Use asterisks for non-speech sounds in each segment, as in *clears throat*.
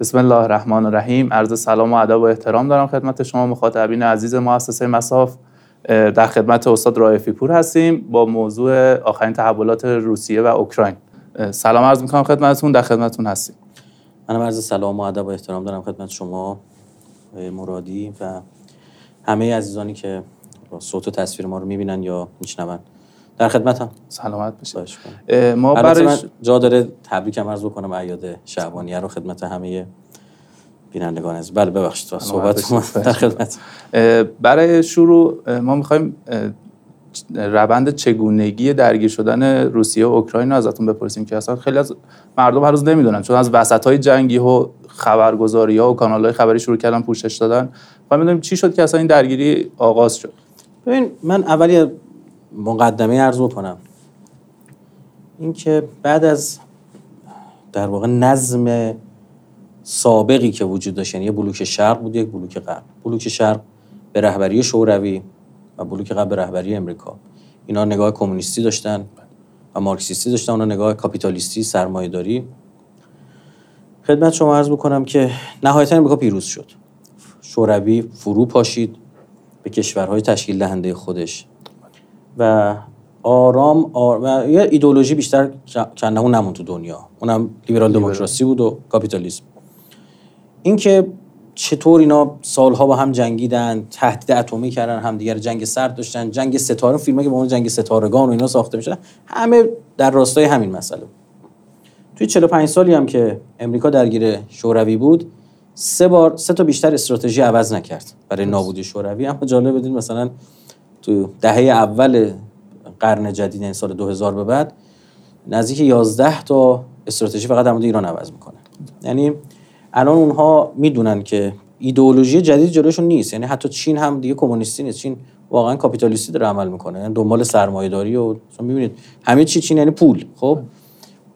بسم الله الرحمن الرحیم عرض سلام و ادب و احترام دارم خدمت شما مخاطبین عزیز مؤسسه مساف. در خدمت استاد رائفی پور هستیم با موضوع آخرین تحولات روسیه و اوکراین. سلام عرض می‌کنم خدمتتون در خدمتتون هستیم. منم عرض سلام و ادب و احترام دارم خدمت شما مرادی و همه عزیزانی که صوت و تصویر ما رو می‌بینن یا میشنون. در خدمتم. سلامت باشید ما برای جا داره تبریکم عرض بکنم ایاد شعبانیه رو خدمت همه بینندگان از بله ببخشید. صحبت در خدمت. برای شروع ما می‌خوایم روند چگونگی درگیر شدن روسیه و اوکراین رو ازتون بپرسیم که اصلا خیلی از مردم هر روز نمی‌دونن. چون از وسط های جنگی و خبرگزاری ها و کانال های خبری شروع کردن پوشش دادن. و می‌دونیم چی شد که اصلا این درگیری آغاز شد؟ ببین من اولی مقدمه عرض بکنم. اینکه بعد از در واقع نظم سابقی که وجود داشت یعنی یه بلوک شرق بود یک بلوک غرب. بلوک شرق به رهبری شوروی و بلوک غرب به رهبری امریکا. اینا نگاه کمونیستی داشتن و مارکسیستی داشتن اونا نگاه کاپیتالیستی سرمایه‌داری. خدمت شما عرض بکنم که نهایتا امریکا پیروز شد. شوروی فرو پاشید به کشورهای تشکیل دهنده خودش. و آرام آر... و یه ایدولوژی بیشتر کنه اون نمون تو دنیا. اونم لیبرال دموکراسی بود و کاپیتالیسم. اینکه چطور اینا سالها با هم جنگیدن تهدید اتمی کردن هم دیگر جنگ سرد داشتن جنگ ستاره فیلمایی که با اون جنگ ستارگان و اینا ساخته میشه همه در راستای همین مسئله توی 45 سالی هم که امریکا درگیر شوروی بود سه بار سه تا بیشتر استراتژی عوض نکرد برای نابودی شوروی. اما جالب بدین مثلا تو دهه اول قرن جدید این سال 2000 به بعد نزدیک 11 تا استراتژی فقط در مورد ایران عوض می‌کنه. یعنی الان اونها می‌دونن که ایدئولوژی جدید جلوشون نیست. یعنی حتی چین هم دیگه کمونیستی نیست. چین واقعا کاپیتالیستی داره عمل می‌کنه. یعنی دنبال سرمایه‌داری و می‌بینید همه چی چین یعنی پول. خب؟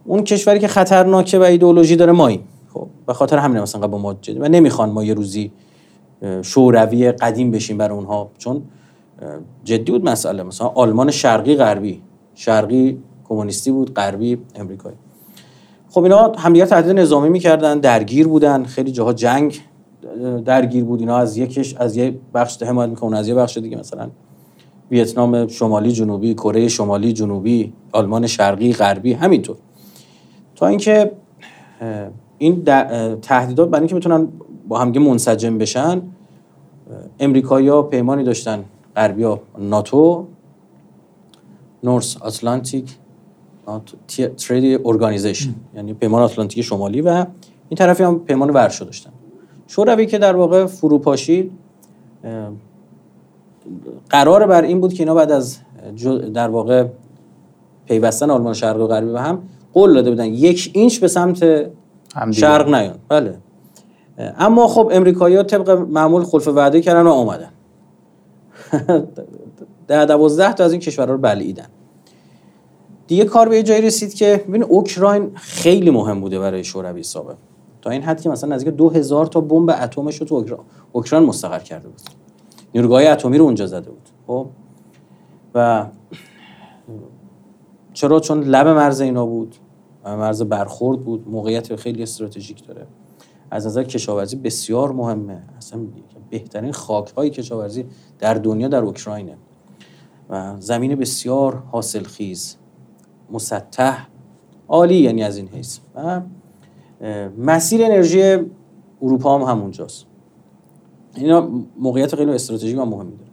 اون کشوری که خطرناکه و ایدئولوژی داره مایی خب؟ به خاطر همین مثلا با ما جدی و نمی‌خوان ما یه روزی شوروی قدیم بشیم برای اونها. چون جدی بود مسئله. مثلا آلمان شرقی غربی. شرقی کمونیستی بود غربی امریکایی. خب اینا همدیگه تهدید نظامی می‌کردن درگیر بودن خیلی جاها جنگ درگیر بود. اینا از یکش از یه بخش حمایت می‌کنن از یه بخش دیگه مثلا ویتنام شمالی جنوبی کره شمالی جنوبی آلمان شرقی غربی همینطور. تا اینکه این تهدیدات برای اینکه می‌تونن با همگه منسجم بشن امریکایی‌ها پیمانی داشتن غربیا ناتو نورس آتلانتیک ترید ارگانیزیشن یعنی پیمان آتلانتیک شمالی و این طرفی هم پیمان ورشو داشتن. شوروی که در واقع فروپاشی قرار بر این بود که اینا بعد از در واقع پیوستن آلمان شرق و غربی به هم قول داده بودن یک اینچ به سمت شرق نیان. بله. اما خب امریکایی‌ها طبق معمول خلف وعده کردن و آمدن *laughs* ده دوازده تا از این کشورها رو بلعیدن. دیگه کار به جایی رسید که ببین اوکراین خیلی مهم بوده برای شوروی سابق تا این حد که مثلا نزدیک 2000 تا بمب اتمش رو تو اوکراین مستقر کرده بود. نیروگاه اتمی رو اونجا زده بود. خب؟ و چرا؟ چون لب مرز اینا بود. مرز برخورد بود. موقعیت خیلی استراتژیک داره. از نظر کشاورزی بسیار مهمه. اصلا بهترین خاک های کشاورزی در دنیا در اوکراینه. و زمین بسیار حاصلخیز مسطح عالی یعنی از این حیث. و مسیر انرژی اروپا هم همونجاست. اینا موقعیت خیلی استراتژیک و مهمی داره.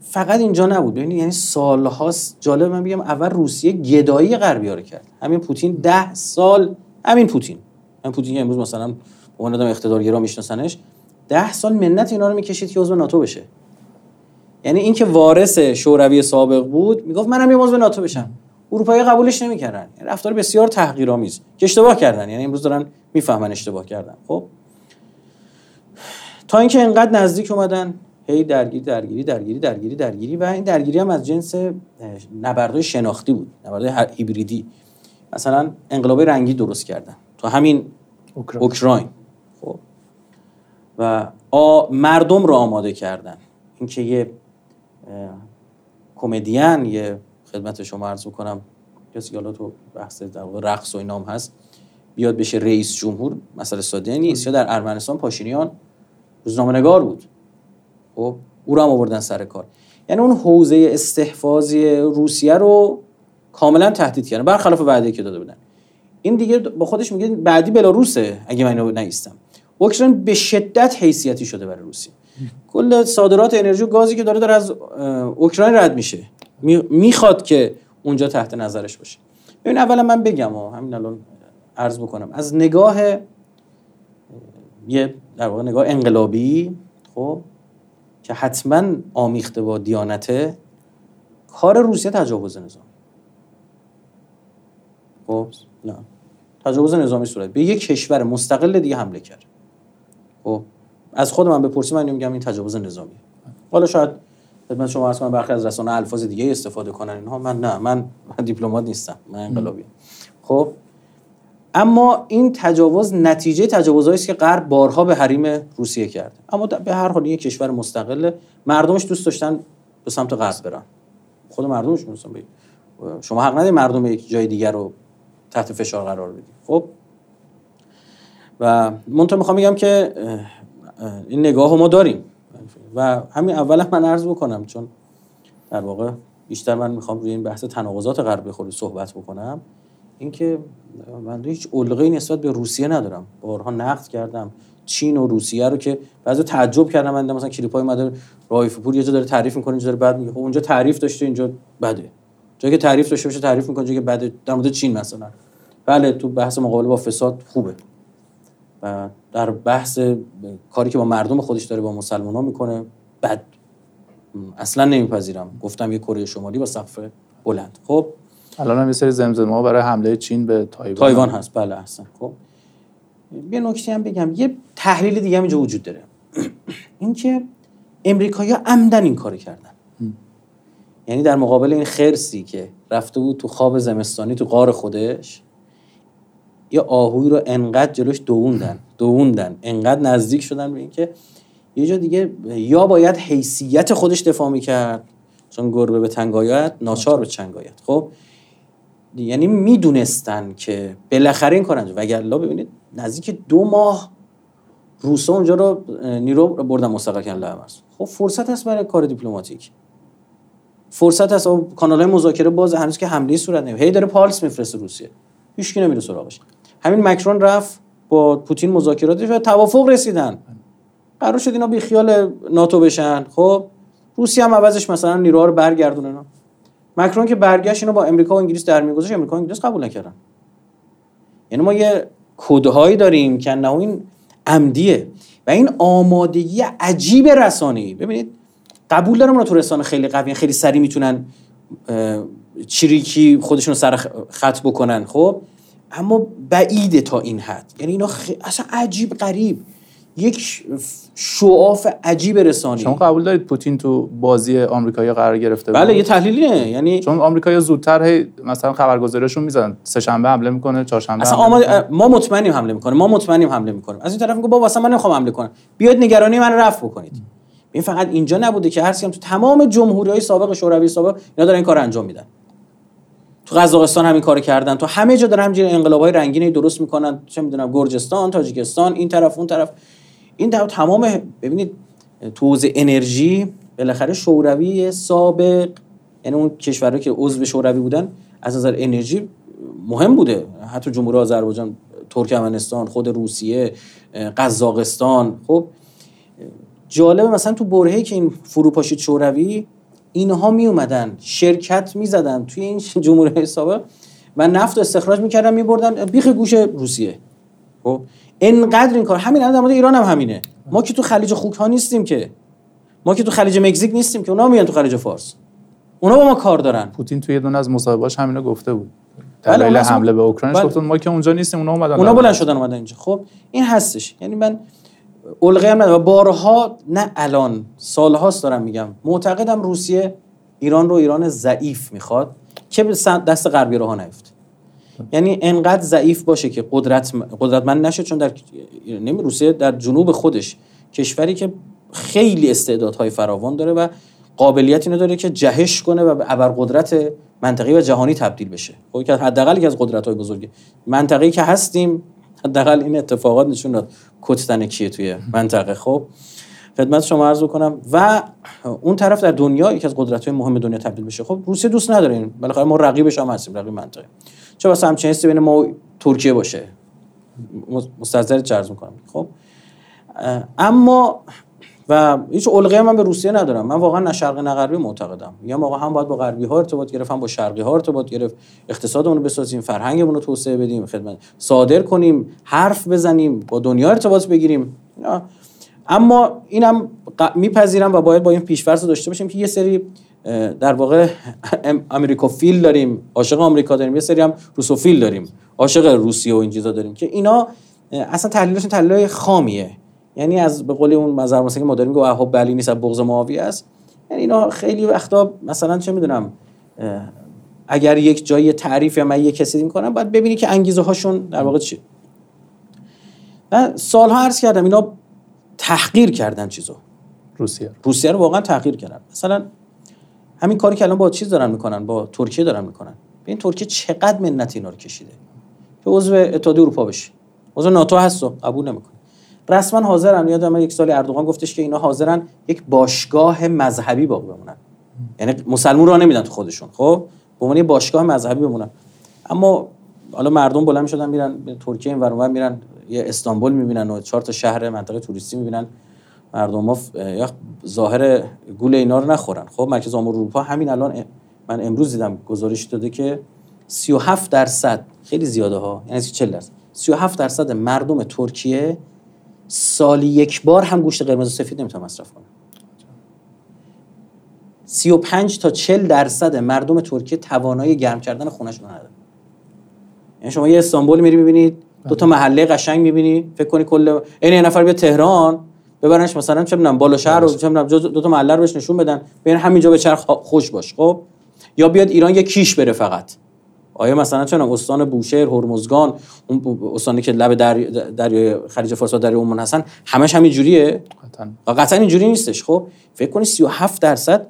فقط اینجا نبود. ببینید یعنی سالهاست جالب من بگم اول روسیه گدایی غربی رو کرد. همین پوتین ده سال همین پوتین. همین پوتین که امروز مثلا اون آدم اقتدارگرا میشناسنش ده سال منت اینا رو می‌کشید که عضو ناتو بشه. یعنی اینکه وارث شوروی سابق بود می‌گفت منم یه عضو ناتو بشم. اروپایی قبولش نمی‌کردن. یعنی رفتار بسیار تحقیرآمیز. که اشتباه کردن. یعنی امروز دارن می‌فهمن اشتباه کردن. خب؟ تا اینکه انقدر نزدیک اومدن هی درگیری درگیری درگیری درگیری درگیری و این درگیری هم از جنس نبردهای شناختی بود. نبردهای هیبریدی. مثلا انقلاب رنگی درست کردن. تو همین اوکراین. خب؟ و مردم رو آماده کردن. اینکه یه کمدین یه خدمت شما عرض کنم کسی حالا تو بحث رقص و اینام هست بیاد بشه رئیس جمهور مسئله ساده نیست. یا در ارمنستان پاشینیان روزنامه نگار بود. خب او رو هم آوردن سر کار. یعنی اون حوزه استحفاظی روسیه رو کاملا تهدید کردن برخلاف وعده که داده بودن. این دیگه با خودش میگه بعدی بلاروسه اگه من نیستم. اوکراین به شدت حیثیتی شده برای روسیه. کل صادرات انرژی و گازی که داره داره از اوکراین رد میشه. می‌خواد که اونجا تحت نظرش باشه. ببین اولا من بگم و همین الان عرض بکنم. از نگاه یه در واقع نگاه انقلابی خب که حتما آمیخته با دیانته کار روسیه تجاوز نظامی. خب نه. تجاوز نظامی صورت. به یک کشور مستقل دیگه حمله کرد. خب از خود من بپرسی من میگم این تجاوز نظامی حالا شاید خدمت شما کنم برخی از رسانه الفاظ دیگه استفاده کنن اینها من نه من, من دیپلمات نیستم من انقلابی خب اما این تجاوز نتیجه تجاوزهایی است که غرب بارها به حریم روسیه کرد اما به هر حال یک کشور مستقل مردمش دوست داشتن به سمت غرب برن. خود مردمش دوستن شما حق نداری مردم یک جای دیگر رو تحت فشار قرار بدید. خب و منتها می‌خوام بگم که این نگاه ما داریم. و همین اولا من عرض بکنم چون در واقع بیشتر من می‌خوام روی این بحث تناقضات غربی خود صحبت بکنم اینکه من هیچ علقه نسبت به روسیه ندارم. بارها نقد کردم چین و روسیه رو که بعضی تعجب کردم من مثلا کلیپای اومده رایف پور یه جا داره تعریف می‌کنه اینجا داره بعد میگه خب اونجا تعریف داشته اینجا بده. جایی که تعریف داشته باشه تعریف می‌کنه جایی که بده در مورد چین مثلا. بله تو بحث مقابله با فساد خوبه. و در بحث کاری که با مردم خودش داره با مسلمان ها می‌کنه بد اصلا نمیپذیرم. گفتم یه کره شمالی با سقف بلند. خب؟ الان هم یه سری زمزمه برای حمله چین به تایوان تایوان هست. بله احسن خب؟ یه نکته هم بگم. یه تحلیل دیگه هم اینجا وجود داره. اینکه امریکایی‌ها عمدن این کارو کردن. یعنی در مقابل این خرسی که رفته بود تو خواب زمستانی تو قار خودش یه آهوی رو انقدر جلوش دووندن دووندن انقدر نزدیک شدن به اینکه یه جا دیگه یا باید حیثیت خودش دفاع می‌کرد. چون گربه به تنگایت ناچار به چنگایت خب؟ یعنی می‌دونستن که بالاخره این کار انجام وگرلا ببینید نزدیک دو ماه روسا اونجا رو نیرو بردن مستقل کردن خب فرصت هست برای کار دیپلماتیک. فرصت هست. کانال های مذاکره باز هنوز که حمله صورت نمی‌گیره. هی داره پالس میفرسته روسیه. هیچ کی نمیره سراغش. همین مکرون رفت با پوتین مذاکرات و توافق رسیدن. قرار شد اینا بی خیال ناتو بشن. خب روسیه هم عوضش مثلا نیروها رو برگردونه مکرون که برگشت اینو با امریکا و انگلیس در میگذاشت امریکا و انگلیس قبول نکردن. یعنی ما یه کدهایی داریم که نه این عمدیه و این آمادگی عجیب رسانه‌ای. ببینید قبول دارم اونا تو رسانه خیلی قوی خیلی سریع می‌تونن چریکی خودشون رو سر خط بکنن. خب اما بعیده تا این حد. یعنی اینا خ... اصلا عجیب غریب. یک شعاف عجیب رسانی. شما قبول دارید پوتین تو بازی آمریکایی قرار گرفته بله یه تحلیلیه. یعنی چون آمریکا زودتر هی مثلا خبرگزاریشون می‌زنن. سه شنبه حمله می‌کنه چهارشنبه اصلا آمد... ما مطمئنیم حمله می‌کنه. ما مطمئنیم حمله می‌کنیم از این طرف میگه بابا اصلا من نمی‌خوام حمله کنم. بیاید نگرانی من رفع بکنید. این فقط اینجا نبوده که هر تو تمام جمهوری های سابق شوروی سابق اینا دارن این کار انجام میدن. تو قزاقستان همین کار کردن. تو همه جا دارن همینجوری انقلابای رنگینی درست می‌کنن. چه می‌دونم گرجستان تاجیکستان این طرف اون طرف. این تمام ببینید تو انرژی بالاخره شوروی سابق یعنی اون کشورهایی که عضو شوروی بودن از نظر انرژی مهم بوده. حتی جمهوری آذربایجان ترکمنستان خود روسیه قزاقستان. خب جالبه مثلا تو برهه‌ای که این فروپاشی شوروی اینها می اومدن شرکت می‌زدن توی این *laughs* جمهوری سابق و نفت استخراج می‌کردن میبردن بیخ گوش روسیه. خب؟ انقدر این کار همین در مورد ایران هم همینه. ما که تو خلیج خوک ها نیستیم که. ما که تو خلیج مکزیک نیستیم که اونا میان تو خلیج فارس. اونا با ما کار دارن. پوتین توی دونه از مصاحبه‌هاش همینو گفته بود. بله، دلیل حمله به اوکراین بله. گفتن ما که اونجا نیستیم اونا اومدن اونا بلند شدن اومدن اینجا. خب؟ این هستش. یعنی من الغه هم و بارها نه الان سالهاست دارم میگم. معتقدم روسیه ایران رو ایران ضعیف می‌خواد که به دست غربی ها نیفته. یعنی انقدر ضعیف باشه که قدرت قدرتمند نشه چون در نمی روسیه در جنوب خودش کشوری که خیلی استعدادهای فراوان داره و قابلیت اینو داره که جهش کنه و به ابرقدرت منطقی و جهانی تبدیل بشه. خب که حداقل یکی از قدرت های بزرگه. منطقه‌ای که هستیم حداقل این اتفاقات نشون داد کتتن کیه توی منطقه. خب خدمت شما عرض کنم و اون طرف در دنیا یکی از قدرت های مهم دنیا تبدیل بشه. خب روسیه دوست نداره این. بالاخره ما رقیبش هم هستیم رقیب منطقه. چه واسه همچین بین ما و ترکیه باشه؟ مستظر چرز می‌کنم؟ خب اما و هیچ علقه من به روسیه ندارم. من واقعا نه شرقی نه غربی معتقدم. یا موقع هم باید با غربی ها ارتباط گرفت هم با شرقی ها ارتباط گرفت. اقتصادمون رو بسازیم فرهنگمون رو توسعه بدیم خدمت صادر کنیم حرف بزنیم با دنیا ارتباط بگیریم. اما اینم میپذیرم و باید با این پیشفرض داشته باشیم که یه سری در واقع امریکوفیل داریم عاشق آمریکا داریم. یه سری هم روسوفیل داریم عاشق روسیه و این چیزا داریم که اینا اصلا تحلیلشون تحلیل خامیه. یعنی از به قول اون مظهر مثلا که ما داریم احب بلی نیست بغض معاویه است. یعنی اینا خیلی وقتا مثلا چه می‌دونم اگر یک جایی تعریف یا من یک کسی می‌کنم باید ببینی که انگیزه هاشون در واقع چیه من سالها عرض کردم اینا تحقیر کردن چیزو. روسیه روسیه رو واقعا تحقیر کردن. مثلا همین کاری که الان با چیز دارن می‌کنن با ترکیه دارن می‌کنن. این ترکیه چقدر منت اینا رو کشیده. که عضو اتحادیه اروپا بشه عضو ناتو هست قبول نمی‌کنه رسما حاضرن. یادم یک سال اردوغان گفتش که اینا حاضرن یک باشگاه مذهبی باقی بمونن. یعنی مسلمون را نمیدن تو خودشون. خب؟ به عنوان باشگاه مذهبی بمونن. اما حالا مردم بلند می‌شدن میرن ترکیه این ور میرن یه استانبول می‌بینن و چهار تا شهر منطقه توریستی می‌بینن. مردم ها یا ظاهر گول اینا رو نخورن. خب؟ مرکز آمار اروپا همین الان من امروز دیدم گزارش داده که 37 درصد خیلی زیاده ها یعنی 40 درصد 37 درصد مردم ترکیه سالی یک بار هم گوشت قرمز و سفید نمی‌تونه مصرف کنه 35 تا 40 درصد مردم ترکیه توانایی گرم کردن خونهشون نداره یعنی شما یه استانبول میری می‌بینید دو تا محله قشنگ می‌بینی فکر کنی کل این یه نفر به تهران ببرنش مثلا چه می‌دونم بالا شهر رو چه می‌دونم دو تا محله رو بهش نشون بدن ببین همینجا به چرخ خوش باش خب؟ یا بیاد ایران یه کیش بره فقط. آیا مثلا چون استان بوشهر هرمزگان اون استانی که لب دریای خلیج فارس و دریای عمان هستن همش همین جوریه؟ قطعا. قطعا اینجوری نیستش. خب فکر کنی 37 درصد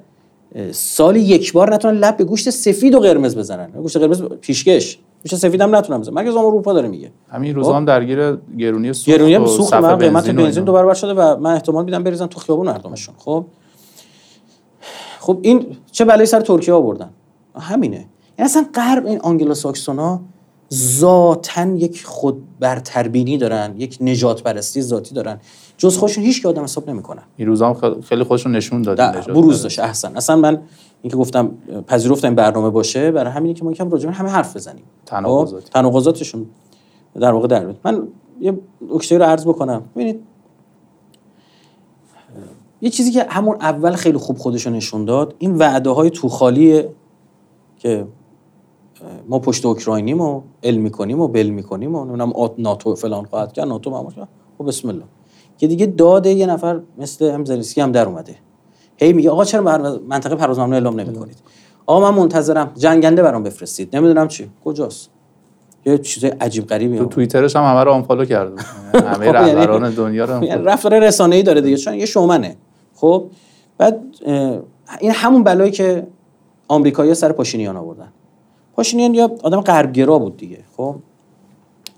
سالی یک بار نتونن لب به گوشت سفید و قرمز بزنن. گوشت قرمز پیشکش. گوشت سفید هم نتونن بزنن. مرکز اروپا داره میگه؟ همین روزا هم خب؟ درگیر گرونی سوخت گرونی هم سوخت. قیمت بنزین دو برابر شده و من احتمال میدم بریزن تو خیابون مردمشون. خب. خب این چه بلایی سر ترکیه آوردن؟ همینه. یعنی اصلا غرب این آنگلو ساکسونا ذاتن یک خود برتربینی دارن یک نجات پرستی ذاتی دارن. جز خودشون هیچ که آدم حساب نمی‌کنن. این روزا هم خیلی خودشون نشون دادن بروز داشت احسن. اصلا من اینکه گفتم پذیرفتم برنامه باشه برای همینی که ما یکم راجع همه حرف بزنیم. تناقضات. خب؟ تناقضاتشون در واقع در من یه نکته رو عرض بکنم. ببینید یه چیزی که همون اول خیلی خوب خودشون نشون داد این وعده های توخالیه که ما پشت اوکراینیم و علم می‌کنیم و بل می‌کنیم و نمی‌دونم ناتو فلان خواهد کرد ناتو ما خب بسم الله. که دیگه داده یه نفر مثل هم زلنسکی هم در اومده. هی میگه آقا چرا منطقه پرواز ممنوع اعلام نمی‌کنید؟ آقا من منتظرم جنگنده برام بفرستید. نمی‌دونم چی. کجاست؟ یه چیز عجیب غریبی تو توییترش هم همه رو آنفالو کرده *laughs* همه خب، یعنی رهبران دنیا رو یعنی رفتار رسانه‌ای داره دیگه. چون یه شومنه. خب بعد این همون بلایی که آمریکایی‌ها سر پاشینیان آوردن. پاشینیان یا آدم غربگرا بود دیگه. خب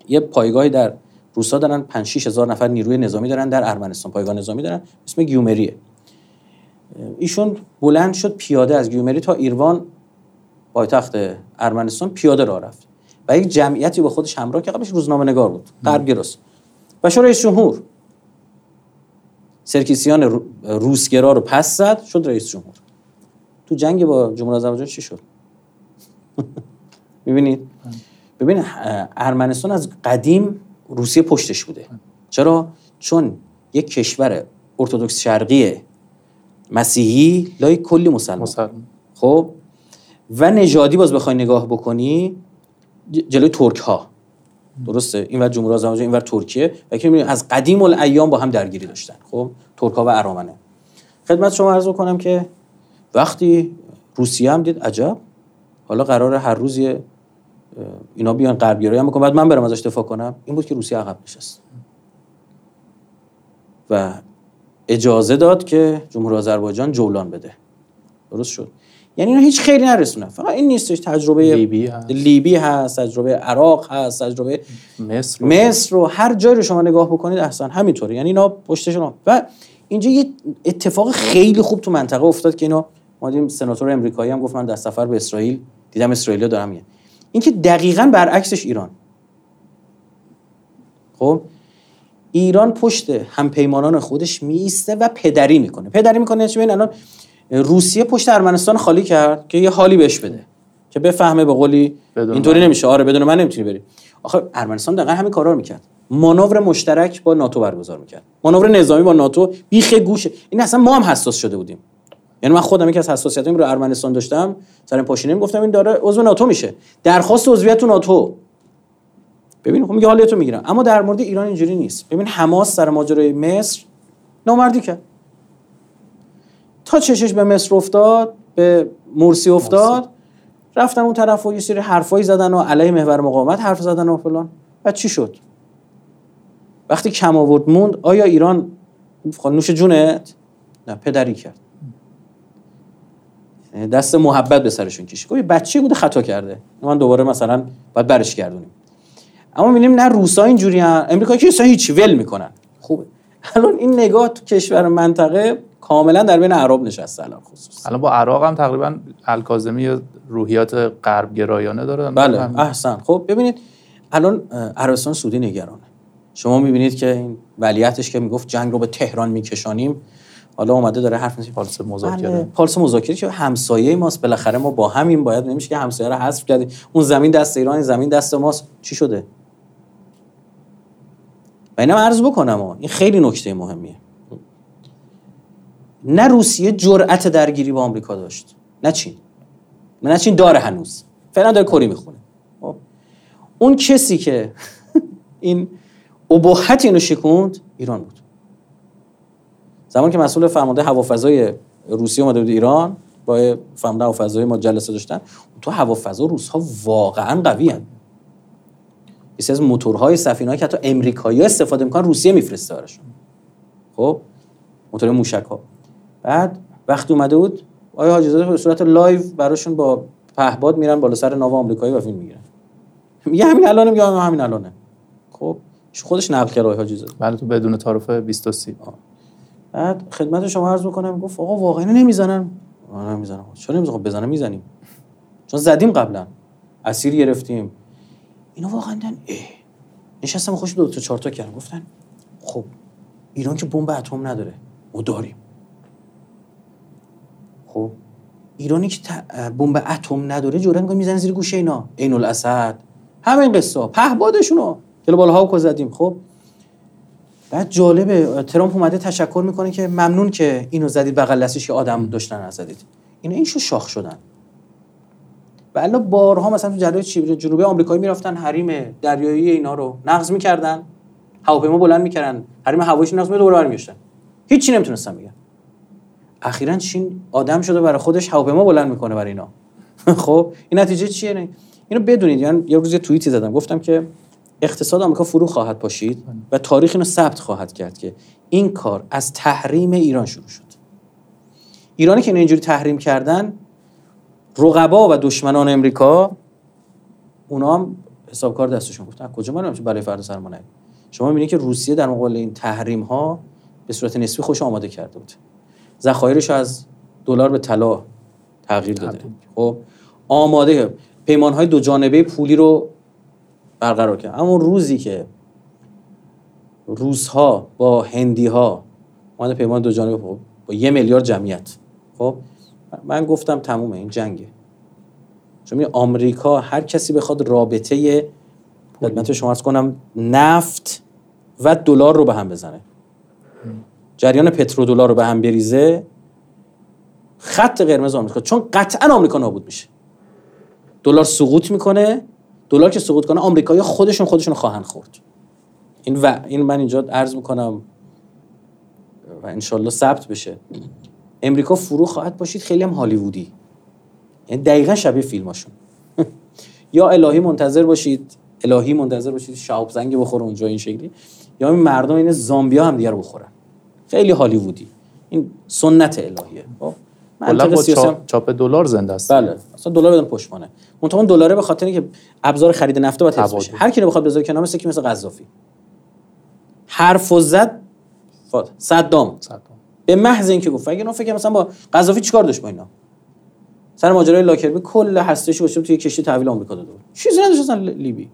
یه پایگاهی در روسا دارن 5 6 هزار نفر نیروی نظامی دارن در ارمنستان پایگاه نظامی دارن اسم گیومریه. ایشون بلند شد پیاده از گیومری تا ایروان پایتخت ارمنستان پیاده راه رفت و یک جمعیتی با خودش همراه که قبلش روزنامه نگار بود غرب گراست و شو رئیس جمهور سرکیسیان روسگرا رو پس زد شد رئیس جمهور. تو جنگ با جمهوری آذربایجان چی شد؟ *laughs* می‌بینید ببین ارمنستان از قدیم روسیه پشتش بوده. چرا؟ چون یک کشور ارتودکس شرقی مسیحی لای کلی مسلمان. خب؟ و نژادی باز بخوای نگاه بکنی جلوی ترک ها درسته؟ این ور جمهوری اسلامی این ور ترکیه. و که از قدیم الایام با هم درگیری داشتن. خب؟ ترک ها و ارامنه. خدمت شما عرض کنم که وقتی روسیه هم دید عجب. حالا قرار هر روز اینا بیان غربگرایی هم بکنن بعد من برم ازش دفاع کنم. این بود که روسیه عقب نشست. و اجازه داد که جمهوری آذربایجان جولان بده. درست شد. یعنی اینا هیچ خیلی نرسونن فقط این نیستش. تجربه لیبی هست. لیبی هست تجربه عراق هست تجربه مصر رو- مصر رو. هر جایی رو شما نگاه بکنید احسن همینطوره. یعنی اینا پشتشون هم. و اینجا یه اتفاق خیلی خوب تو منطقه افتاد که اینا ما دیدیم سناتور امریکایی هم گفت من در سفر به اسرائیل دیدم اسرائیلیا دارم میگن. اینکه دقیقا برعکسش ایران. خب ایران پشت همپیمانان خودش میسته و پدری می‌کنه. پدری می‌کنه چه ببین الان روسیه پشت ارمنستان خالی کرد که یه حالی بهش بده که بفهمه به قولی اینطوری. نمیشه. آره بدون من نمی‌تونی بری. آخه ارمنستان دقیقا همین کارا رو می‌کرد. مانور مشترک با ناتو برگزار می‌کرد. مانور نظامی با ناتو بیخ گوشه. این اصلا ما هم حساس شده بودیم. یعنی من خودم یکی از حساسیتام رو ارمنستان داشتم سر پاشینه گفتم این داره عضو ناتو میشه. درخواست عضویت تو ناتو. ببین خب میگه حالیتو می‌گیرم. اما در مورد ایران اینجوری نیست. ببین حماس سر ماجرای مصر نامردی کرد. تا چشش به مصر افتاد به مرسی افتاد رفتن اون طرف و یه سری حرفایی زدن و علیه محور مقاومت حرف زدن و فلان. بعد چی شد؟ وقتی کم آورد موند آیا ایران نوش جونت؟ نه پدری کرد. دست محبت به سرشون کشید. گفت بچه بوده خطا کرده. من دوباره مثلا باید برش گردونیم. اما می‌بینیم نه روسا اینجوری ان امریکا که اصلا هیچ ول می‌کنن. خوبه. الان این نگاه تو کشور منطقه کاملا در بین عرب نشسته الان خصوص الان با عراق هم تقریبا الکاظمی روحیات غرب گرایانه دارن بله هم- احسن. خب ببینید الان عربستان سعودی نگرانه. شما می‌بینید که این ولیعتش که می‌گفت جنگ رو به تهران میکشانیم. حالا اومده داره حرف می‌زنه پالس مذاکره. بله، پالس مذاکره که همسایه ماست. بالاخره ما با همین باید نمیشه که همسایه رو حذف کردیم. اون زمین دست ایران زمین دست ماست. چی شده؟ و اینم عرض بکنم ها. این خیلی نکته مهمیه. نه روسیه جرأت درگیری با آمریکا داشت. نه چین. نه چین داره هنوز. فعلا داره کری می‌خونه. خب. اون کسی که *laughs* این ابهت اینو شکوند ایران بود. زمان که مسئول فرمانده هوافضای روسیه اومده بود ایران با فرمانده هوافضای ما جلسه داشتن تو هوافضا روس ها واقعا قوی هن. یه از موتورهای سفینه که حتی امریکایی استفاده می‌کنن روسیه میفرسته براشون خب موتور موشک ها بعد وقتی اومده بود آیا حاجی به صورت live براشون با پهباد میرن بالا سر ناو آمریکایی و فیلم می‌گیرن؟ میگه *laughs* همین الانه میگه همین الانه. خب خودش نقل کرد آقای حاجی بله تو بدون تعارف 20 تا 30 بعد خدمت شما عرض می‌کنم گفت آقا واقعا نمی‌زنن. آه نمی‌زنن چرا نمی‌زنن خب بزنن می‌زنیم. چون زدیم قبلا. اسیر گرفتیم. اینا واقعا دن اه. نشستم خوش دو تا چهار تا کردم. گفتن خب ایران که بمب اتم نداره. ما داریم. خب ایرانی که بمب اتم نداره جرأت می‌کنه می‌زنه زیر گوشه اینا. عین الاسد همین قصه پهبادشونو که بالا هاوکو زدیم. خب بعد جالبه ترامپ اومده تشکر می‌کنه که ممنون که اینو زدید بغل دستش که آدم داشتن نزدید اینا این شو شاخ شدن. و الا بارها مثلا تو جریان چی جنوبی آمریکایی می‌رفتن حریم دریایی اینا رو نقض می‌کردن. هواپیما بلند می‌کردن. حریم هواییش نقض می‌کردن، دوباره برمیگشتن هیچی نمی‌تونستن بگن. اخیرا چین آدم شده برای خودش هواپیما بلند می‌کنه برای اینا. *laughs* خب این نتیجه چیه؟ اینو بدونید. یعنی یه روز توییتی زدم. گفتم که اقتصاد آمریکا فرو خواهد پاشید و تاریخ اینو ثبت خواهد کرد که این کار از تحریم ایران شروع شد. ایرانی که اینجوری تحریم کردن رقبا و دشمنان امریکا اونا هم حسابکار دستشون گفتن. کجا ما برای فردا سر ما؟ شما می‌بینید که روسیه در مقابل این تحریم ها به صورت نسبی خوش آماده کرده بود. ذخایرش از دلار به طلا تغییر داده. خب آماده. پیمان های دو جانبه پولی رو برقرار کرد. اما روزی که روس ها با هندی ها اومده پیمان دو جانبه با, با یه میلیارد جمعیت. خب من گفتم تمومه این جنگه. چون آمریکا هر کسی بخواد رابطه خدمت شما عرض کنم نفت و دلار رو به هم بزنه. جریان پترودلار رو به هم بریزه خط قرمز آمریکا. چون قطعا آمریکا نابود میشه. دلار سقوط می‌کنه دلار که سقوط کنه آمریکایی خودشون خودشون خواهند خورد. این و این من اینجا عرض می‌کنم و انشالله ثبت بشه. امریکا فرو خواهد باشید خیلی هم هالیوودی. یعنی دقیقا شبیه فیلماشون *laughs* یا الهی منتظر باشید الهی منتظر باشید شهاب زنگ بخوره اونجا این شکلی یا این مردم این زامبیا هم دیگر بخورن. خیلی هالیوودی. این سنت الهیه. خب؟ با چاپ, دلار زنده است. بله. اصلا دلار بدن پشتوانه منتها اون دلاره به خاطر اینکه ابزار خرید نفت باید حفظ بشه. هر کی رو بخواد بذاره کنار مثل کی؟ مثل قذافی. حرف و زد فاد صدام صدام به محض اینکه گفت. اگه فکر مثلا با قذافی چیکار داشت با اینا؟ سر ماجرای لاکربی کل هستش گذاشته توی کشتی تحویل آمریکا داده بود. چیزی نداشت اصلا لیبی.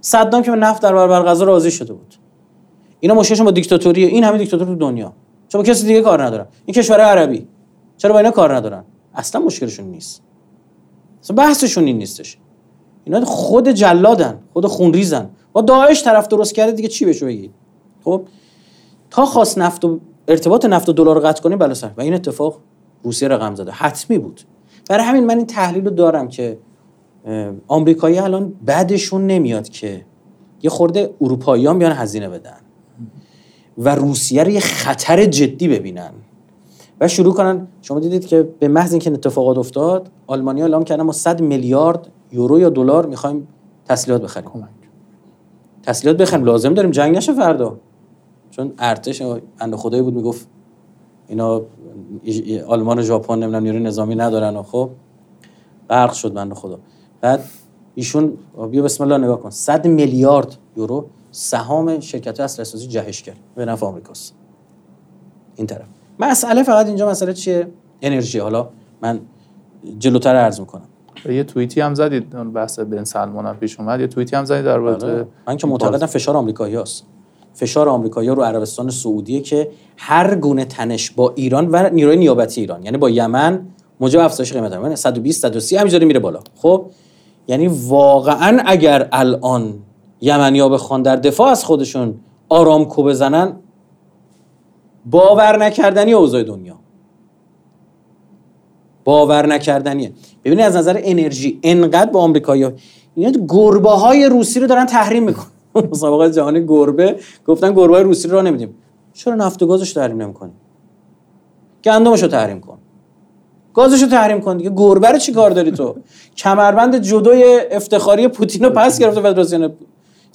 صدام که به نفت در برابر غزه راضی شده بود. اینا مشکلشون با دیکتاتوری این همه دیکتاتور تو دنیا. چرا با کسی دیگه کار ندارن؟ این کشور عربی. چرا با اینا کار ندارن؟ اصلا مشکلشون نیست. اصلا بحثشون این نیستش. اینا خود جلادن خود خونریزن. با داعش طرف درست کرده دیگه چی بهشو بگید خب تا خواست نفت و ارتباط نفت و دلار قطع کنه بلا سر. و این اتفاق روسیه رقم زده. حتمی بود. برای همین من این تحلیل رو دارم که آمریکایی الان بعدشون نمیاد که یه خورده اروپاییان بیان هزینه بدن. و روسیه رو یه خطر جدی ببینن. و شروع کنن. شما دیدید که به محض اینکه اتفاقات افتاد آلمانیا اعلام کردن ما 100 میلیارد یورو یا دلار می‌خوایم تسلیحات بخریم. تسلیحات بخریم. لازم داریم. جنگ نشه فردا. چون ارتش اند خدایی بود. می‌گفت اینا آلمان و ژاپن نمی‌دونم نیروی نظامی ندارن و خب غرق شد بنده خدا. بعد ایشون بیا بسم الله نگاه کن. 100 میلیارد یورو سهام شرکت اصل اساسی جهش کرد به نفع آمریکاست. این طرف. مسئله فقط اینجا مسئله چیه؟ انرژی. حالا من جلوتر عرض می‌کنم. یه توییتی هم زدید اون بحث بن سلمان هم پیش اومد. یه توییتی هم زدید در بله. من که معتقدم فشار آمریکایی هست فشار آمریکایی رو عربستان سعودیه که هر گونه تنش با ایران و نیروی نیابتی ایران یعنی با یمن موجب افزایش قیمت یعنی 120 130 همینجوری میره بالا. خب؟ یعنی واقعا اگر الان یمنیا بخوان در دفاع از خودشون آرامکو بزنن باور نکردنی اوضاع دنیا. باور نکردنیه. ببینید از نظر انرژی انقدر با آمریکایی‌ها اینا گربه های روسی رو دارن تحریم می‌کنن. *laughs* مسابقه جهانی گربه گفتن گربه های روسی رو نمیدیم. چرا نفت و گازش تحریم نمی‌کنی؟ گندمش رو تحریم کن. گازش رو تحریم کن دیگه. گربه رو چی کار داری تو؟ کمربند جدوی افتخاری پوتین رو پس گرفته فدراسیون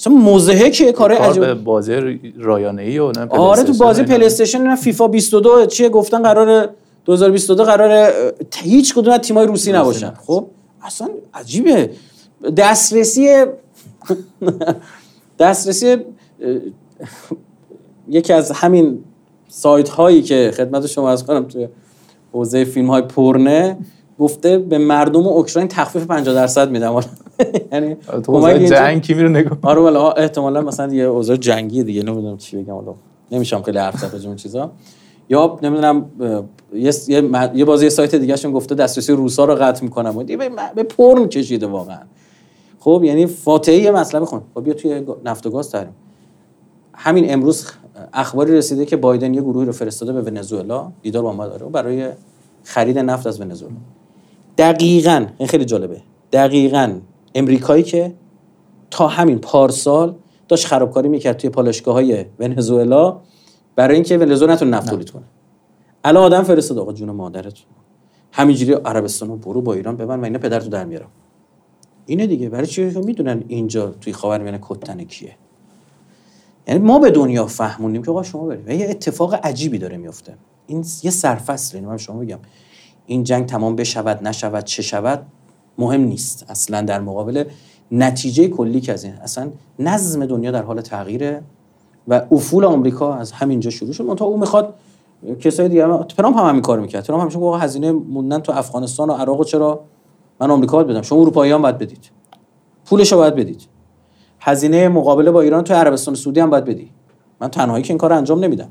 اصلا مضحکه کار عجیب بازی رایانه ای و آره تو بازی PlayStation نه فیفا 22 چیه گفتن قرار 2022 قرار هیچ کدوم از تیمای روسی نباشن. خب؟ اصلا عجیبه. دسترسی دسترسی یکی از همین سایت هایی که خدمت شما عرض کنم توی حوزه فیلم های پورنه گفته به مردم اوکراین تخفیف 50 درصد میدم. *laughs* یعنی تو جنگ کی میره نگاه آره والا احتمالاً مثلا یه اوضاع جنگی دیگه نمی‌دونم چی بگم والا نمیشم خیلی حرف زد اون چیزا. یا نمی‌دونم یه یه بازی سایت دیگه شون گفته دسترسی روسا رو قطع می‌کنم. و به پرن کشیده واقعا. خب یعنی فاتحه یه مطلب خون خب بیا توی نفت و گاز داریم همین امروز اخباری رسیده که بایدن یه گروهی رو فرستاده به ونزوئلا. دیدار با ما داره. برای خرید نفت از ونزوئلا. دقیقا این خیلی جالبه. دقیقا. امریکایی که تا همین پارسال داشت خرابکاری می‌کرد توی پالشگاه های ونزوئلا برای اینکه ونزوئلا نتونه نفت تولید کنه. الان آدم فرستاد آقا جون مادرت. همینجوری عربستان رو برو با ایران ببن و اینا پدرتو در میارم. اینه دیگه. برای چی می‌دونن اینجا توی خاورمیانه کتن کیه؟ یعنی ما به دنیا فهمونیم که آقا شما برید. یه اتفاق عجیبی داره میفته این یه سرفصل اینو من شما بگم این جنگ تمام بشود نشود چه شود؟ مهم نیست. اصلا در مقابل نتیجه کلی که از این اصلا نظم دنیا در حال تغییره و افول آمریکا از همینجا شروع شد. منتها او می‌خواد کسای دیگه ترامپ هم همین کار می‌کرد. ترامپ همیشه گفت هزینه موندن تو افغانستان و عراق چرا من آمریکا باید بدم؟ شما اروپاییان باید بدید. پولش رو باید بدید. هزینه مقابله با ایران تو عربستان سعودی هم باید بدی. من تنهایی که این کار انجام نمیدم.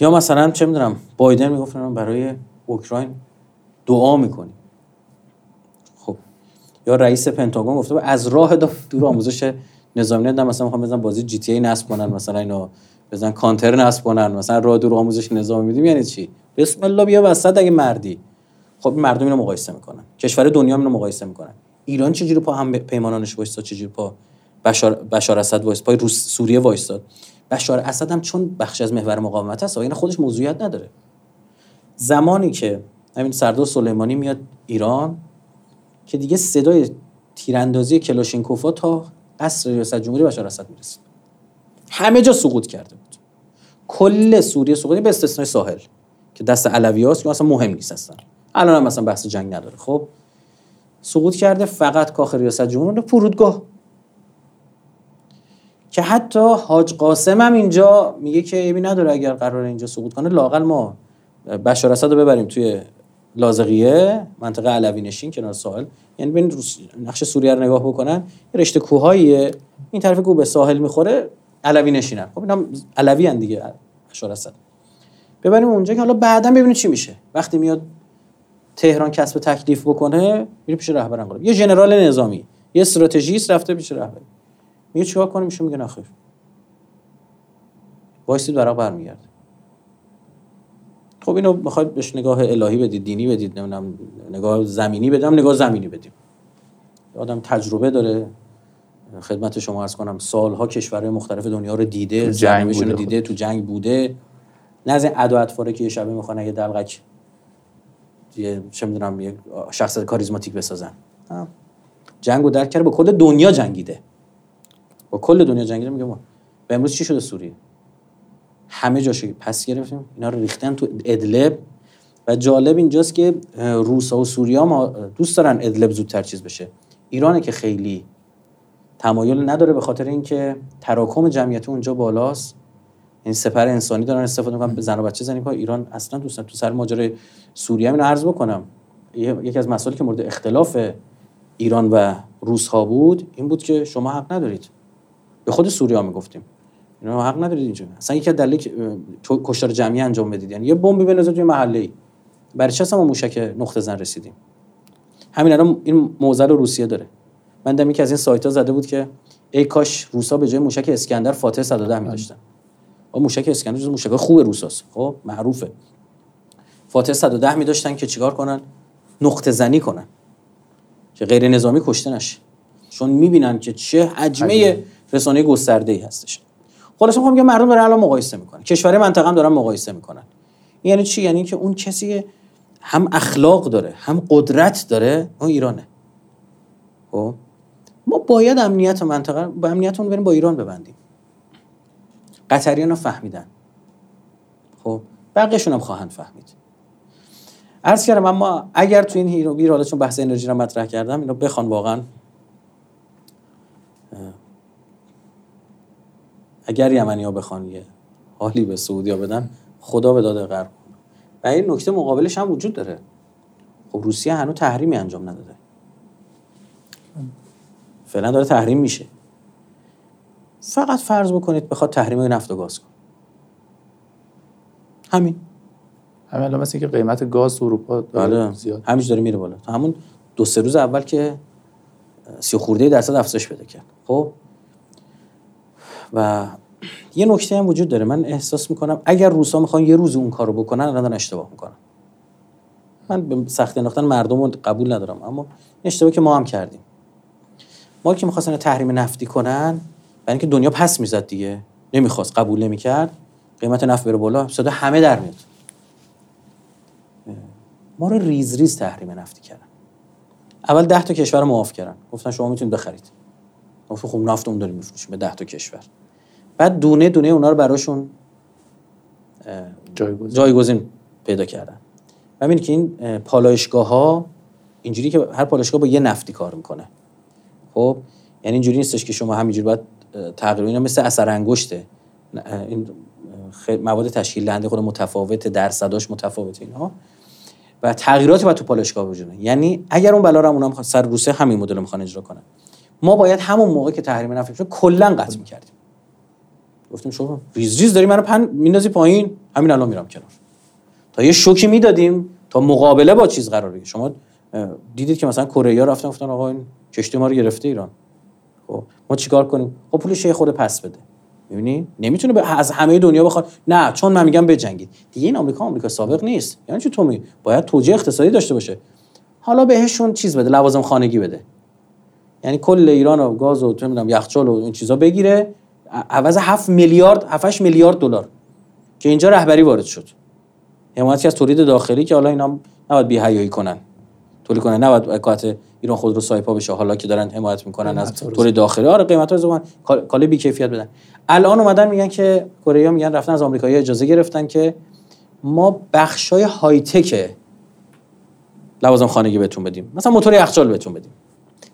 یا مثلا چه می‌دونم بایدن می‌گفت برای اوکراین دعا می‌کنی. خب. یا رئیس پنتاگون گفته از راه دور آموزش نظامی ندم مثلا می‌خوام بزنن بازی جی تی ای نصب کنن مثلا اینو بزن کانتر نصب کنن مثلا راه دور آموزش نظامی میدیم یعنی چی؟ بسم الله بیا وسط اگه مردی. خب مردم اینو مقایسه می‌کنن. کشور دنیا اینو مقایسه می‌کنن. ایران چجوری پا هم پیمانانش وایساد؟ چجوری پا بشار بشار اسد وایس پای روس سوریه وایساد؟ بشار اسد هم چون بخش از محور مقاومت هست و این خودش موضوعیت نداره. زمانی که همین سردار سلیمانی میاد ایران که دیگه صدای تیراندازی کلاشینکوفا تا قصر ریاست جمهوری بشار اسد می‌رسید همه جا سقوط کرده بود. کل سوریه سقوط به استثنای ساحل که دست علوی هاست که اصلا مهم نیست اصلا. الان هم مثلا بحث جنگ نداره. خب سقوط کرده فقط کاخ ریاست جمهور فرودگاه. که حتی حاج قاسم هم اینجا میگه که ایبی نداره اگر قرار اینجا سقوط کنه لاقل ما بشار اسد رو ببریم توی لازقیه منطقه علوی نشین کنار ساحل. یعنی ببین نقش سوریه رو نگاه بکنن یه رشته کوهاییه. این طرف کوه به ساحل می‌خوره علوی نشینن. خب اینا علوی ان دیگه بشار اسد ببریم اونجا که حالا بعدا ببینیم چی میشه. وقتی میاد تهران کسب تکلیف بکنه میره پیش رهبر انقلاب. یه ژنرال نظامی. یه استراتژیست رفته پیش رهبر. میگه چیکار کنیم؟ میشه میگه نخیر. وایسید برای برمیگرده. خب اینو می‌خواید بهش نگاه الهی بدید دینی بدید نمی‌دونم نگاه زمینی بدم نگاه زمینی بدیم. آدم تجربه داره. خدمت شما عرض کنم سالها کشورهای مختلف دنیا رو دیده جنگ رو بوده. دیده تو جنگ بوده. نه از این ادا اطفاره که یه شبه می‌خوان یه دلغک یه چه می‌دونم یه شخصیت کاریزماتیک بسازن. جنگ رو درک کرده با کل دنیا جنگیده. با کل دنیا جنگیده میگه ما. و امروز چی شده سوریه؟ همه جاشو پس گرفتیم. اینا رو ریختن تو ادلب. و جالب اینجاست که روسا و سوریا ما دوست دارن ادلب زودتر چیز بشه. ایرانه که خیلی تمایل نداره به خاطر اینکه تراکم جمعیت اونجا بالاست. این سپر انسانی دارن استفاده می‌کنن به زن و بچه زنی. ایران اصلا دوست. تو سر ماجرای سوریه اینو عرض بکنم. یکی از مسائلی که مورد اختلاف ایران و روس ها بود این بود که شما حق ندارید. به خود سوریه ها می‌گفتیم. اینا حق ندارید اینجا. اصلا یکی که تو- کشتار جمعی انجام بدید. یعنی یه بمبی بندازید توی محله ای برای چه ما موشک نقطه زن رسیدیم؟ همین الان این موزل رو روسیه داره. من دم یکی از این سایت ها زده بود که ای کاش روسا به جای موشک اسکندر فاتح 110 می داشتن و موشک اسکندر جز موشک خوب روساست. خب معروفه. فاتح 110 می داشتن که چیکار کنن؟ نقطه زنی کنن. که غیر نظامی کشته نشه. چون می‌بینن که چه حجمه رسانه گسترده ای هستش. خلاص می‌خوام که مردم دارن الان مقایسه می‌کنن. کشور منطقه هم دارن مقایسه می‌کنن. یعنی چی؟ یعنی که اون کسی هم اخلاق داره هم قدرت داره. اون ایرانه. خب؟ ما باید امنیت منطقه با امنیتمون بریم با ایران ببندیم. قطریان رو فهمیدن. خب؟ بقیهشون هم خواهند فهمید. عرض کردم اما اگر تو این هیرو چون بحث انرژی رو مطرح کردم اینو بخوان واقعا اگر یمنی ها بخوان یه حالی به سعودیا بدن خدا به داده غرب. کنه. و این نکته مقابلش هم وجود داره. خب روسیه هنوز تحریمی انجام نداده. فعلا داره تحریم میشه. فقط فرض بکنید بخواد تحریم نفت و گاز کنه. همین. همین الان مثل که قیمت گاز تو اروپا داره بله. زیاد. همینش داره میره بالا. همون دو سه روز اول که سی خورده درصد افزایش پیدا کرد. خب؟ و یه نکته هم وجود داره. من احساس می‌کنم اگر روسا می‌خوان یه روز اون کارو بکنن الان اشتباه می‌کنن. من به سختی انداختن مردم رو قبول ندارم اما اشتباه که ما هم کردیم. ما که می‌خواستن تحریم نفتی کنن برای اینکه دنیا پس می‌زد دیگه. نمی‌خواست قبول نمی‌کرد. قیمت نفت بره بالا صدا همه در میاد. ما رو ریز ریز تحریم نفتی کردن. اول ده تا کشور معاف کردن. گفتن شما می‌تونید بخرید. گفتم خب نفت اون داریم میفروشیم به ده تا کشور. بعد دونه دونه اونا رو براشون جایگزین. جایگزین پیدا کردن. و می‌بینی که این اه، پالایشگاه ها اینجوری که هر پالایشگاه با یه نفتی کار می‌کنه. خب یعنی اینجوری نیستش که شما همینجوری باید تغییر اینا مثل اثر انگشته. این مواد تشکیل دهنده خود متفاوت درصداش متفاوت اینها و تغییراتی باید تو پالایشگاه وجود. یعنی اگر اون بلا رو هم اونا سر روسیه همین مدل می‌خوان اجرا کنن. ما باید همون موقع که تحریم نفت شد کلا قطع می‌کردیم. گفتیم شما ریز ریز داری منو پن میندازی پایین؟ همین الان میرم کنار. تا یه شوکی می‌دادیم تا مقابله با چیز قرار بگیره شما دیدید که مثلا کره رفتن گفتن آقا این کشتی ما رو گرفته ایران. خب ما چیکار کنیم؟ خب پولش یه خود پس بده. می‌بینی؟ نمی‌تونه به- از همه دنیا بخواد. نه چون من میگم بجنگید. دیگه این آمریکا آمریکا سابق نیست. یعنی چی تو می باید توجیه اقتصادی داشته باشه. حالا بهشون چیز بده لوازم خانگی بده. یعنی کل ایران و گاز و چه می‌دونم یخچال و این چیزا بگیره. عوض 7 میلیارد 7 میلیارد دلار که اینجا رهبری وارد شد. حمایتی از تولید داخلی که حالا اینا نباید بی حیایی کنن. تولید کنن. نباید وکالت ایران خودرو سایپا بشه. حالا که دارن حمایت می‌کنن از قیمت‌ها رو تولید داخلی. آره قیمتا رو زمان کالا بی کیفیت بدن. الان اومدن میگن که کره میگن رفتن از آمریکایی اجازه گرفتن که ما بخشای های تک لوازم خانگی بهتون بدیم. مثلا موتور یخچال بهتون بدیم.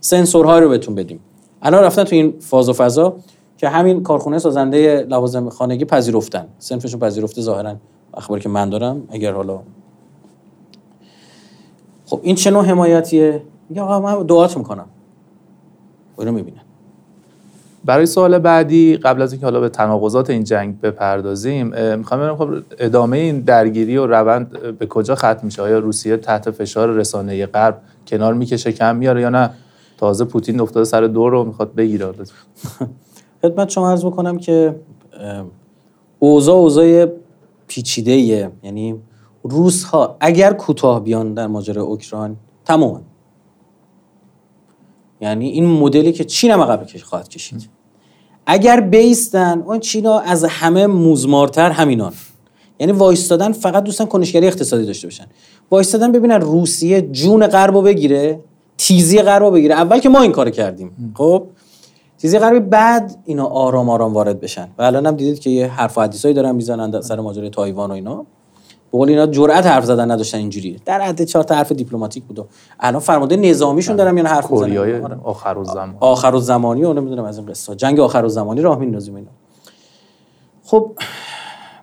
سنسورها رو بهتون بدیم. الان رفتن تو این فاز و فضا. که همین کارخونه سازنده لوازم خانگی پذیرفتن. سنفشون پذیرفته ظاهرا اخباری که من دارم اگر حالا خب این چه نوع حمایتیه؟ میگه آقا من دعات می‌کنم. اینو می‌بینن برای سوال بعدی قبل از اینکه حالا به تناقضات این جنگ بپردازیم می‌خوام ببینم خب ادامه این درگیری و روند به کجا ختم میشه؟ آیا روسیه تحت فشار رسانه غرب کنار می‌کشه کم میاره یا نه؟ تازه پوتین افتاده سر دور رو می‌خواد بگیره. *laughs* خدمت شما عرض بکنم که اوضاع اوضاع پیچیده یعنی روس ها اگر کوتاه بیان در ماجرای اوکراین تمام یعنی این مدلی که چین هم عقب خواهد کشید. اگر بیستن اون چینا از همه موزمارتر همینان. یعنی وایستادن فقط دوستن کنشگری اقتصادی داشته باشن. وایستادن ببینن روسیه جون غربو بگیره تیزی غربو بگیره. اول که ما این کار کردیم. خب؟ تیزی غربی بعد اینا آرام آرام وارد بشن. و الان هم دیدید که یه حرف و حدیثایی دارن می‌زنن سر ماجرای تایوان و اینا. بقول اینا جرأت حرف زدن نداشتن اینجوری در حد چهار تا حرف دیپلماتیک بود الان فرمانده نظامیشون دارن میان حرف می‌زنن. آخر الزمان آخر الزمانی و نمی‌دونم از این قصه جنگ آخر الزمانی راه میندازیم اینا. خب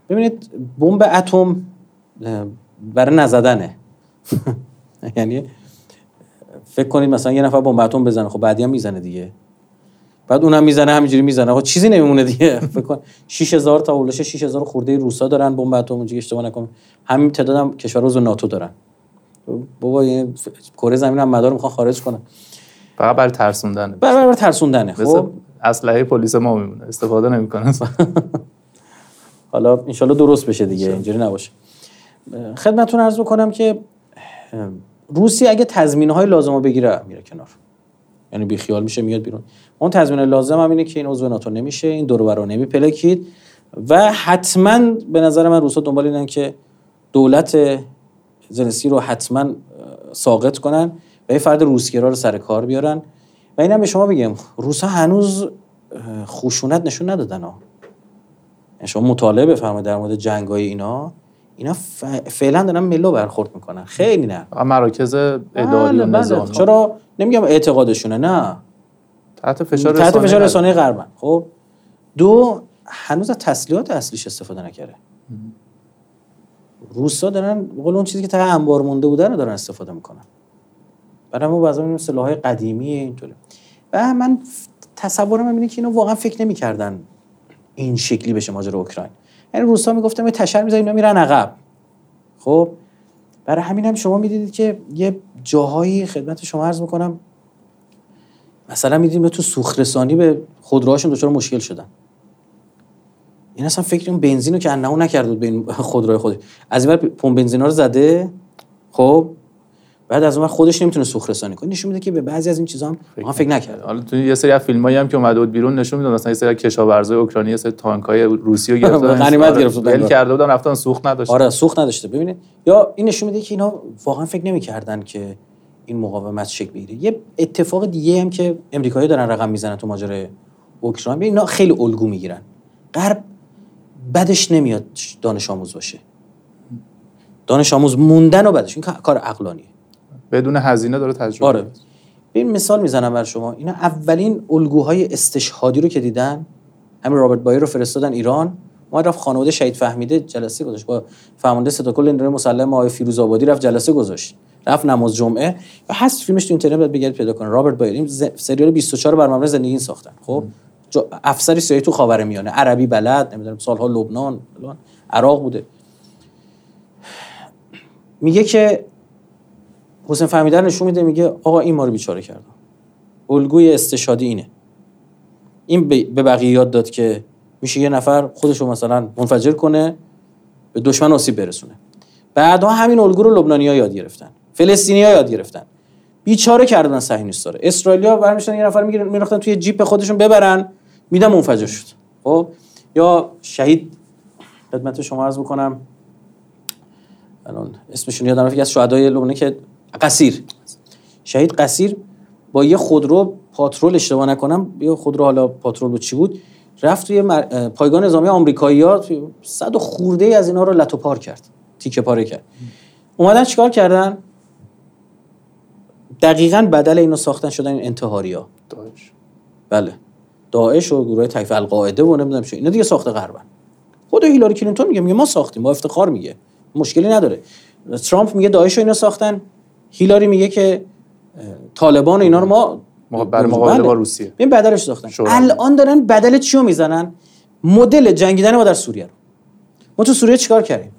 ببینید بمب اتم برای نزدنه. *laughs* یعنی فکر کنید مثلا یه نفر بمب اتم بزنه خب بعدی هم می‌زنه دیگه. بعد اونم می‌زنه همینجوری می‌زنه. خب چیزی نمیمونه دیگه. *laughs* فکر کن. 6000 تا اولش 6000 خورده روسا دارن بمب اتم اونجوری اشتباه نکنم. همین تعداد هم کشور عضو ناتو دارن. بابا کره زمین هم مدار می‌خوان خارج کنن. فقط برای ترسوندن برای برای ترسوندنه. خب. اسلحه پلیس ما میمونه. استفاده نمی‌کنه. *laughs* حالا انشالله درست بشه دیگه. اینجوری نباشه. خدمتتون عرض بکنم که روسیه اگه تضمین های لازم رو بگیره میره کنار. یعنی بی خیال میشه میاد بیرون. اون تضمین لازم هم اینه که این عضو ناتو نمیشه این دور برا نمیپلکید و حتما به نظر من روسا دنبال اینن که دولت زنسی رو حتما ساقط کنن و یه فرد روسگرا رو سر کار بیارن. و اینم به شما بگم روسا هنوز خشونت نشون ندادن ها. یعنی شما مطالعه بفرمایید در مورد جنگای اینا. اینا فعلا دارن ملو برخورد می‌کنن. خیلی نه. مراکز اداری و بله، بله. نظامی. چرا؟ نمیگم اعتقادشونه نه. تحت فشار تحت فشار رسانه غربن خب دو هنوز از تسلیحات اصلیش استفاده نکرده. روسا دارن قول اون چیزی که تا انبار مونده بوده رو دارن استفاده می‌کنن. برای ما بعضا می‌بینیم سلاحهای قدیمی اینطوره و من تصورم اینه که اینو واقعا فکر نمی‌کردن این شکلی بشه ماجرا اوکراین. یعنی روسا می‌گفتم یه تشر می‌ذارن اینا میرن عقب. خب؟ برای همین هم شما می‌دیدید که یه جاهایی خدمت شما عرض می‌کنم مثلا می‌دیدیم تو سوخت به خودروهاشون دچار مشکل شدن. این اصلا فکر اون بنزینو که انهو نکرده بود به این خودروی خود از این پمپ بنزینا رو زده؟ خب؟ بعد از اون خودش نمی‌تونه سوخت رسانی کنه. نشون میده که به بعضی از این چیزا هم فکر, فکر نکرد. حالا تو یه سری از فیلمایی هم که اومده بود بیرون نشون می‌داد. مثلا یه سری کشاورزای اوکراینی یه سری تانکای روسی رو گرفتن. *laughs* غنیمت آره، گرفتن. ول کرده بودن رفتن سوخت نداشت آره سوخت نداشته. ببینید یا این نشون میده که اینا واقعا فکر نمی‌کردن که این مقاومت شکل بگیره. یه اتفاق دیگه هم که امریکایی دارن رقم می‌زنن تو ماجرای اوکراین اینا خیلی الگو می‌گیرن. غرب بدش نمیاد دانش آموز باشه. دانش آموز موندن و بدش. این کار عقلانیه. بدون هزینه داره تجربه آره. این مثال می‌زنم بر شما. اینا اولین الگوهای استشهادی رو که دیدن همین رابرت بایر رو فرستادن ایران ما رفت خانواده شهید فهمیده جلسه گذاشت. با فرمانده صدا کل نیروی مسلح آقای فیروز آبادی رفت جلسه گذاشت. رفت نماز جمعه و هست فیلمش تو اینترنت بگردید پیدا کنه. رابرت بایر این سریال 24 بر مبنای زندگی ساختن. خب؟ افسری سیاسی تو خاورمیانه عربی بلد نمی‌دونم سالها لبنان عراق بوده. میگه که حسین فهمیدر نشون میده میگه آقا این ما رو بیچاره کرد. الگوی استشادی اینه. این به بقیه یاد داد که میشه یه نفر خودش رو مثلا منفجر کنه به دشمن آسیب برسونه. بعدها همین الگو رو لبنانی‌ها یاد گرفتن. فلسطینی‌ها یاد گرفتن. بیچاره کردن صهیونیست‌ها اسرائیلیا برمیشتن یه نفر می‌گیرن می‌رفتن توی جیپ خودشون ببرن میدم منفجر شد. خب؟ یا شهید خدمت شما عرض بکنم الان اسمشون یادم رفت از شهدای لبنان که قصیر. شهید قصیر با یه خودرو پاترول اشتباه نکنم یه خودرو حالا پاترول بود چی بود؟ رفت توی پایگاه نظامی آمریکایی‌ها صد خورده از اینا رو لتو پار کرد تیکه پاره کرد. اومدن چیکار کردن؟ دقیقا بدل اینو ساختن شدن این انتحاری ها داعش. بله. داعش و گروه تکفیر القاعده و نمی‌دونم چه اینا دیگه ساخته غربن. خود هیلاری کلینتون میگه میگه ما ساختیم با افتخار میگه. مشکلی نداره. ترامپ میگه داعش و اینا ساختن. هیلاری میگه که طالبان و اینا رو ما برای مقابله بله. با روسیه. این بدلش ساختن. الان دارن بدل چی رو می‌زنن؟ مدل جنگیدن ما در سوریه رو. ما تو سوریه چیکار کردیم؟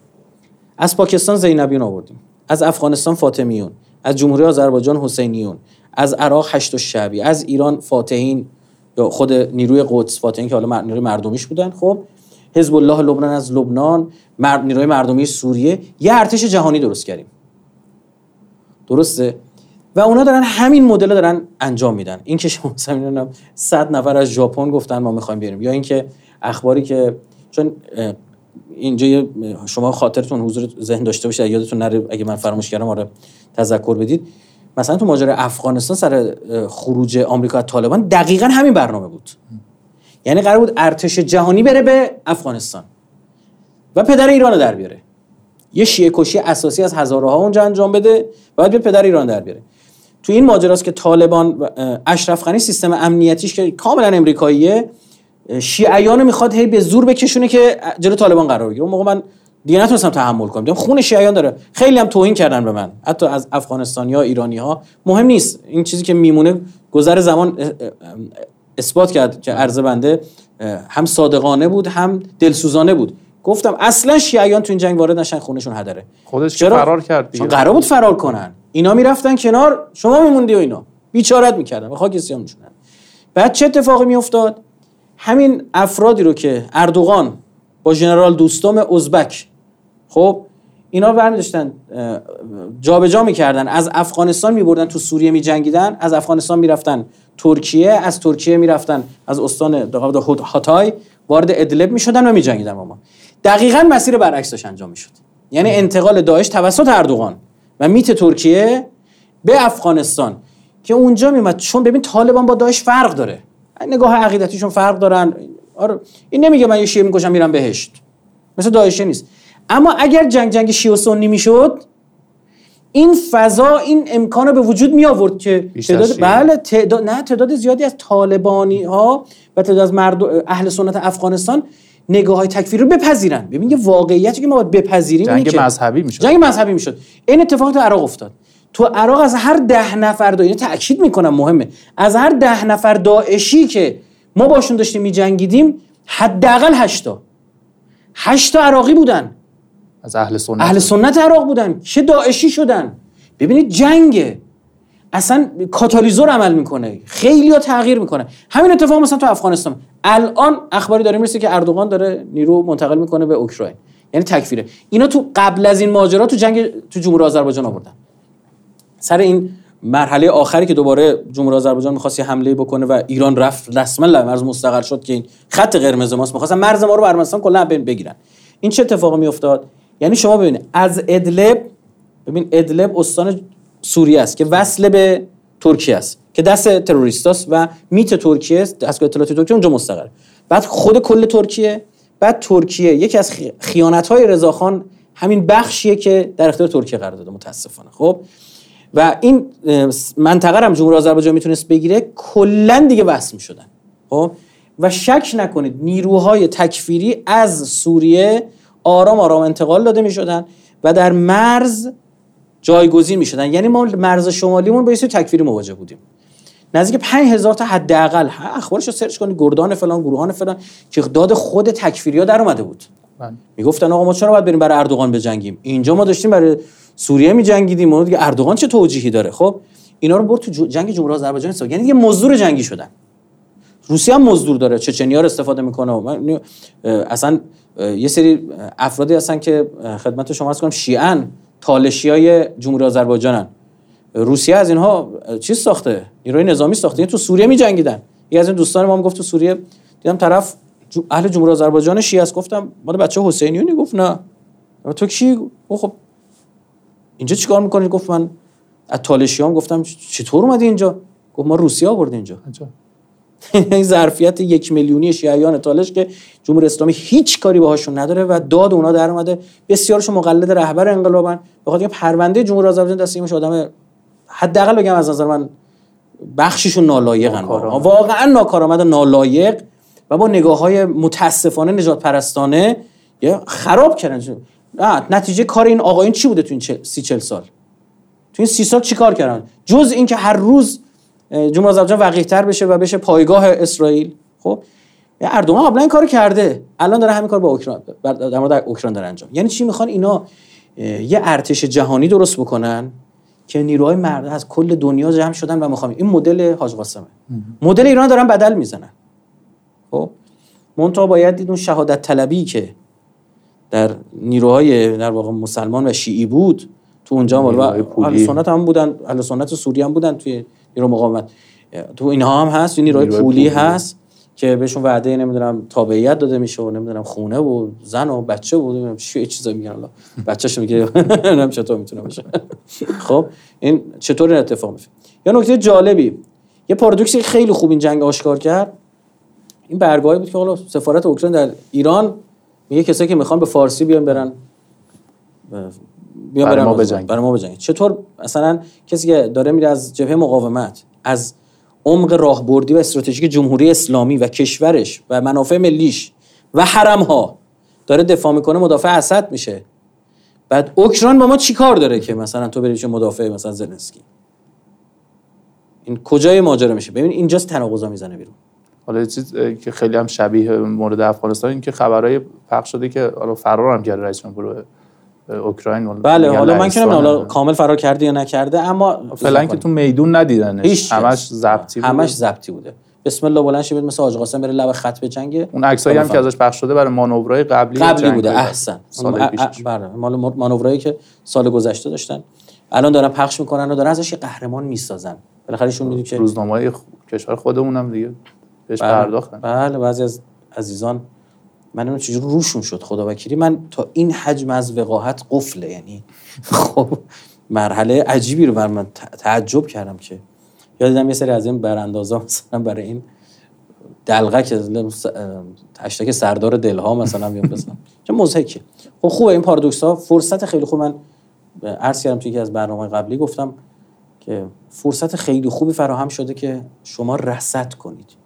از پاکستان زینبیون آوردیم. از افغانستان فاطمیون. از جمهوری آذربایجان حسینیون. از عراق هشت شعبی. از ایران فاتحین یا خود نیروی قدس فاتحین که حالا نیروی مردمیش بودن. خب حزب الله لبنان از لبنان مر... نیروی مردمی سوریه. یه ارتش جهانی درست کردیم. درسته؟ و اونا دارن همین مدل دارن انجام میدن. این که شما مثلا می‌دونم 100 نفر از ژاپن گفتن ما می‌خوایم بیاریم یا اینکه اخباری که چون اینجا شما خاطرتون حضور ذهن داشته باشید یادتون نره اگه من فراموش کردم آره تذکر بدید. مثلا تو ماجرای افغانستان سر خروج آمریکا از طالبان دقیقا همین برنامه بود. یعنی قرار بود ارتش جهانی بره به افغانستان و پدر ایران رو در بیاره. یه شیعه کشی اساسی از هزاره ها اونجا انجام بده بعد به پدر ایران در بیاره. تو این ماجراست که طالبان اشرف غنی سیستم امنیتیش که کاملا امریکاییه شیعیان می‌خواد هی به زور بکشونه که جلو طالبان قرار بگیره. اون موقع من دیگه نتونستم تحمل کنم. دیدم خون شیعیان داره. خیلی هم توهین کردن به من. حتی از افغانستانی ها ایرانی ها مهم نیست. این چیزی که میمونه گذر زمان اثبات کرد که عرض بنده هم صادقانه بود هم دلسوزانه بود. گفتم اصلا شیعیان تو این جنگ وارد نشن خونشون هدره. خودش چرا؟ فرار کرد دیگه. چون قرار بود فرار کنن. اینا می‌رفتن کنار شما میموندی و اینا. بیچارت می‌کردن و خاک سیاه میشونن بعد چه اتفاقی میافتاد؟ همین افرادی رو که اردوغان با ژنرال دوستام ازبک خب اینا برمیداشتن جابجا می‌کردن. از افغانستان میبردن تو سوریه میجنگیدن از افغانستان می‌رفتن ترکیه از ترکیه می‌رفتن از استان هاتای وارد ادلب می‌شدن و میجنگیدن با ما دقیقا مسیر برعکس داشت انجام می‌شد. یعنی انتقال داعش توسط اردوغان و میت ترکیه به افغانستان که اونجا میمد چون ببین طالبان با داعش فرق داره. نگاه عقیدتیشون فرق دارن. آره این نمیگه من یه شیعه می‌کشم میرم بهشت. مثل داعشه نیست. اما اگر جنگ جنگ شیعه و سنی می‌شد این فضا این امکان رو به وجود می آورد که تعداد. بله تعداد نه تعداد زیادی از طالبانی ها و تعداد از مرد اهل سنت افغانستان نگاه های تکفیری رو بپذیرن. ببین یه واقعیتی که ما باید بپذیریم جنگ مذهبی می‌شد. جنگ مذهبی می‌شد. این اتفاق تو عراق افتاد. تو عراق از هر ده نفر دا اینو تاکید می‌کنم مهمه. از هر ده نفر داعشی که ما باشون داشتیم میجنگیدیم حداقل هشتا. هشتا عراقی بودن. از اهل سنت. اهل سنت عراق بودن. چه داعشی شدن؟ ببینید جنگه اصلا کاتالیزور عمل می‌کنه. خیلی ها تغییر می‌کنه. همین اتفاق مثلا تو افغانستان. الان اخباری داره می‌رسه که اردوغان داره نیرو منتقل می‌کنه به اوکراین. یعنی تکفیره. اینا تو قبل از این ماجرا تو جنگ تو جمهوری آذربایجان آوردن. سر این مرحله آخری که دوباره جمهوری آذربایجان می‌خواست حمله بکنه و ایران رفت رسما مرز مستقر شد که این خط قرمز ماست. می‌خواستن مرز ما رو ارمنستان کلا بگیرن. این چه اتفاقی میافتاد؟ یعنی شما ببینید از ادلب ببین ادلب استان سوریه است که وصل به ترکیه است که دست تروریستاست و میت ترکیه است دستگاه اطلاعاتی ترکیه اونجا مستقر. بعد خود کل ترکیه بعد ترکیه یکی از خیانت های رضاخان همین بخشیه که در اختیار ترکیه قرار داده متاسفانه. خب؟ و این منطقه هم جمهوری آذربایجان می‌تونست بگیره کلا دیگه وصل می‌شدن. خب؟ و شک نکنید نیروهای تکفیری از سوریه آرام آرام انتقال داده می‌شدن و در مرز جایگزین می‌شدن. یعنی ما مرز شمالیمون با یه تکفیری مواجه بودیم. نزدیک 5000 تا حداقل اخبارش رو سرچ کنید گردان فلان گروهان فلان که داد خود تکفیریا در اومده بود. می‌گفتن آقا ما چرا باید بریم برای اردوغان بجنگیم؟ اینجا ما داشتیم برای سوریه میجنگیدیم. و دیگه اردوغان چه توجیهی داره؟ خب اینا رو برد تو جنگ جمهوری آذربایجان حساب. یعنی دیگه مزدور جنگی شدن. روسیه هم مزدور داره. چچنیا رو استفاده می‌کنه اصلا یه سری افرادی هستن که خدمت شما عرض کنم شیعن. تالشیای جمهوری آذربایجانن. روسیه از اینها چیز ساخته؟ نیروی نظامی ساخته. این تو سوریه میجنگیدن. یکی از این دوستان ما گفت تو سوریه دیدم طرف اهل جمهوری آذربایجان شیعه است. گفتم مال بچه حسینیونی گفت نه. تو کی؟ خب اینجا چیکار می‌کنید گفت من از تالشیام گفتم چطور اومدی اینجا؟ گفت ما روسیه آوردیم اینجا. *laughs* این ظرفیت یک میلیونی شیعیان تالش که جمهوری اسلامی هیچ کاری باهاشون نداره و داد اونا در اومده. بسیارشون مقلد رهبر انقلابن. بخاطر اینکه پرونده جمهوری آذربایجان دست ایمش آدم حداقل بگم از نظر من بخششون نالایقن. واقعا ناکارآمد نالایق و با نگاه های متاسفانه نجات پرستانه خراب کردن. نه نتیجه کار این آقایون چی بوده تو این سی چل سال؟ تو این سی سال چی کار کردن؟ جز اینکه هر روز جمهوری آذربایجان وقیح‌تر بشه و بشه پایگاه اسرائیل. خب اردوغان قبلا این کارو کرده. الان داره همین کار با اوکراین در مورد اوکراین داره انجام. یعنی چی می‌خوان اینا یه ارتش جهانی درست بکنن که نیروهای مرد از کل دنیا جمع شدن و می‌خوام این مدل حاج قاسمه. مدل ایران دارن بدل می‌زنن. خب منتها باید دید اون شهادت طلبی که در نیروهای در واقع مسلمان و شیعی بود تو اونجا و سنت هم بودن اهل سنت سوری هم بودن توی نیرو مقاومت. تو اینها هم هست نیروهای پولی, پولی. هست که بهشون وعده نمی‌دونم تابعیت داده میشه و نمی‌دونم خونه و زن و بچه و نمی‌دونم چه چیزا میگن الله بچه‌ش میگه نمی‌دونم چطور می‌تونه باشه. خب این چطور این اتفاق میفته یا نکته جالبی یه پارادوکسی خیلی خوب این جنگ آشکار کرد. این برگاهی بود که حالا سفارت اوکراین در ایران میگه کسایی که می‌خوان به فارسی بیان برن. بیان برن ما بجنگ برای ما بجنگ چطور مثلا کسی که داره میره از جبهه مقاومت از عمق راهبردی و استراتژیک جمهوری اسلامی و کشورش و منافع ملیش و حرم ها داره دفاع می‌کنه مدافع اسد میشه. بعد اوکراین با ما چی کار داره که مثلا تو بری مدافع مثلا زلنسکی؟ این کجای ماجرا میشه؟ ببین اینجاست تناقضا می‌زنه بیرون. حالا چیز که خیلی هم شبیه مورد افغانستان این که خبرهای پخش شده که حالا فرار هم کرده رئیس جمهور اوکراین بله حالا من که حالا کامل فرار کرده یا نکرده اما فعلا که تو میدون ندیدنش. همش ضبطی بوده. همش ضبطی بوده. بسم الله بلند شید مثل حاج قاسم بره لب خط به جنگ. اون عکسایی هم که ازش پخش شده برای مانورهای قبلی قبلی بوده احسن. سال بله مانورایی که سال گذشته داشتن. الان دارن پخش می‌کنن و دارن ازش یه قهرمان می‌سازن. بالاخره ایشون می‌دونی که روزنامه‌های کشور خودمون هم دیگه بهش بله. پرداختن. بله بعضی از عزیزان من نمی‌دونم چجور روشون شد خدا وکیلی. من تا این حجم از وقاحت قفله. یعنی خب مرحله عجیبی رو بر من تعجب کردم که. یاد دیدم یه سری از این براندازا مثلا برای این دلغه که تشتک سردار دلها مثلا بیام بزنم. چه مضحکه. خب خوبه این پارادوکس ها فرصت خیلی خوب. من عرض کردم توی یکی از برنامه قبلی گفتم که فرصت خیلی خوبی فراهم شده که شما رصد کنید.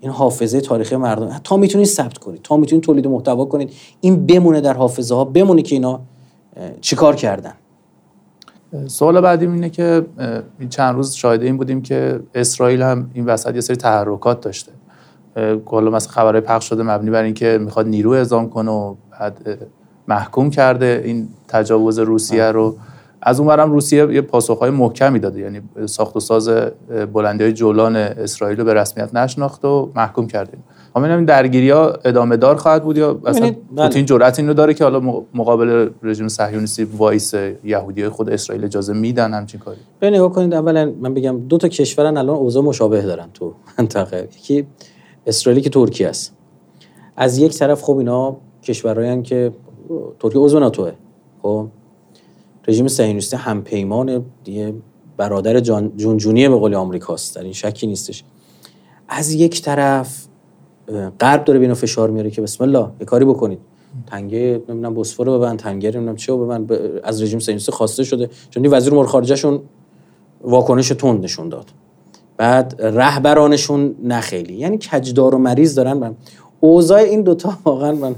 این حافظه تاریخی مردم. تا می‌تونید ثبت کنید تا می‌تونید تولید محتوا کنید این بمونه در حافظه ها بمونه که اینا چیکار کردن؟ سوال بعدی اینه که این چند روز شاهد این بودیم که اسرائیل هم این وسط یه سری تحرکات داشته. کلا مثلا خبرهای پخش شده مبنی بر اینکه می‌خواد نیرو اعزام کنه و بعد محکوم کرده این تجاوز روسیه رو. از اونورم روسیه یه پاسخهای محکمی داده. یعنی ساخت و ساز بلندی های جولان اسرائیل رو به رسمیت نشناخت و محکوم کرده. اما این درگیری ها ادامه دار خواهد بود یا اصلا بله. پوتین جرأت اینو داره که حالا مقابل رژیم صهیونیستی وایس یهودی خود اسرائیل اجازه میدن همچین کاری؟ به نگاه کنید اولا من بگم دو تا کشورن الان اوضاع مشابه دارن تو منطقه. یکی اسرائیلی که ترکیه است. از یک طرف خب اینا کشورهایی که ترکیه عضو ناتوه خب؟ رژیم صهیونیستی همپیمان دیگه برادر جان جونجونی به قول آمریکاست. در این شکی نیستش. از یک طرف غرب داره بینو فشار میاره که بسم الله یه کاری بکنید. تنگه نمی‌دونم بوسفور رو ببند تنگه نمی‌دونم چه ببند از رژیم صهیونیستی خواسته شده. چون وزیر امور خارجهشون واکنش تند نشون داد. بعد رهبرانشون نه خیلی. یعنی کجدار و مریض دارن من اوضاع این دوتا واقعا من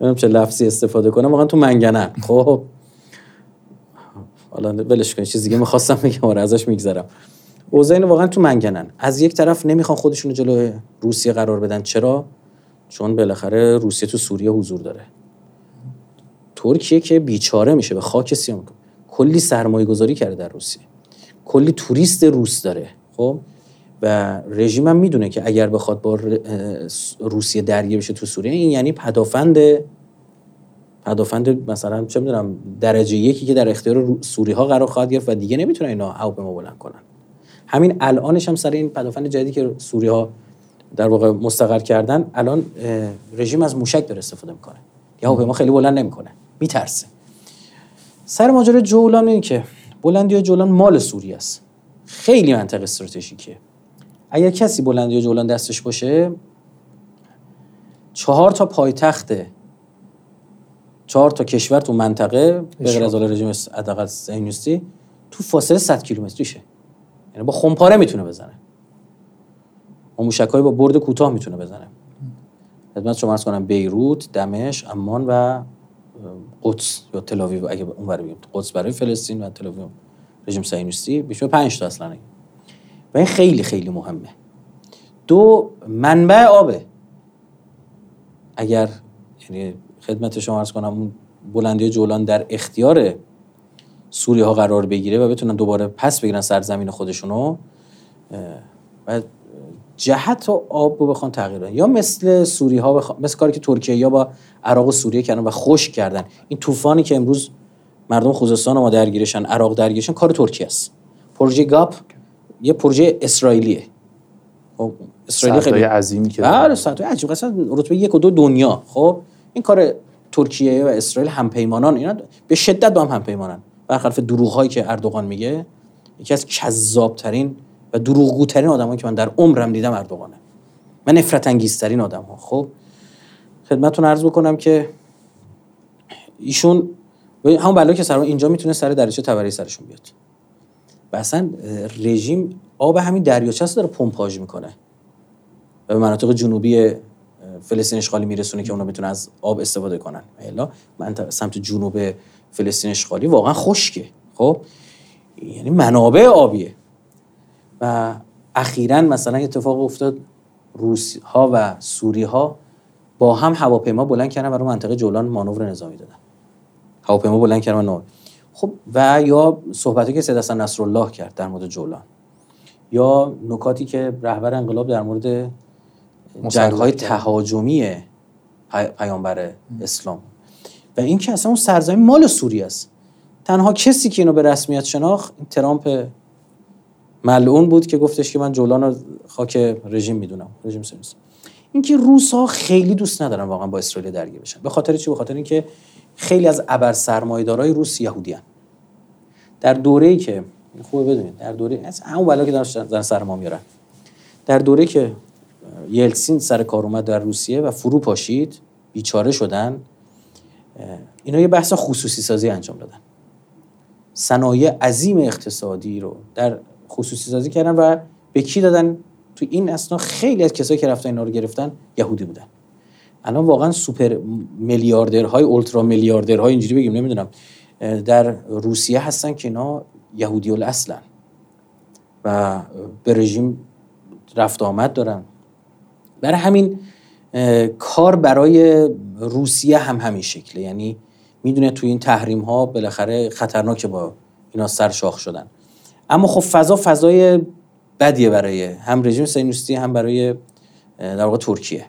نمی‌دونم چه لفظی استفاده کنم واقعا تو منگنه. خب. حالا ولش کن چیز دیگه می‌خواستم بگم آره ازش میگذرم. اوضاع واقعا تو منگنن. از یک طرف نمی‌خوان خودشون جلو روسیه قرار بدن. چرا؟ چون بالاخره روسیه تو سوریه حضور داره. ترکیه که بیچاره میشه به خاک سیام کلی سرمایه گذاری کرده در روسیه. کلی توریست روس داره خب؟ و رژیم هم می‌دونه که اگر بخواد با روسیه درگیر بشه تو سوریه این یعنی پدافند پدافند مثلا چه می‌دونم درجه یکی که در اختیار سوری ها قرار خواهد گرفت و دیگه نمی‌تونه اینا هواپیما بلند کنن. همین الانش هم سر این پدافند جدیدی که سوری ها در واقع مستقر کردن الان رژیم از موشک داره استفاده می‌کنه. یا هواپیما خیلی بلند نمی‌کنه. میترسه. سر ماجرا جولان این که بلندی جولان مال سوریه است. خیلی منطقه استراتژیکه اگر کسی بلندی جولان دستش باشه چهار تا پایتخت چهار تا کشور تو منطقه به غیر از رژیم حداقل صهیونیستی تو فاصله 100 کیلومتریشه یعنی با خمپاره می‌تونه بزنه. با موشکای با برد کوتاه می‌تونه بزنه. خدمت شما عرض کنم بیروت، دمشق، امان و قدس یا تل اگه اون برای قدس برای فلسطین و تل رژیم صهیونیستی بیش 5 تا اصلا و این خیلی خیلی مهمه. دو منبع آبه اگر یعنی خدمت شما عرض کنم اون بلندی جولان در اختیار سوری ها قرار بگیره و بتونن دوباره پس بگیرن سرزمین خودشونو و جهت و آب رو بخوان تغییر بدن. یا مثل سوری ها بخوان مثل کاری که ترکیه یا با عراق و سوریه کردن و خشک کردن. این طوفانی که امروز مردم خوزستان ما درگیرشن عراق درگیرشن کار ترکیه است. پروژه گاپ یه پروژه اسرائیلیه. خب اسرائیل خیلی عظیمی که بله عجیب. اصلا رتبه یک و دو دنیا. خب این کار ترکیه و اسرائیل همپیمانان اینا به شدت با هم همپیمانن. برخلاف دروغ هایی که اردوغان میگه یکی از کذاب ترین و دروغگوترین آدمایی که من در عمرم دیدم اردوغانه. من نفرت انگیزترین آدم ها خب خدمتتون عرض بکنم که ایشون همون بلا که سر اینجا می‌تونه سر دریاچه تبری سرشون بیاد. و اصلا رژیم آب همین دریاچه داره پمپاژ می‌کنه. و به مناطق جنوبی فلسطین اشغالی میرسونه که اونا بتونن از آب استفاده کنن. الا من سمت جنوب فلسطین اشغالی واقعا خشکه. خب؟ یعنی منابع آبیه. و اخیرا مثلا اتفاق افتاد روسی ها و سوری ها با هم هواپیما بلند کردن برای منطقه جولان مانور نظامی دادن. هواپیما بلند کردن خب و یا صحبتی که سید حسن نصرالله کرد در مورد جولان. یا نکاتی که رهبر انقلاب در مورد جنگ های تهاجمی پیامبر اسلام. و این که اصلا اون سرزمین مال سوریه است. تنها کسی که اینو به رسمیت شناخت ترامپ ملعون بود که گفتش که من جولان رو خاک رژیم می‌دونم رژیم سیونیست اینکه روس ها خیلی دوست ندارن واقعا با اسرائیل درگیر بشن. به خاطر چی؟ به خاطر اینکه خیلی از ابر سرمایه‌دارای روس یهودیان در دوره‌ای که خوبه بدونید در دوره از همون بلا که دارن سر ما میارن در دوره که یلسین سر کار اومد در روسیه و فرو پاشید. بیچاره شدن. اینا یه بحث خصوصی سازی انجام دادن. صنایع عظیم اقتصادی رو در خصوصی سازی کردن و به کی دادن؟ تو این اسنا خیلی از کسایی که رفتن اینا رو گرفتن یهودی بودن. الان واقعا سوپر میلیاردرهای اولترا میلیاردرهای اینجوری بگیم نمی‌دونم. در روسیه هستن که اینا یهودی اصلا و به رژیم رفت آمد دارن. برای همین کار برای روسیه هم همین شکله. یعنی می‌دونه تو این تحریم ها بالاخره خطرناک با اینا سرشاخ شدن. اما خب فضا فضای بدیه برای هم رژیم سینوستی هم برای در واقع ترکیه.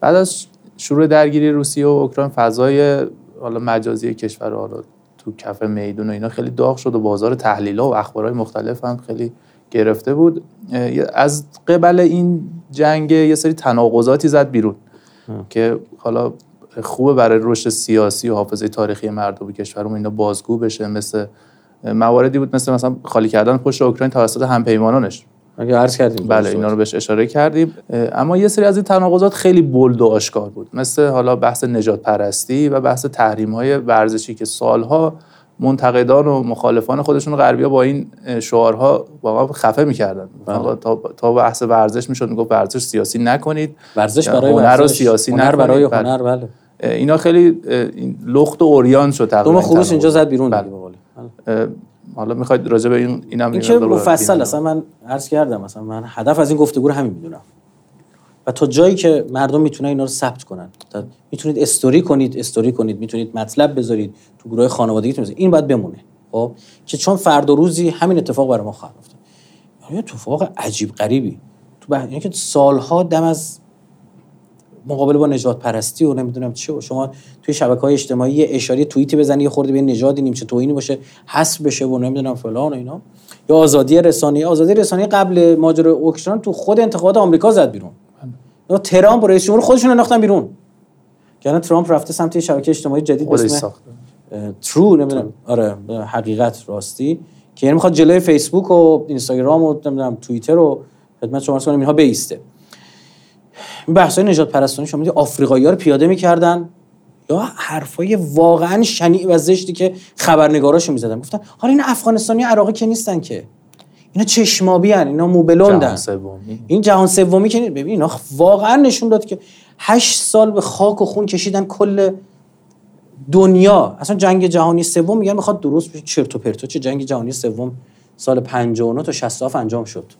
بعد از شروع درگیری روسیه و اوکراین فضای حالا مجازی کشور حالا تو کف میدون و اینا خیلی داغ شد و بازار تحلیل و اخبارهای مختلف هم خیلی گرفته بود از قبل این جنگ یه سری تناقضاتی زد بیرون که حالا خوبه برای رشد سیاسی و حافظه تاریخی مردم کشورمون اینا بازگو بشه مثل مواردی بود مثل مثلا خالی کردن پشت اوکراین توسط همپیمانانش. اگه عرض کردیم. بله اینا رو بهش اشاره کردیم. اما یه سری از این تناقضات خیلی بولد و آشکار بود مثل حالا بحث نجات پرستی و بحث تحریم های ورزشی که سالها منتقدان و مخالفان خودشون غربیا با این شعارها واقعا خفه می‌کردن بله. تا تا بحث ورزش می‌شد می‌گفت ورزش سیاسی نکنید ورزش برای هنر ورزش. سیاسی هنر برای بله. هنر بله اینا خیلی لخت و اوریان شد تقریبا دو خروس اینجا زد بیرون بله. بله. حالا می‌خواید راجع به این اینم این که مفصل اصلا من عرض کردم مثلا من هدف از این گفتگو رو همین می‌دونم و تا جایی که مردم می‌تونن اینا رو ثبت کنن. می‌تونید استوری کنید استوری کنید می‌تونید مطلب بذارید تو گروه خانوادگیتون این باید بمونه. خب؟ که چون فردا روزی همین اتفاق برای ما خواهد افتاد. یه اتفاق عجیب غریبی؟ تو بح... یعنی که سالها دم از مقابله با نجات پرستی و نمی‌دونم چه و شما توی شبکه های اجتماعی یه اشاره توییتی بزنی یه خورده به نژادی نیم چه توهینی باشه حذف بشه و نمی‌دونم فلان و اینا. یا آزادی رسانه آزادی رسانه قبل ماجرای اوکراین تو خود انتخابات آمریکا زد بیرون. یا ترامپ رئیس جمهور خودشون انداختن بیرون. که ترامپ رفته سمت شبکه اجتماعی جدید اسم ترو نمی‌دونم. آره حقیقت راستی. که یعنی می‌خواد جلوی فیسبوک و اینستاگرام و نمی‌دونم توییتر و خدمت شما کنم اینها بیسته. این بحث های نجات پرستانی شما آفریقایی ها رو پیاده می‌کردن؟ یا حرفای واقعا شنیع و زشتی که خبرنگاراشو می‌زدن؟ گفتن حالا این افغانستانی عراقی که نیستن که. اینا چشمابی هن. اینا موبلوندن این جهان سومی که ببین اینا واقعا نشون داد که هشت سال به خاک و خون کشیدن کل دنیا. اصلا جنگ جهانی سوم میگن می‌خواد درست بشه. چرت و پرتو چه جنگ جهانی سوم؟ سال 59 تا 67 انجام شد.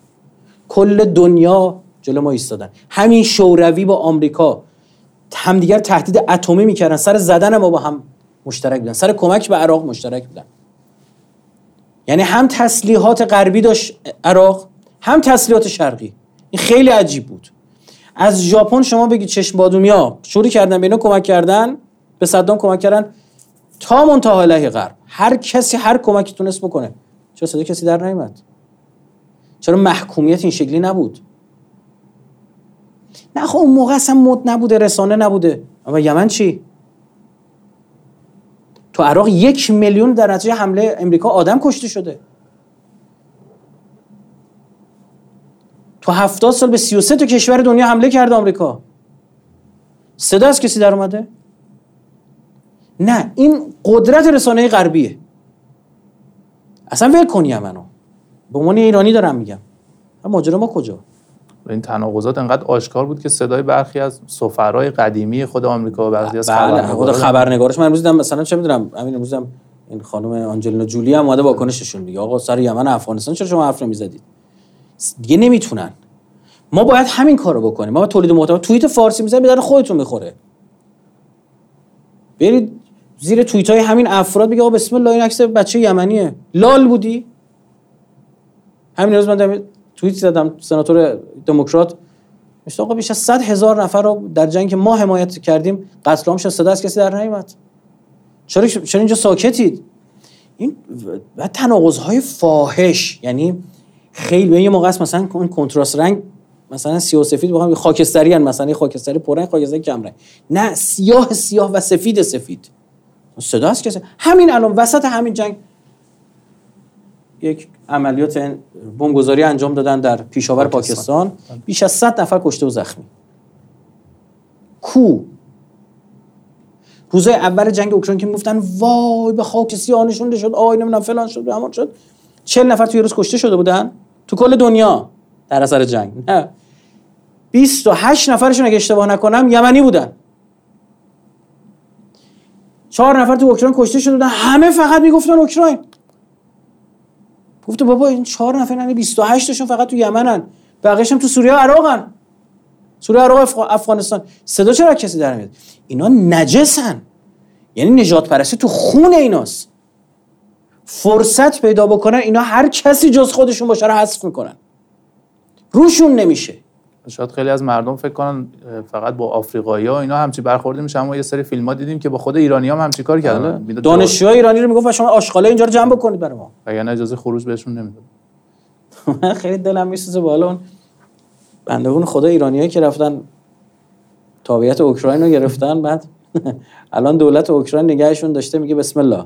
کل دنیا جلو ما ایستادن. همین شوروی با آمریکا. همدیگر تهدید اتمی می‌کردن. سر زدن ما با هم مشترک بودن. سر کمک به عراق مشترک بودن. یعنی هم تسلیحات غربی داشت عراق هم تسلیحات شرقی. این خیلی عجیب بود. از ژاپن شما بگید چشم بادومیا شروع کردن به اینا کمک کردن به صدام کمک کردن. تا منتها علیه غرب. هر کسی هر کمکی تونست بکنه. چرا صدا کسی در نیومد؟ چرا محکومیت این شکلی نبود؟ نه خب اون موقع اصلا مد نبوده رسانه نبوده. اما یمن چی؟ تو عراق یک میلیون در نتیجه حمله امریکا آدم کشته شده. تو هفتاد سال به 33 تا کشور دنیا حمله کرده آمریکا. صدا از کسی در اومده؟ نه این قدرت رسانه غربیه. اصلا ول کن یمنو به عنوان ایرانی دارم میگم. ماجرا ما کجا؟ این تناقضات انقدر آشکار بود که صدای برخی از سفرای قدیمی خود آمریکا و برخی از بله خود خبرنگارش. من امروز دیدم مثلا چه می‌دونم همین امروز این خانم آنجلینا جولی هم اومده واکنششون میگه آقا سر یمن افغانستان چرا شما حرف نمی‌زدید؟ دیگه نمی‌تونن. ما باید همین کارو بکنیم. ما تولید محتوا توییت فارسی می‌زنیم به خودتون می‌خوره. برید زیر توییت های همین افراد بگه آقا بسم الله این عکس بچه یمنیه. لال بودی؟ همین روز من توییت زدم سناتور دموکرات. میشه آقا بیش از 100 هزار نفر رو در جنگ ما حمایت کردیم. قتل عام شد صدا از کسی در نیومد. چرا چرا اینجا ساکتید؟ این و تناقض های فاحش یعنی خیلی به یه موقع است مثلا اون کنتراست رنگ مثلا سیاه و سفید بخوام خاکستری هن مثلا خاکستری پررنگ خاکستری کم رنگ. نه سیاه سیاه و سفید سفید. صدا از کسی همین الان وسط همین جنگ یک عملیات بمبگذاری انجام دادن در پیشاور پاکستان, پاکستان. بیش از 100 نفر کشته و زخمی. کو؟ روزای اول جنگ اوکراین که می‌گفتن وای به خاک سیاه نشونده شد آی نمی‌دونم فلان شد همان شد. 40 نفر توی روز کشته شده بودن تو کل دنیا در اثر جنگ. نه. 28 نفرشون اگه اشتباه نکنم یمنی بودن. چهار نفر تو اوکراین کشته شده بودن. همه فقط می‌گفتن اوکراین. گفته بابا این چهار نفر نه 28 تاشون فقط تو یمنن. بقیه‌ش هم تو سوریه و عراقن. سوریه عراق افغانستان. صدا چرا کسی در میاد؟ اینا نجسن. یعنی نجات پرستی تو خون ایناست. فرصت پیدا بکنن اینا هر کسی جز خودشون باشه رو حذف می‌کنن. روشون نمیشه. شاید خیلی از مردم فکر کنن فقط با آفریقایی ها اینا همچی برخورده میشه اما یه سری فیلم ها دیدیم که با خود ایرانی هم همچی کار کردن. آره. دانشجوهای ایرانی رو می‌گفت شما آشغاله اینجا رو جمع بکنید برای ما. اگر اجازه خروج بهشون نمی‌داد *laughs* خیلی دلم میسوزه بالا اون بنده اون خدا ایرانیایی که رفتن تابعیت اوکراین رو گرفتن بعد *laughs* الان دولت اوکراین نگهشون داشته میگه بسم الله.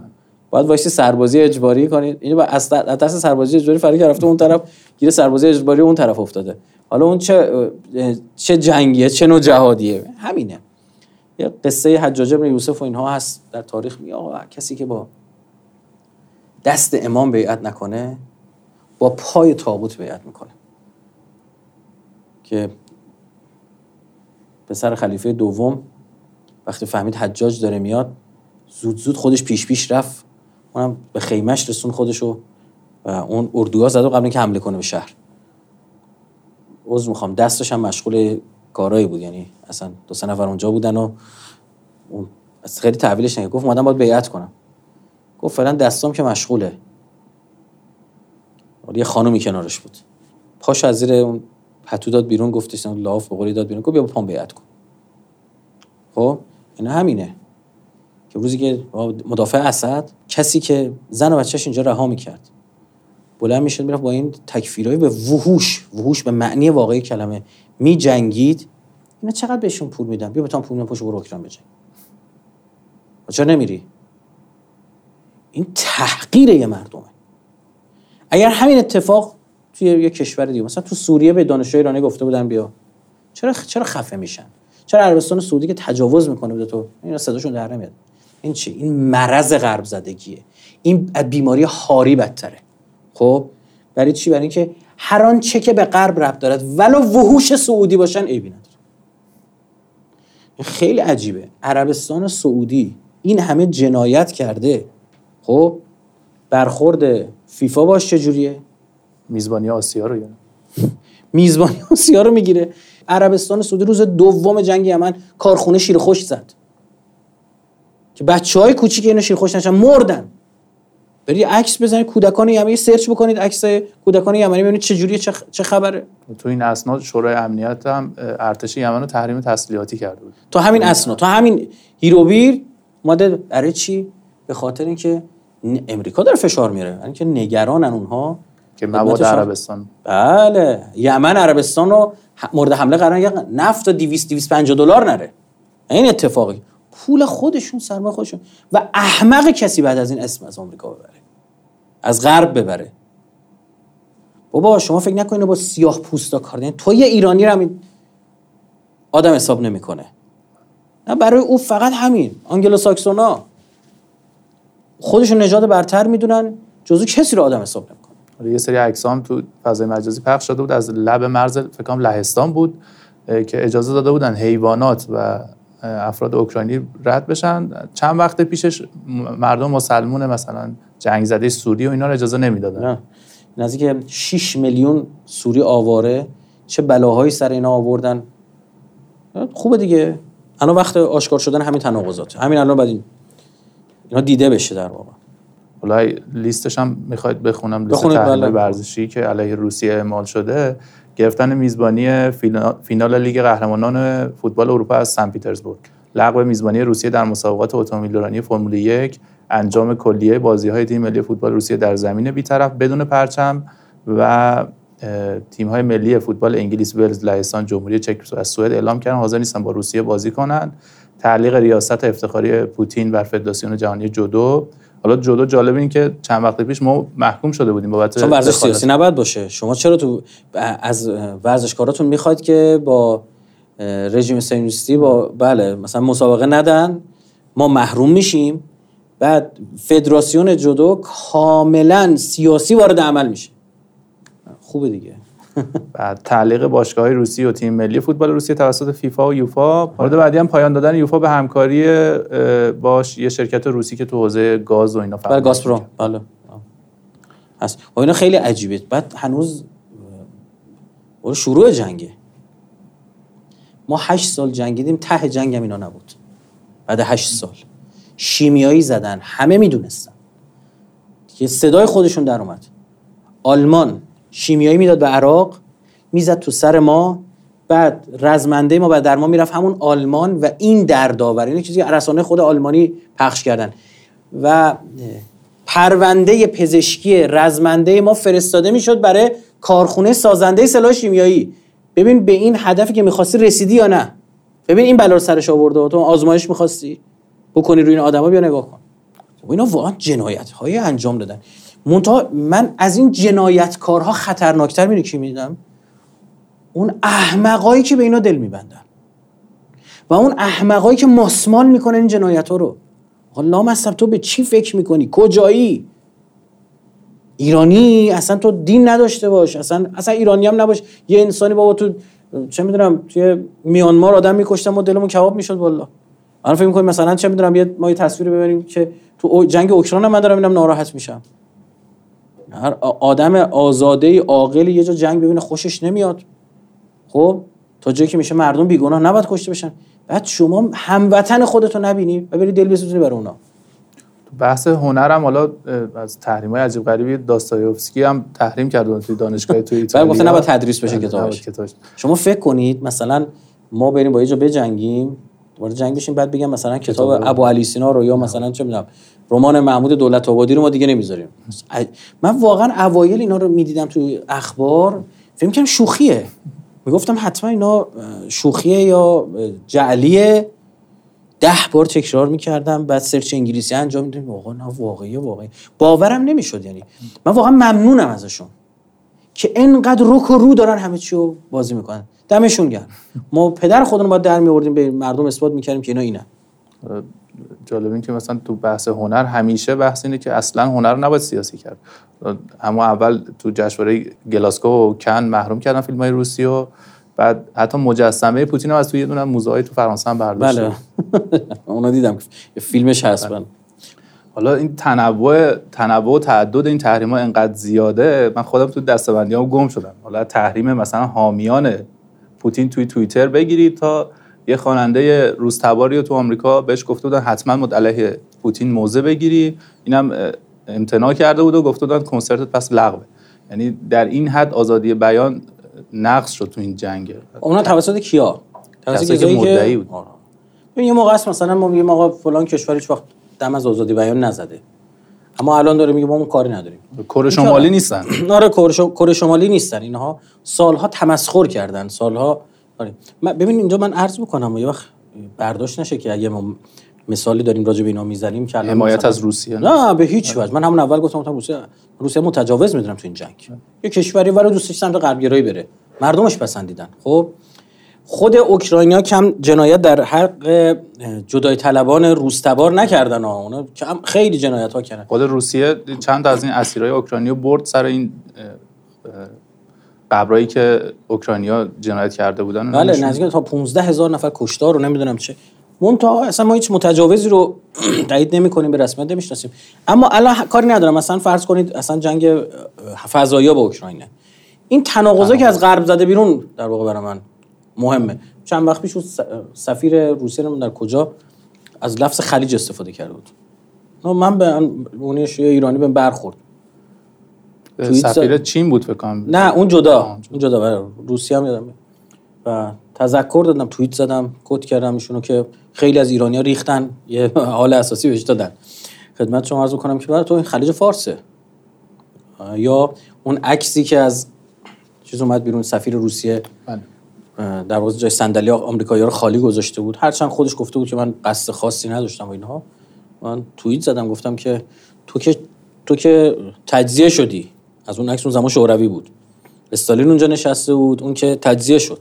باید وایسی سربازی اجباری کنید. اینو با از دست سربازی اجباری فراری رفته اون طرف گیر سربازی اجباری اون طرف افتاده. حالا اون چه چه جنگیه چه نوع جهادیه؟ همینه. یه قصه حجاج ابن یوسف و اینها هست در تاریخ. میگه آقا کسی که با دست امام بیعت نکنه با پای تابوت بیعت می‌کنه. که پسر خلیفه دوم وقتی فهمید حجاج داره میاد زود زود خودش پیش پیش رفت. اونم به خیمش رسون خودشو. و اون اردوها زد و قبل اینکه حمله کنه به شهر. عذر می‌خوام. دستش هم مشغول کارایی بود. یعنی اصلا دو سه نفر اونجا بودن و اون خیلی تحویلش نگه گفت مادم باید بیعت کنم. گفت فعلا دستام که مشغوله. یه خانومی کنارش بود. پاش از زیر اون پتو داد بیرون گفتش لاف به قولی داد بیرون. گفت بیا پام بیعت کن. خب؟ اینا همینه. که روزی که مدافع اسد کسی که زن و بچهش اینجا رها می‌کرد. بلند می‌شد می‌رفت با این تکفیرهای به وحوش وحوش به معنی واقعی کلمه می جنگید اینا چقدر بهشون پول میدن؟ بیا بتام پول میدن پشت برو اوکراین بجنگ. چرا نمیری؟ این تحقیر یه مردمه. اگر همین اتفاق توی یه کشور دیگه مثلا تو سوریه به دانشجو ایرانی گفته بودن بیا. چرا چرا خفه میشن؟ چرا عربستان سعودی که تجاوز می‌کنه به تو؟ اینا صداشون در نمیاد. این چی؟ این مرض غرب زدگیه. این بیماری هاری بدتره. خب؟ برای چی؟ برای اینکه هر آنچه که به غرب ربط دارد ولو وحوش سعودی باشن عیبی نداره. خیلی عجیبه. عربستان سعودی این همه جنایت کرده. خب؟ برخورد فیفا باش چجوریه؟ میزبانی آسیا رو یعنی. *laughs* میزبانی آسیا رو می‌گیره. عربستان سعودی روز دوم جنگ یمن کارخونه شیر خوش زد. که بچه های کوچیک اینو شیر خوش نشن مردن. بری عکس بزنید کودکان یمنی سرچ بکنید عکس کودکان یمنی ببینید چه جوریه چه خبره. تو این اسناد شورای امنیت هم ارتش یمن رو تحریم تسلیحاتی کرده بود. تو همین اسناد تو همین هیروبیر ماده برای چی؟ به خاطر اینکه امریکا داره فشار میاره. یعنی که نگرانن اونها. که مواد عربستان. بله یمن عربستان رو مورد حمله قرار نفت تا 200 250 دلار نره. این اتفاقی. پول خودشون سرمایه خودشون و احمق کسی بعد از این اسم از آمریکا ببره. از غرب ببره. بابا شما فکر نکنید با سیاه پوستا کار تو یه ایرانی رو همین آدم حساب نمی‌کنه. نه برای او فقط همین آنگلو ساکسونا. خودشون نژاد برتر می‌دونن جزو کسی رو آدم حساب نمی‌کنه. یه سری عکسام تو فضای مجازی پخش شده بود. از لب مرز فکر لهستان بود که اجازه داده بودن حیوانات و افراد اوکراینی رد بشن. چند وقت پیشش مردم مسلمون مثلا جنگ زده سوری و اینا رو اجازه نمی‌دادن. نزدیک 6 میلیون سوری آواره. چه بلاهایی سر اینا آوردن؟ خوبه دیگه. الان وقت آشکار شدن همین تناقضات. همین الان بعد این اینا دیده بشه در واقع. حالا لیستش هم می‌خواید بخونم لیست تحریم بله. ورزشی که علیه روسیه اعمال شده. گرفتن میزبانی فینال لیگ قهرمانان فوتبال اروپا از سن پیترزبورگ. لغو میزبانی روسیه در مسابقات اتومبیلرانی فرمول یک انجام کلیه بازی های تیم ملی فوتبال روسیه در زمین بیطرف بدون پرچم و تیم های ملی فوتبال انگلیس ولز لهستان جمهوری چک و سوئد اعلام کردن حاضر نیستن با روسیه بازی کنند تعلیق ریاست افتخاری پوتین بر فدراسیون جهانی جودو حالا جودو جالب این که چند وقت پیش ما محکوم شده بودیم بابت چون ورزش سیاسی نباید باشه. شما چرا تو از ورزشکاراتون می‌خواید که با رژیم سیونیستی با بله مثلا مسابقه ندن؟ ما محروم میشیم. بعد فدراسیون جودو کاملا سیاسی وارد عمل میشه. خوبه دیگه. بعد تعلیق باشگاه های روسی و تیم ملی فوتبال روسیه توسط فیفا و یوفا. مورد بعدی هم پایان دادن یوفا به همکاری باش یه شرکت روسی که تو حوزه گاز و اینا بله گازپروم بله. هست. و اینا خیلی عجیبه. بعد هنوز شروع جنگه. ما هشت سال جنگیدیم ته جنگ هم اینا نبود. بعد هشت سال. شیمیایی زدن همه می‌دونستن. که صدای خودشون در اومد. آلمان شیمیایی می‌داد به عراق می‌زد تو سر ما بعد رزمنده ما بعد در ما می‌رفت همون آلمان و این دردآور این چیزی رسانه خود آلمانی پخش کردن. و پرونده پزشکی رزمنده ما فرستاده می‌شد برای کارخونه سازنده سلاح شیمیایی. ببین به این هدفی که می‌خواستی رسیدی یا نه؟ ببین این بلا سرش آورده تو آزمایش می‌خواستی؟ بکنی روی این آدما بیا نگاه کن. و اینا واقعا جنایت های انجام دادن. منتها من از این جنایتکارها خطرناکتر می‌دونی کی میدم اون احمقایی که به اینا دل میبندن. و اون احمقایی که ماسمال می‌کنن این جنایت ها رو حالا تو به چی فکر می‌کنی؟ کجایی؟ ایرانی؟ اصلا تو دین نداشته باش. اصلا اصلا ایرانی هم نباش. یه انسانی بابا تو چه می‌دونم توی میانمار آدم میکشتم و دلمون کباب می‌شد والله من فکر می‌کنم مثلا چه می‌دونم یه ما یه تصویر ببینیم که تو جنگ اوکراین من دارم اینم ناراحت میشم. هر آدم آزاده عاقل یه جا جنگ ببینه خوشش نمیاد. خب؟ تا جایی که میشه مردم بیگناه نباید کشته بشن. بعد شما هموطن خودتو نبینی و بری دل بسوزونی برای اونا. بحث هنر هم حالا از تحریم های عجیب غریبی داستایوفسکی هم تحریم کرده توی دانشگاه توی *laughs* ایتالیا. گفته نباید تدریس بشه کتابش. شما فکر کنید مثلا ما بریم با یه جا بجنگیم وارد جنگ بشیم بعد بگم مثلا کتاب ابو علی سینا رو یا مثلا چه می‌دونم رمان محمود دولت آبادی رو ما دیگه نمی‌ذاریم. من واقعا اوایل اینا رو می‌دیدم تو اخبار فکر کنم شوخیه. می‌گفتم حتما اینا شوخیه یا جعلیه. ده بار تکرار می‌کردم بعد سرچ انگلیسی انجام میدم واقعا نه واقعیه واقعی باورم نمی‌شد یعنی. من واقعا ممنونم ازشون که انقدر رک و رو دارن همه چی رو بازی می‌کنن. دمشون گرم. ما پدر خودمون باید در میوردیم به مردم اثبات می‌کردیم که اینا اینن. جالب این که مثلا تو بحث هنر همیشه بحث اینه که اصلا هنر رو نباید سیاسی کرد. اما اول تو جشنواره گلاسکو و کن محروم کردن فیلم های روسی و بعد حتی مجسمه پوتین هم از توی یه دونه موزه تو فرانسه هم برداشت. بله. *laughs* اونا دیدم. که فیلمش هست بله. حالا این تنوع تنوع و تعدد این تحریم ها انقدر زیاده من خودم تو دستبندی هم گم شدم. حالا تحریم مثلا حامیان پوتین توی توییتر بگیرید تا یه خواننده روزتباری رو تو آمریکا بهش گفته بودن حتما مد پوتین موزه بگیری. اینم امتناع کرده بود و گفته بودن کنسرتت پس لغوه. یعنی در این حد آزادی بیان نقص شد تو این جنگ. اونا توسط کیا؟ توسط که مدعی بود. یه موقع مثلا ما میگیم آقا فلان کشور هیچ وقت دم از آزادی بیان نزده. اما الان داره میگه ما اون کاری نداریم. کره شمالی نیستن؟ *clears throat* آره کره شمالی نیستن. اینها سالها تمسخر کردن. سالها آره. ببین اینجا من عرض می‌کنم یه وقت برداشت نشه که اگه ما مثالی داریم راجع به اینا می‌زنیم که حمایت از روسیه نه؟ به هیچ وجه. من همون اول گفتم روسیه روسیه متجاوز می‌دونم تو این جنگ. یه کشوری ولی دوستش سمت غربگرایی بره. مردمش پسندیدن. خب؟ خود اوکراینیا کم جنایت در حق جدای طلبان روستبار نکردن ها اونا خیلی جنایت ها کردن. خود روسیه چند از این اسیرای اوکراینیا برد سر این قبرایی که اوکراینیا جنایت کرده بودن بله نزدیک تا 15 هزار نفر کشتار رو نمی‌دونم چه. منتها اصلا ما هیچ متجاوزی رو *clears throat* تایید نمی کنیم به رسمیت نمی‌شناسیم. اما الان کاری ندارم. مثلا فرض کنید اصلا جنگ فضایی با اوکراینه. این تناقضا که از غرب زده بیرون در واقع برای من. مهمه. چند وقت پیش سفیر روسیه رو در کجا از لفظ خلیج استفاده کرده بود. من به اون ایرانی به برخورد. سفیر چین بود فکر نه اون جدا. اون جدا برای روسیه هم یادم و تذکر دادم توییت زدم کد کردم ایشونو که خیلی از ایرانیا ریختن. یه حال اساسی بهش دادن. خدمت شما عرض کنم که برای تو این خلیج فارسه. یا اون عکسی که از چیز اومد بیرون سفیر روسیه. بله. در واقع جای صندلی آمریکایی‌ها رو خالی گذاشته بود. هرچند خودش گفته بود که من قصد خاصی نداشتم و اینها. من توییت زدم گفتم که تو که تو که تجزیه شدی. از اون عکس اون زمان شوروی بود. استالین اونجا نشسته بود اون که تجزیه شد.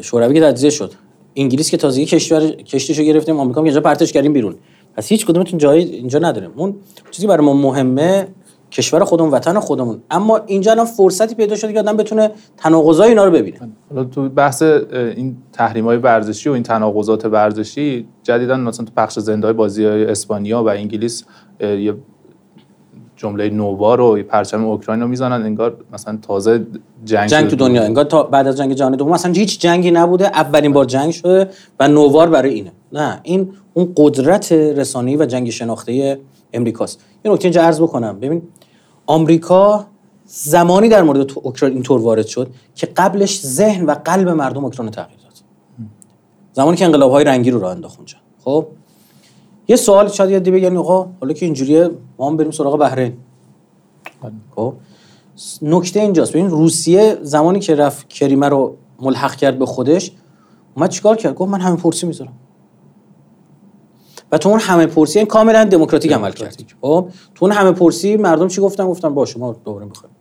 شوروی که تجزیه شد. انگلیس که تازگی کشور کشتیشو گرفتیم آمریکا که اینجا پرتش کردیم بیرون. پس هیچ کدومتون جایی اینجا نداریم. اون چیزی برای ما مهمه کشور خودمون وطن خودمون. اما اینجا الان فرصتی پیدا شده که آدم بتونه تناقضای اینا رو ببینه. حالا تو بحث این تحریم های ورزشی و این تناقضات ورزشی جدیدا مثلا تو پخش زنده های بازی های اسپانیا و انگلیس یه جمله نووا رو پرچم اوکراین رو می‌زنن انگار مثلا تازه جنگ جنگ تو دنیا انگار تا بعد از جنگ جهانی دوم مثلا هیچ جنگی نبوده. اولین بار جنگ شده و نووار برای اینه. نه این اون قدرت رسانه‌ای و جنگ شناخته امریکاست. یه نکته اینجا عرض بکنم. ببین آمریکا زمانی در مورد اوکراین اینطور وارد شد که قبلش ذهن و قلب مردم اوکراین تغییر داد. زمانی که انقلاب های رنگی رو راه انداخت اونجا. خب؟ یه سوال شاید یادی بگن آقا حالا که اینجوریه ما هم بریم سراغ بحرین. خب؟ نکته اینجاست. ببین روسیه زمانی که رفت کریمه رو ملحق کرد به خودش اومد چیکار کرد؟ گفت من همه پرسی می‌ذارم. و تو اون همه پرسی این کاملا دموکراتیک عمل کرد خب؟ تو اون همه پرسی مردم چی گفتن؟ گفتن با شما دوباره می‌خوایم.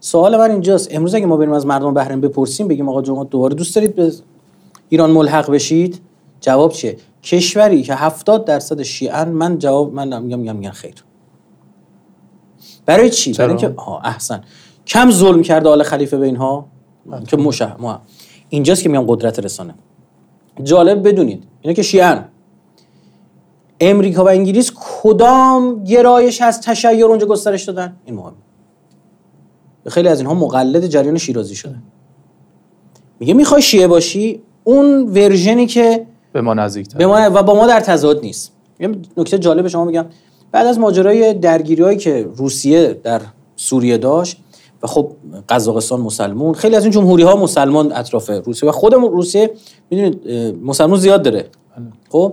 سوال من اینجاست. امروز اگه ما بریم از مردم بحرین بپرسیم بگیم آقا جماعت دوباره دوست دارید به ایران ملحق بشید؟ جواب چیه؟ کشوری که 70 درصد شیعن من جواب من میگم میگم میگن خیر. برای چی؟ برای اینکه احسن. کم ظلم کرده آل خلیفه به اینها؟ که مشه ما اینجاست که میگم قدرت رسانه. جالب بدونید. اینا که شیعن. امریکا و انگلیس کدام گرایش از تشیع اونجا گسترش دادن؟ این مهم. خیلی از اینها مقلد جریان شیرازی شده. میگه می‌خوای شیعه باشی؟ اون ورژنی که به ما نزدیک به ما و با ما در تضاد نیست. یه نکته جالب شما میگم. بعد از ماجرای درگیری هایی که روسیه در سوریه داشت و خب قزاقستان مسلمون خیلی از این جمهوری ها مسلمان اطراف روسیه و خود روسیه می‌دونید مسلمون زیاد داره. بله. خب؟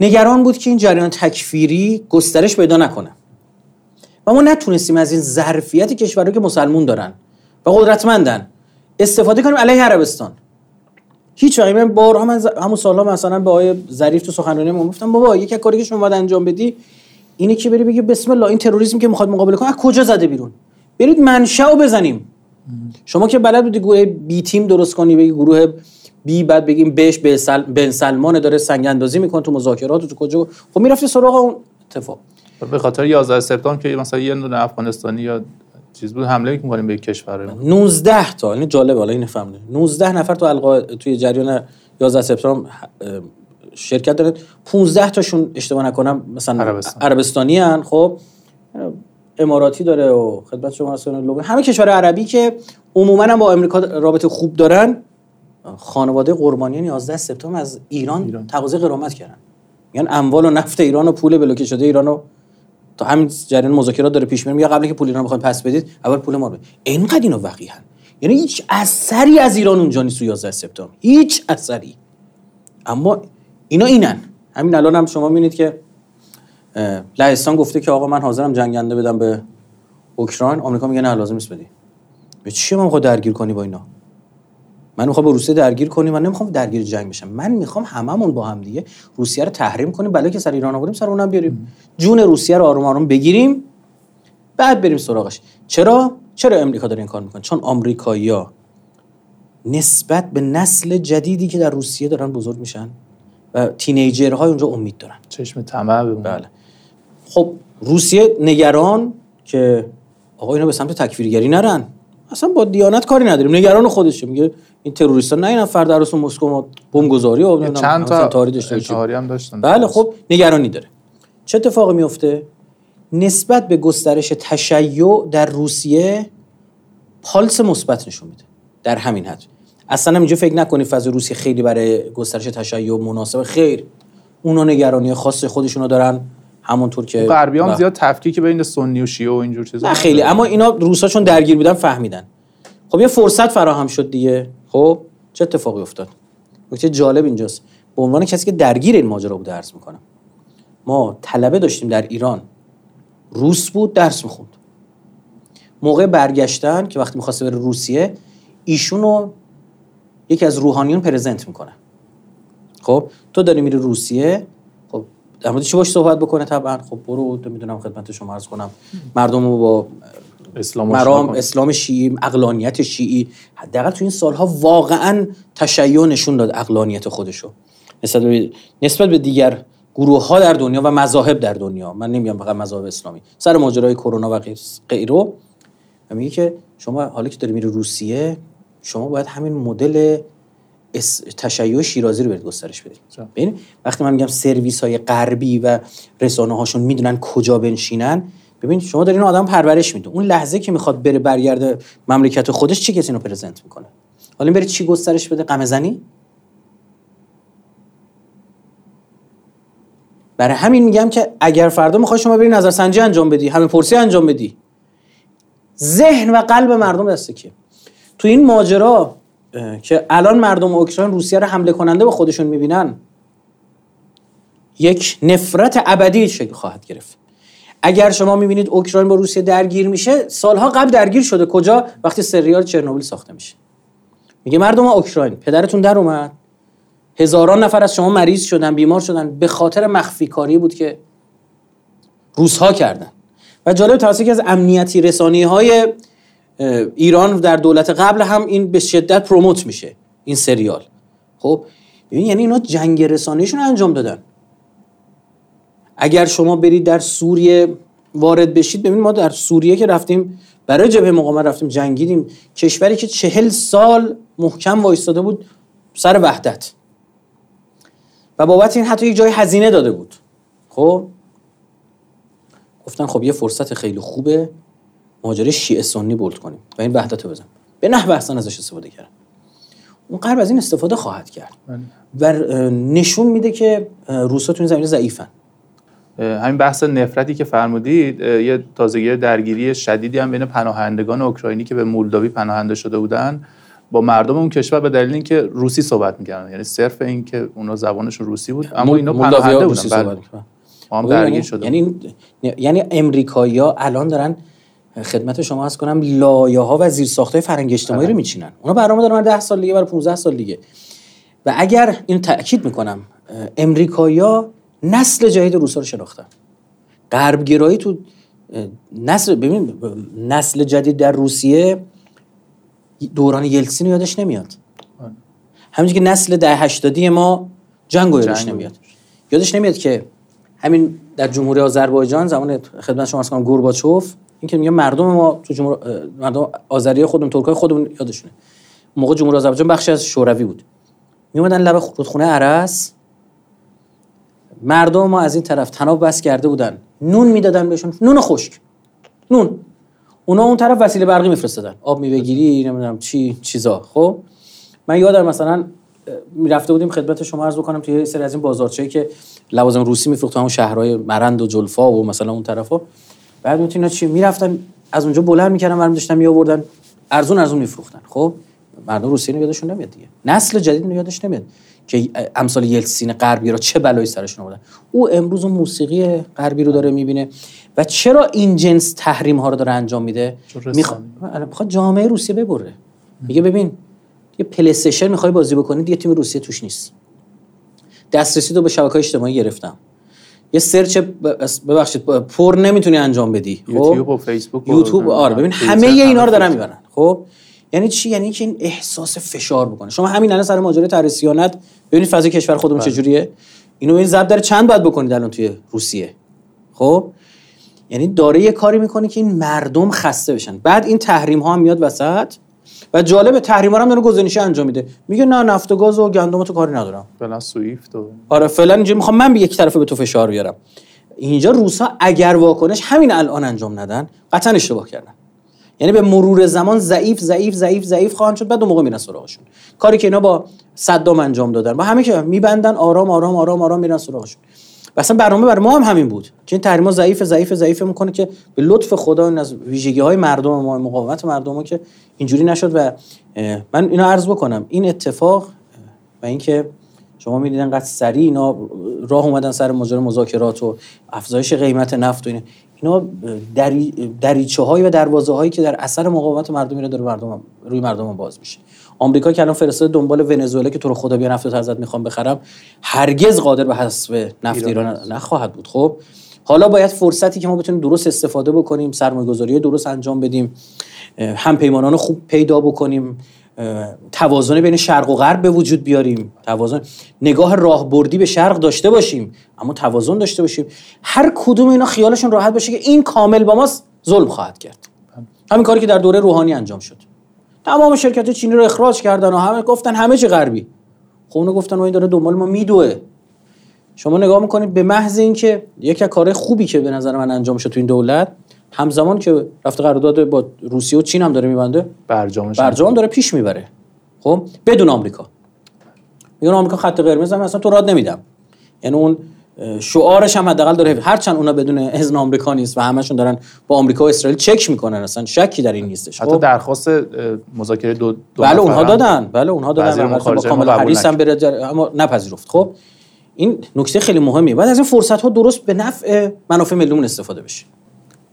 نگران بود که این جریان تکفیری گسترش پیدا نکنه. و ما نتونستیم از این ظرفیت کشورهایی که مسلمون دارن و قدرتمندن استفاده کنیم علیه عربستان. هیچ وقت من بارها من همون سالا مثلا به آقای ظریف تو سخنرانی من گفتم بابا یک کاری که شما باید انجام بدی اینه که بری بگی بسم الله این تروریسم که می‌خواد مقابله کنه از کجا زده بیرون؟ برید منشأ رو بزنیم. شما که بلد بودی گروه بی تیم درست کنی بگی گروه بی بعد بگیم بهش بن سلمان داره سنگ اندازی می‌کنه تو مذاکرات تو کجا. خب می‌رفتی سراغ اون اتفاق. به خاطر 11 سپتامبر که مثلا یه دونه افغانستانی یا چیز بود حمله می‌کنیم به کشور 19 تا این جالبه حالا این فهمونه 19 نفر تو القا توی جریان 11 سپتامبر شرکت دارن. 15 تاشون اشتباه نکنم مثلا عربستان. عربستانی هن. خب اماراتی داره و خدمت شما هستن همه کشور عربی که عموما هم با امریکا رابطه خوب دارن. خانواده قربانیان 11 سپتامبر از ایران, ایران. تقاضای غرامت کردن. میگن اموال و نفت ایران و پول بلوکه شده ایران رو تا همین جریان مذاکرات داره پیش میره. یا قبل که پول ایران بخواید پس بدید اول پول ما رو اینقدر اینو وقیحن. یعنی هیچ اثری از ایران اونجا نیست 11 سپتامبر. هیچ اثری. اما اینا اینن. همین الان هم شما می‌بینید که لهستان گفته که آقا من حاضرم جنگنده بدم به اوکراین. آمریکا میگه نه لازم نیست بدی. به چی من می‌خواد درگیر کنی با اینا؟ من می‌خوام با روسیه درگیر کنیم من نمی‌خوام درگیر جنگ بشم. من می‌خوام هممون با هم دیگه روسیه رو تحریم کنیم بلکه سر ایران آوردیم سر اونم بیاریم. جون روسیه رو آروم آروم بگیریم بعد بریم سراغش. چرا؟ چرا امریکا داره این کار می‌کنه؟ چون آمریکایی‌ها نسبت به نسل جدیدی که در روسیه دارن بزرگ میشن و تینیجرهای اونجا امید دارن. چشم طمع بله. خب روسیه نگران که آقا اینا به سمت تکفیرگری نرن. اصلا با دیانت کاری نداریم. نگران خودشه میگه این تروریستا نه این فرد درس مسکو ما بمب گذاری و چند تا تاری داشته هم داشتن. بله خب نگرانی داره. چه اتفاقی میفته نسبت به گسترش تشیع در روسیه پالس مثبت نشون میده. در همین حد. اصلا اینجا فکر نکنید فضا روسیه خیلی برای گسترش تشیع مناسب خیر اونا نگرانی خاص خودشونو دارن. همونطور که غربی هم زیاد تفکیک بین سنی و شیعه و اینجور چیزا نه خیلی. اما اینا روسا چون درگیر بودن فهمیدن. خب یه فرصت فراهم شد دیگه. خب چه اتفاقی افتاد؟ نکته جالب اینجاست. به عنوان کسی که درگیر این ماجرا بود درس می‌کنم. ما طلبه داشتیم در ایران. روس بود درس می‌خوند. موقع برگشتن که وقتی می‌خواسته بره روسیه ایشونو یکی از روحانیون پرزنت می‌کنه. خب تو داری میری روسیه در مورد چی باش صحبت بکنه طبعا؟ خب برو می‌دونم خدمت شما عرض کنم. مردم رو با اسلام مرام اسلام شیعی اقلانیت شیعی حداقل تو این سالها واقعا تشیع نشون داد اقلانیت خودشو. نسبت به نسبت به دیگر گروه ها در دنیا و مذاهب در دنیا من نمیگم فقط مذاهب اسلامی. سر ماجرای کرونا و غیره میگه که شما حالا که داری میری روسیه شما باید همین مدل تشیع شیرازی رو برید گسترش بدید. ببین وقتی من میگم سرویس های غربی و رسانه هاشون می‌دونن کجا بنشینن ببین شما دارین آدم پرورش میده اون لحظه که می‌خواد بره برگرده مملکت خودش چی کسی رو پرزنت می‌کنه؟ حالا بره چی گسترش بده؟ قمه زنی؟ برای همین میگم که اگر فردا می‌خوای شما بری نظرسنجی انجام بدی همه پرسی انجام بدی. ذهن و قلب مردم دسته که تو این ماجرا که الان مردم اوکراین روسیه رو حمله کننده به خودشون می‌بینن. یک نفرت ابدی شکل خواهد گرفت. اگر شما می‌بینید اوکراین با روسیه درگیر میشه سالها قبل درگیر شده. کجا؟ وقتی سریال چرنوبیل ساخته میشه. میگه مردم اوکراین پدرتون در اومد. هزاران نفر از شما مریض شدن بیمار شدن. به خاطر مخفی کاری بود که روسها کردن. و جالب توسط از امنیتی رسانی های ایران در دولت قبل هم این به شدت پروموت میشه این سریال. خب یعنی اینا جنگ رسانیشون انجام دادن. اگر شما برید در سوریه وارد بشید ببینید ما در سوریه که رفتیم برای جبهه مقاومت رفتیم جنگیدیم. کشوری که چهل سال محکم وایستاده بود سر وحدت. و بابت این حتی یک جای هزینه داده بود. خب گفتن خب یه فرصت خیلی خوبه. ماجرای شیعه سنی بولد کنیم. و این وحدت رو بزن. به نحو احسن ازش استفاده کردن. اون غرب از این استفاده خواهد کرد. بله. و نشون میده که روسا تو این زمینه ضعیفن. همین بحث نفرتی که فرمودید یه تازگی درگیری شدیدی هم بین پناهندگان اوکراینی که به مولداوی پناهنده شده بودن با مردم اون کشور به دلیل اینکه روسی صحبت می‌کردن. یعنی صرف این که اونا زبانشون روسی بود اما اینا پناهنده بودن. بله. هم درگیر یعنی- شده یعنی یعنی امریکایی‌ها الان دارن خدمت شما از کنم لایه ها و زیر ساخته فرنگ اجتماعی رو بله. میچینن. اونا برنامه دارن 10 سال دیگه برای 15 سال دیگه. و اگر این تاکید می‌کنم امریکایی‌ها نسل جدید روسا رو شناختن. غربگرایی تو نسل ببین نسل جدید در روسیه دوران یلتسین رو یادش نمیاد. همینجوری که نسل ده هشتادی ما جنگ یادش. نمیاد. یادش نمیاد که همین در جمهوری آذربایجان زمان خدمت شما از کنم گورباچوف این که میگه مردم ما تو جمهور مردم آذری خودمون ترکای خودمون یادشونه. اون موقع جمهوری آذربایجان بخشی از شوروی بود. میومدن لب رودخونه عرس. مردم ما از این طرف تناب بس کرده بودن. نون می‌دادن بهشون. نون خشک. نون. اونا اون طرف وسیله برقی میفرستادن. آب میوهگیری نمی‌دونم چی چیزا. خب؟ من یادم مثلا می‌رفته بودیم خدمت شما عرض بکنم توی سری از این بازارچه‌ای که لوازم روسی میفروخت همون شهرهای مرند و جلفا و مثلا اون طرفا. بعد می‌تونه چی می‌رفتن از اونجا بلند می‌کردن برام داشتن میآوردن. ارزون ارزون میفروختن. خب؟ مردم روسیه رو یادشون نمیاد دیگه. نسل جدید رو یادش نمیاد. که امثال یلتسین غربی را چه بلایی سرشون آوردن. او امروز اون موسیقی غربی رو داره می‌بینه. و چرا این جنس تحریم ها رو داره انجام میده. می‌خواد می‌خواد جامعه روسیه ببره. میگه ببین یه PlayStation می‌خوای بازی بکنی دیگه تیم روسیه توش نیست. دسترسی رو به شبکه اجتماعی گرفتم. یه search ببخشید پورن نمی‌تونی انجام بدی خب؟ یوتیوب و فیسبوک و یوتیوب آره ببین همه اینا رو دارن. می‌برن خب؟ یعنی چی؟ یعنی اینکه این احساس فشار بکنه. شما همین الان سر ماجرای طرح صیانت ببینید فضای کشور خودمون چجوریه. اینو این ضرب داره چند باید بکنید الان توی روسیه خب؟ یعنی داره یه کاری می‌کنه که این مردم خسته بشن. بعد این تحریم ها هم میاد وسط. و جالب تحریم ها رو هم داره گزینشی انجام میده. میگه نه نفت و گاز و گندم تو کاری ندارم. فعلا سویفت و آره فعلا اینجا می‌خوام من به یک طرفه به تو فشار بیارم. اینجا روسا اگر واکنش همین الان انجام ندن قطعا اشتباه کردن. یعنی به مرور زمان ضعیف ضعیف ضعیف ضعیف خواهند شد بعد اون موقع میرن سراغشون. کاری که اینا با صدام انجام دادن. با همه که میبندن آرام آرام آرام آرام میرن سراغشون. اصلا برنامه برای ما هم همین بود. که این تحریما ضعیف ضعیف ضعیف می‌کنه که به لطف خدا این از ویژگی های مردم ما مقاومت مردم ما که اینجوری نشد و من اینو عرض بکنم. این اتفاق و اینکه شما می‌دید انقدر سریع اینا راه اومدن سر ماجرا مذاکرات و افزایش قیمت نفت و اینا اینا دری و دروازه هایی که در اثر مقاومت مردم رو داره مردم روی مردم باز میشه. آمریکا که الان فرستاده دنبال ونزوئلا که تو رو خدا بیا نفت ازت می‌خوام بخرم هرگز قادر به حذف نفت ایران نخواهد بود. خب حالا باید فرصتی که ما بتونیم درست استفاده بکنیم سرمایه‌گذاری درست انجام بدیم هم پیمانان خوب پیدا بکنیم توازن بین شرق و غرب به وجود بیاریم توازن نگاه راهبردی به شرق داشته باشیم اما توازن داشته باشیم. هر کدوم اینا خیالشون راحت باشه که این کامل با ماست ظلم خواهد کرد. همین کاری که در دوره روحانی انجام شد. تمام شرکت چینی رو اخراج کردن و همه گفتن همه چی غربی. خب اونو گفتن و این داره دنبال ما میدوه. شما نگاه می‌کنید به محض اینکه یک کارهای خوبی که به نظر من انجام شد تو این دولت همزمان که رفته قرارداد با روسیه و چین هم داره میبنده برجامش برجام داره پیش می‌بره. خب؟ بدون آمریکا. میگن آمریکا خط قرمز هم اصلا تو راد نمیدم. یعنی اون شعارش هم حداقل داره هرچند اونا بدون اذن آمریکا نیست و همشون دارن با آمریکا و اسرائیل چک می‌کنن اصلا شکی در این نیستش. حتی خب؟ درخواست مذاکره دو, دو بله اونها دادن بله اونها دادن. با کاملا قبول حریص هم بره جر- اما نپذیرفت. خب این نکته خیلی مهمیه. بعد از این فرصت ها درست به نفع منافع ملیمون استفاده بشه.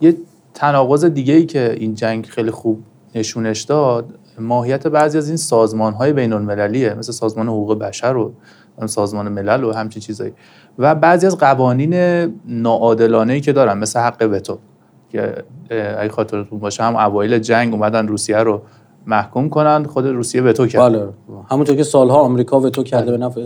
یه تناقض دیگه ای که این جنگ خیلی خوب نشونش داد ماهیت بعضی از این سازمان های بین المللیه مثل سازمان حقوق بشر و سازمان ملل و همچین چیزایی. و بعضی از قوانین ناعادلانه ای که دارن مثل حق وتو که اگه خاطرتون باشه هم اوایل جنگ اومدن روسیه رو محکوم کنن خود روسیه وتو کرد. بله. همونطور که سالها آمریکا وتو کرده به نفع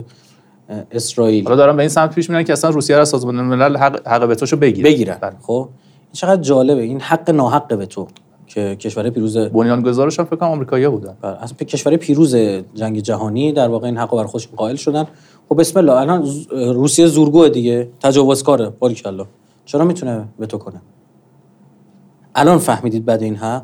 اه، اسرائیل. حالا دارن به این سمت پیش میرن که اصلا روسیه رو از سازمان ملل حق, حق وتوشو بگیره. بگیرن. بله. خب؟ این چقدر جالبه. این حق ناحق وتو. که کشور پیروز بنیانگذارش هم فکر کنم آمریکایی‌ها بودن. بله، اصلا کشور پیروز جنگ جهانی در واقع این حق بر خودشون قائل شدن. خب بسم الله الان روسیه زورگوه دیگه تجاوزکاره باریکلا. چرا می‌تونه وتو کنه؟ الان فهمیدید بعد این حق؟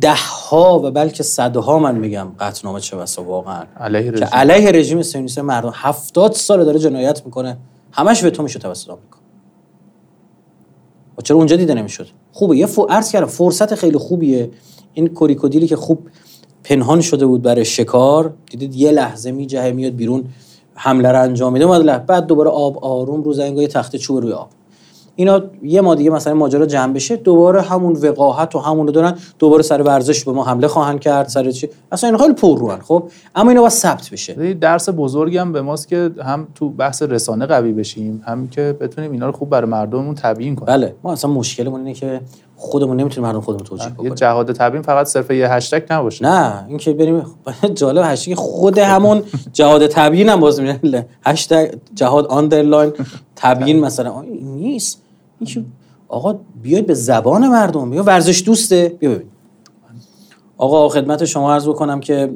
ده ها و بلکه صدها من میگم قطعنامه چه بسا واقعا. علیه که علیه رژیم صهیونیست مردم هفتاد سال داره جنایت می‌کنه. همش وتو میشه توسط آمریکا. و چرا اونجا دیده نمی‌شد؟ خوبه. یه. عرض کردم فرصت خیلی خوبیه. این کوریکودیلی که خوب پنهان شده بود برای شکار دیدید یه لحظه میجهه میاد بیرون حمله رو انجام میده. بعد دوباره آب آروم رو زنگای تخت چوب روی آب. اینا یه ما دیگه مثلا ماجرا جمع بشه دوباره همون وقاحت و همون دارن دوباره سر ورزش به ما حمله خواهند کرد سر چی؟ اصلا اینا خیلی پر روان خب؟ اما اینا باید ثبت بشه. یه درس بزرگی هم به ماست که هم تو بحث رسانه قوی بشیم هم که بتونیم اینا رو خوب برای مردممون تبیین کنیم. بله ما اصلا مشکلمون اینه که خودمون نمی‌تونیم مردم خودمون توجیه یه بکنیم. جهاد تبیین فقط صرف یه هشتگ نباشه. نه اینکه بریم *laughs* جالب هشتگ خود همون جهاد تبیین هم باز هشتگ جهاد underline تبیین مثلا. آه، این نیست. این آقا بیاید به زبان مردم بیا ورزش دوسته؟ بیا ببین. آقا خدمت شما عرض بکنم که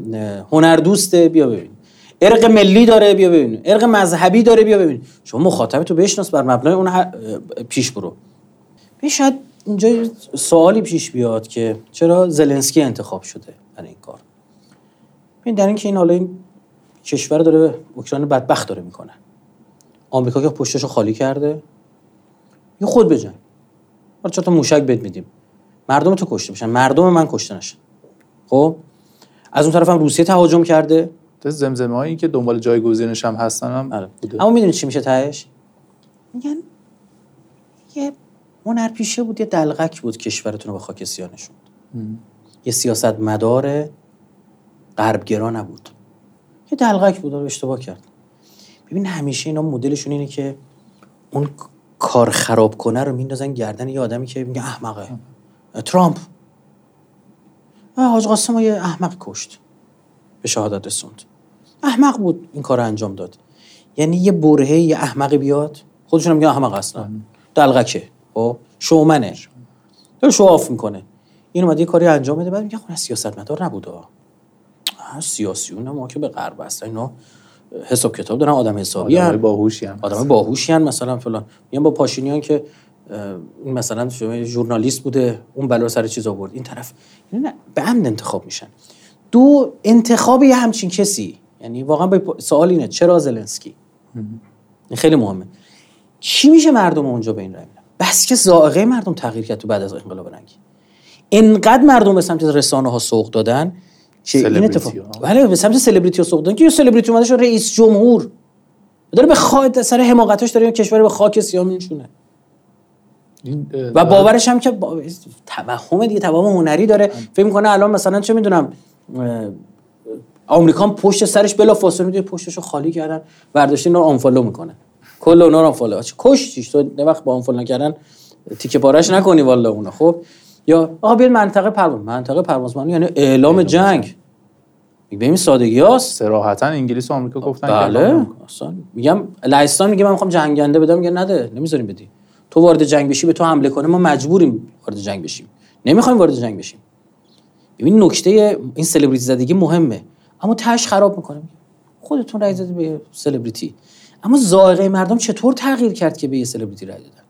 هنر دوسته بیا ببین. ارق ملی داره بیا ببین. ارق مذهبی داره بیا ببین. شما مخاطب تو بشناس بر مبنای اون پیش برو. ببین شاید اینجا سوالی پیش بیاد که چرا زلنسکی انتخاب شده برای این کار. ببین در اینکه این حالا این کشور داره اوکراین بدبخت داره می‌کنه. آمریکا که پشتشو خالی کرده. یه خود بجنگ. حالا چطور موشک بد میدیم. مردم تو کشته بشن. مردم من کشته نشن. خب؟ از اون طرف هم روسیه تهاجم کرده. تو زمزمه هایی که دنبال جایگزینش هم هستن هم آره. بوده. اما می‌دونی چی میشه تهش؟ میگن یه هنرپیشه بود یه دلغک بود کشورتون رو به خاک سیاه نشوند یه سیاست مدار غربگرا نبود. یه دلغک بود رو اشتباه کرد. ببین همیشه اینا مدلشون اینه که اون کار خراب کنه رو میندازن گردن یه آدمی که میگه احمقه. ترامپ. حاج قاسم یه احمق کشت. به شهادت رسوند. احمق بود این کار رو انجام داد. یعنی یه برهه یه احمقی بیاد. خودشون میگن احمق اصلا دلغکه. خب؟ شومنه. داره شو آف می‌کنه. این اومده یه کاری انجام بده بعد میگه خب سیاست مدار نبوده سیاسیون ما که به غرب هستن اینا حساب کتاب دارن آدم حسابی هن. باهوشی هم آدم باهوشی هن مثلا فلان. میگن با پاشینیان که این مثلا شما ژورنالیست بوده اون بلا سر چیز آورد. این طرف اینا نه به امن انتخاب میشن. دو انتخاب یه همچین کسی. یعنی واقعا به سوال اینه چرا زلنسکی؟ این خیلی مهمه. چی میشه مردم اونجا به این رای میدن؟ بس که ذائقه مردم تغییر کرد تو بعد از انقلاب رنگی. انقدر مردم به سمت رسانه ها سوق دادن که این اتفاق. بله به سمت سلبریتی سوق دادن که یه سلبریتی اومده شد رئیس جمهور. داره به خاک سر حماقتش داره کشور به خاک سیاه میشونه و باورش هم که با... توهم دیگه توهم هنری داره. فکر می‌کنه الان مثلا چه می‌دونم آمریکا هم پشت سرش بلا فاصله می‌دونه پشتش رو خالی کردن. برداشتی اینا رو آنفالو می‌کنه. کل اونا رو آنفالو چه کشتیش؟ تو نه وقت با آنفالو نکردن تیکه پارش نکنی والا اونا خب؟ یا آقا بیاید منطقه پرواز منطقه پروازمانی یعنی اعلام جنگ. به این سادگی هست صراحتا انگلیس و آمریکا گفتن که بله. اصلا میگم لهستان میگه من می‌خوام جنگنده بدم میگه نده نمی‌ذاریم بدی. تو وارد جنگ بشی به تو حمله کنه ما مجبوریم وارد جنگ بشیم. نمی‌خوایم وارد جنگ بشیم. ببین نکته این سلبریتی زدگی مهمه. اما تاش خراب می‌کنه. خودتون رای دادی به سلبریتی اما ذائقه مردم چطور تغییر کرد که به یه سلبریتی رای دادن؟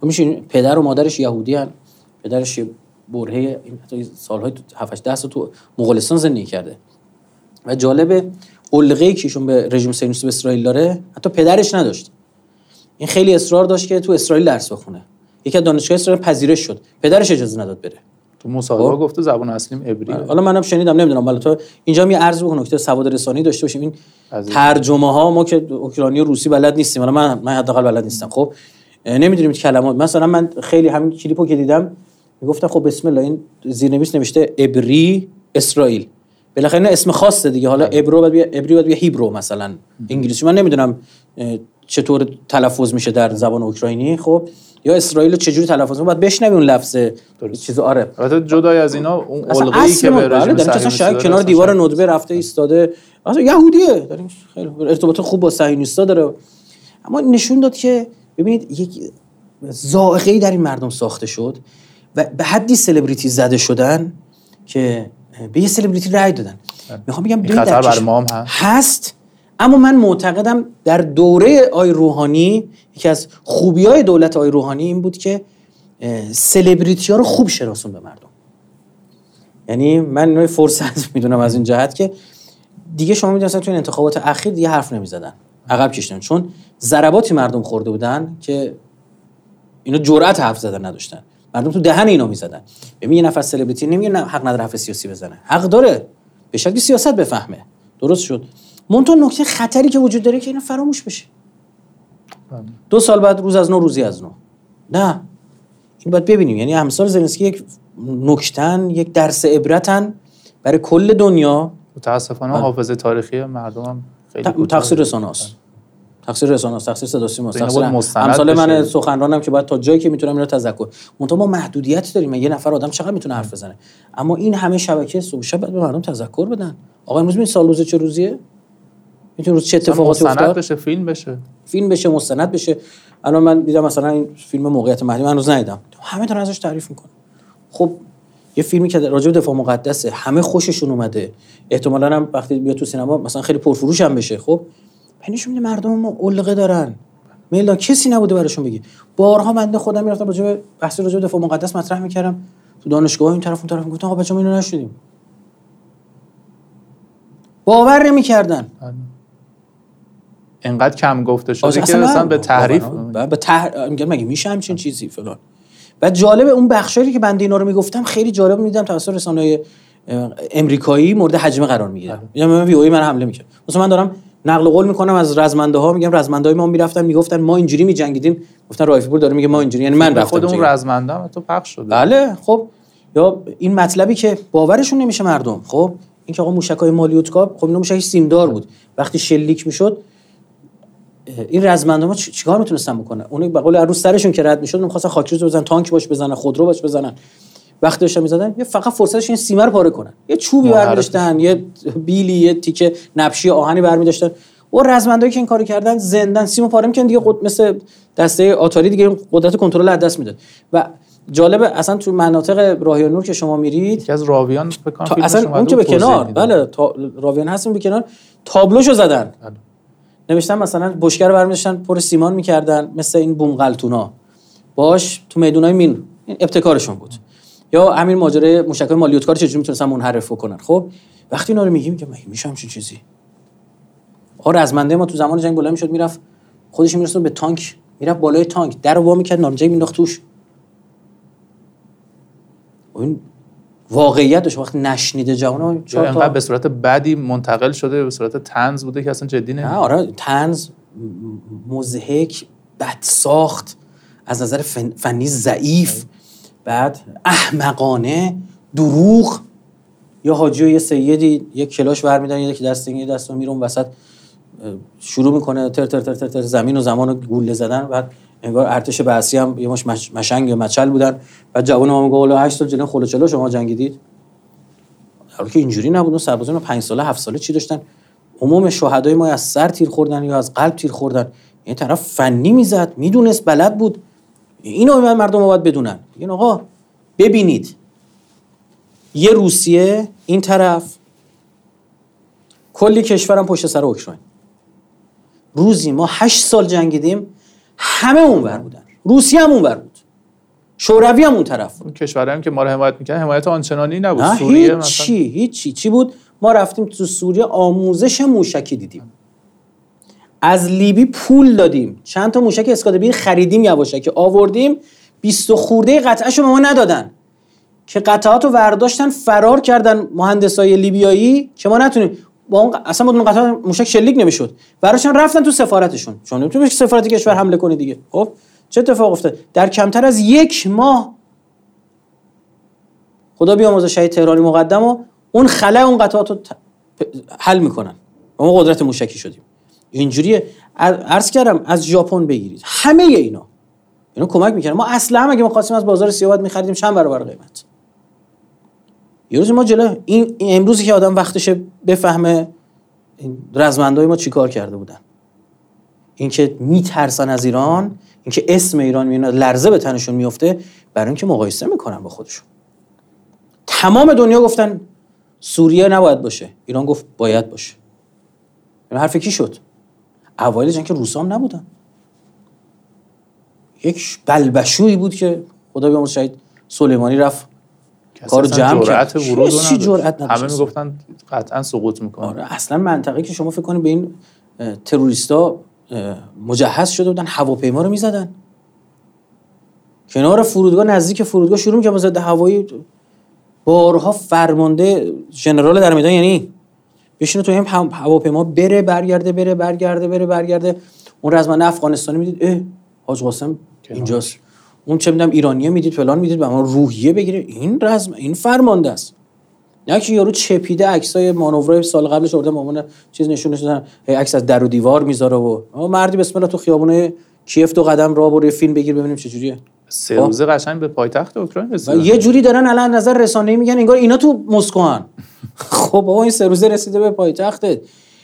خب میشه این پدر و مادرش یهودی هن. پدرش یه برهه این حتی سالهای 7 10 سال تو مغولستان زندگی کرده. و جالبه علقه که ایشون به رژیم صهیونیستی به اسرائیل داره حتی پدرش نداشت. این خیلی اصرار داشت که تو اسرائیل درس بخونه. یکی از دانشگاه اسرائیل پذیرش شد. پدرش اجازه نداد بره. تو مصاحبه خب. گفته زبان اصلیم عبریه حالا منم شنیدم نمی‌دونم. حالا تو اینجا می عرض بکنم نکته سواد رسانی داشته باشیم. این این- ترجمه ها ما که اوکراینی و روسی بلد نیستیم. حالا من من حداقل بلد نیستم. خب؟ نمی‌دونیم کلمات. مثلا من خیلی همین کلیپو که دیدم می‌گفتن خب بسم الله این زیرنویس نوشته عبری اسرائیل. بالاخره اینا اسم خاصه دیگه. حالا عبرو بعد بیا عبری بعد بیا هیبرو مثلا انگلیسی. من نمی‌دونم چطور تلفظ میشه در زبان اوکراینی. خب یا اسرائیل رو چجوری تلفظ میشه باید بشنوی اون لفظ چیز آره. البته جدای از اینا اون اصل که به بله، رژیم که اصلا شاید کنار دیوار ندبه رفته ایستاده. اصلا یهودیه. این خیلی ارتباط خوب با صهیونیستا داره. اما نشون داد که ببینید یک ذائقه‌ای در این مردم ساخته شد. و به حدی سلبریتی زده شدن که به یه سلبریتی رأی دادن. می‌خوام بگم ببینید خطر ما هم هست. هست اما من معتقدم در دوره آی روحانی یکی از خوبی های دولت آی روحانی این بود که سلبریتی ها رو خوب شناسون به مردم. یعنی من فرصت *laughs* می‌دونم از این جهت که دیگه شما می‌دونید تو این انتخابات اخیر دیگه حرف نمی‌زدن. عقب کشیدن چون ضرباتی مردم خورده بودن که اینا جرأت حرف زدن نداشتن. مردم تو دهن اینا می‌زدن. ببین یه نفر سلبریتی نمیگه نه حق نداره حرف سیاسی بزنه. حق داره. به شرطی سیاست بفهمه. درست شد. منتها نکته خطری که وجود داره که اینا فراموش بشه. دو سال بعد روز از نو روزی از نو. نه. این باید ببینیم. یعنی امثال زلنسکی یک نکتن یک درس عبرتن برای کل دنیا. متاسفانه حافظه تاریخی مردم هم خیلی. تقصیر رسانه است تقصیر رسانه است تقصیر صدا سیما تقصیر امثال من. سخنرانم که باید تا جایی که می‌تونم اینا تذکر منتها ما محدودیت داریم. یه نفر آدم چقدر می‌تونه حرف بزنه؟ اما این همه شبکه شب باید به مردم تذکر بدن. آقا امروز این سال روز چه روزیه؟ می‌تونه روز چه اتفاقاتی مستند افتاد؟ بشه فیلم بشه. فیلم بشه مستند بشه. الان من دیدم مثلا این فیلم موقعیت مهدی من هنوز ندیدم. همه دارن ازش تعریف می‌کنن. خب یه فیلمی که راجع به دفاع مقدسه همه خوششون اومده. احتمالاً هم وقتی بیاد تو سینما مثلا خیلی پرفروش هم بشه. خب نشون میده مردم ما علقه دارن. میلا کسی نبوده براشون بگی بارها بنده خودم می‌رفتم راجع به بحث راجع به دفاع مقدس مطرح می‌کردم. تو دانشگاه این طرف اون طرف گفتم آقا بچه‌ها ما اینو نشدیم باور نمی‌کردن. انقدر کم گفته شده که مثلا. به تحریف به تح... میگم مگه میشه همچین چیزی؟ فلان. و جالب اون بخشایی که بنده اینا رو می‌گفتم خیلی جالب میدم توسط رسانه امریکایی مورد حجمه قرار می‌گیره. میگم من وی او ای من حمله می‌کرد مثلا من دارم نقل قول می‌کنم از رزمنده ها میگم رزمنده های ما می‌رفتن می‌گفتن ما اینجوری میجنگیدیم. گفتن رایفی پور داره میگه ما اینجوری یعنی من رفتم خود اون جنگ. رزمنده هم تو پخش شده. بله خب. یا این مطلبی که باورشون نمیشه مردم. خب این که آقا موشکای مالیوتکا خب اینا موشک سیمدار بود. وقتی شلیک می‌شد این رزمنده ما چیکار می‌تونستن بکنن؟ اون به قول عروس سرشون که رد می‌شد می‌خواستن خاکریز بزنن تانک باش بزنن خودرو باش بزنن. وقتی داشتن می‌زدن یه فقط فرصتش این سیمه رو پاره کنن یه چوبی. برمی‌داشتن یه بیلی یه تیکه نبشی آهنی برمی‌داشتن و رزمندایی که این کارو کردن زندان سیمو پاره می‌کردن دیگه قد... مثل دسته آتاری دیگه قدرت کنترل از دست می‌داد و جالبه اصلا تو مناطق راه نور که شما میرید یکی از راویان فکر تا اصلا اون که به کنار. بله تا... راویان هستیم به کنار تابلوشو زدن بله. نوشتن مثلا بشکه رو برمی‌داشتن پر سیمان می‌کردن مثل این بوم قلتونا باش تو میدونای مین این ابتکارشون بود یا همین ماجرای موشکای مالیوتکار چجوری می‌تونستن منحرف کنن خب وقتی اینا رو میگیم مگه میشه همچین چیزی؟ آقا رزمنده ما تو زمان جنگ بلند می‌شد می‌رفت خودش میرسون به تانک می‌رفت بالای تانک در وا می‌کرد نارنجک مینداخت توش. این واقعیت داشت وقتی نشنیده جوان تا به صورت بدی منتقل شده به صورت تنز بوده که اصلا جدی نه آره تنز م- مضحک بد ساخت از نظر فن- فنی ضعیف. بعد احمقانه دروغ. یا حاجی و یه سیدی یک کلاش برمیدن یه دست رو میره اون وسط شروع می‌کنه تر تر تر تر, تر زمین و زمان رو گوله زدن. بعد انگار ارتش بعثی هم یه مش مش- مشنگ مچل بودن. بعد جوان ما میگه والا 8 سال جلوی خلوچلا شما جنگیدید در حالی که اینجوری نبود اون سربازان 5 ساله 7 ساله چی داشتن؟ عموم شهدای ما از سر تیر خوردن یا از قلب تیر خوردن. این طرف فنی می‌زد می‌دونست بلد بود. اینو من مردم باید بدونن. این آقا ببینید. یه روسیه این طرف کلی کشورم پشت سر اوکراین. روزی ما هشت سال جنگیدیم همه اونور بودن. روسیه هم اونور بود. شوروی هم اون طرف بود. کشورهایی هم که ما رو حمایت می‌کنن حمایت آنچنانی نبود. نه سوریه مثلا. هیچی هیچی چی بود؟ ما رفتیم تو سوریه آموزش موشکی دیدیم. از لیبی پول دادیم. چند تا موشک اسکادبیر خریدیم یواشکی آوردیم. 20 خورده قطعهشو به ما ندادن. که قطعات رو ورداشتن فرار کردن مهندسای لیبیایی که ما نتونیم. با اون اصلا با اون قطعات موشک شلیک نمی‌شد. براشون رفتن تو سفارتشون. چون نمی‌تونی سفارت کشور حمله کنی دیگه. خب؟ چه اتفاق افتاد؟ در کمتر از یک ماه خدا بیامرزه شهید تهرانی مقدم و اون خلای اون قطعات رو حل می‌کنن. ما قدرت موشکی شدیم. اینجوریه. عرض کردم از ژاپن بگیرید. همه اینا. اینا کمک می‌کنن ما اصلا هم اگه ما خواستیم از بازار سیاه میخریدیم چند برابر قیمت؟ یه روز ما جلو این, این امروزی که آدم وقتشه بفهمه این رزمندای ما چیکار کرده بودن. اینکه میترسن از ایران اینکه اسم ایران میاد لرزه به تنشون میفته برای اینکه مقایسه می‌کنن با خودشون. تمام دنیا گفتن سوریه نباید باشه. ایران گفت باید باشه. این حرف کی شد؟ اوایل جنگ که روسا هم نبودن یک بلبشویی بود که خدا بیامرز شهید سلیمانی رفت اصلا جمع کرد. نداشت. جرأت همه. می‌گفتن قطعا سقوط می‌کنه آره اصلا منطقه که شما فکر کنید به این تروریستا مجهز شده بودن هواپیما رو می‌زدن کنار فرودگاه نزدیک فرودگاه شروع می‌کنه ضد هوایی بارها فرمانده ژنرال در میدان یعنی بشینه تو هم هواپیما بره برگرده بره برگرده بره برگرده. اون رزمنده افغانستانی می‌دید اه حاج قاسم اینجاست. اون چه می‌دونم ایرانیه می‌دید فلان می‌دید و ما روحیه بگیره. این رزم این فرمانده است. نه که یارو چپیده عکسای مانورای سال قبلش آورده مامان چیز نشونش دادن هی عکس از در و دیوار می‌ذاره و مردی بسم الله تو خیابونه کیف دو قدم راه برو فیلم بگیر ببینیم چه جوریه. سه روزه قشنگ به پایتخت اوکراین رسیدن. یه جوری دارن الان نظر رسانه‌ای میگن انگار اینا تو مسکو هن. *laughs* خب بابا این سه روزه رسیده به پایتختت.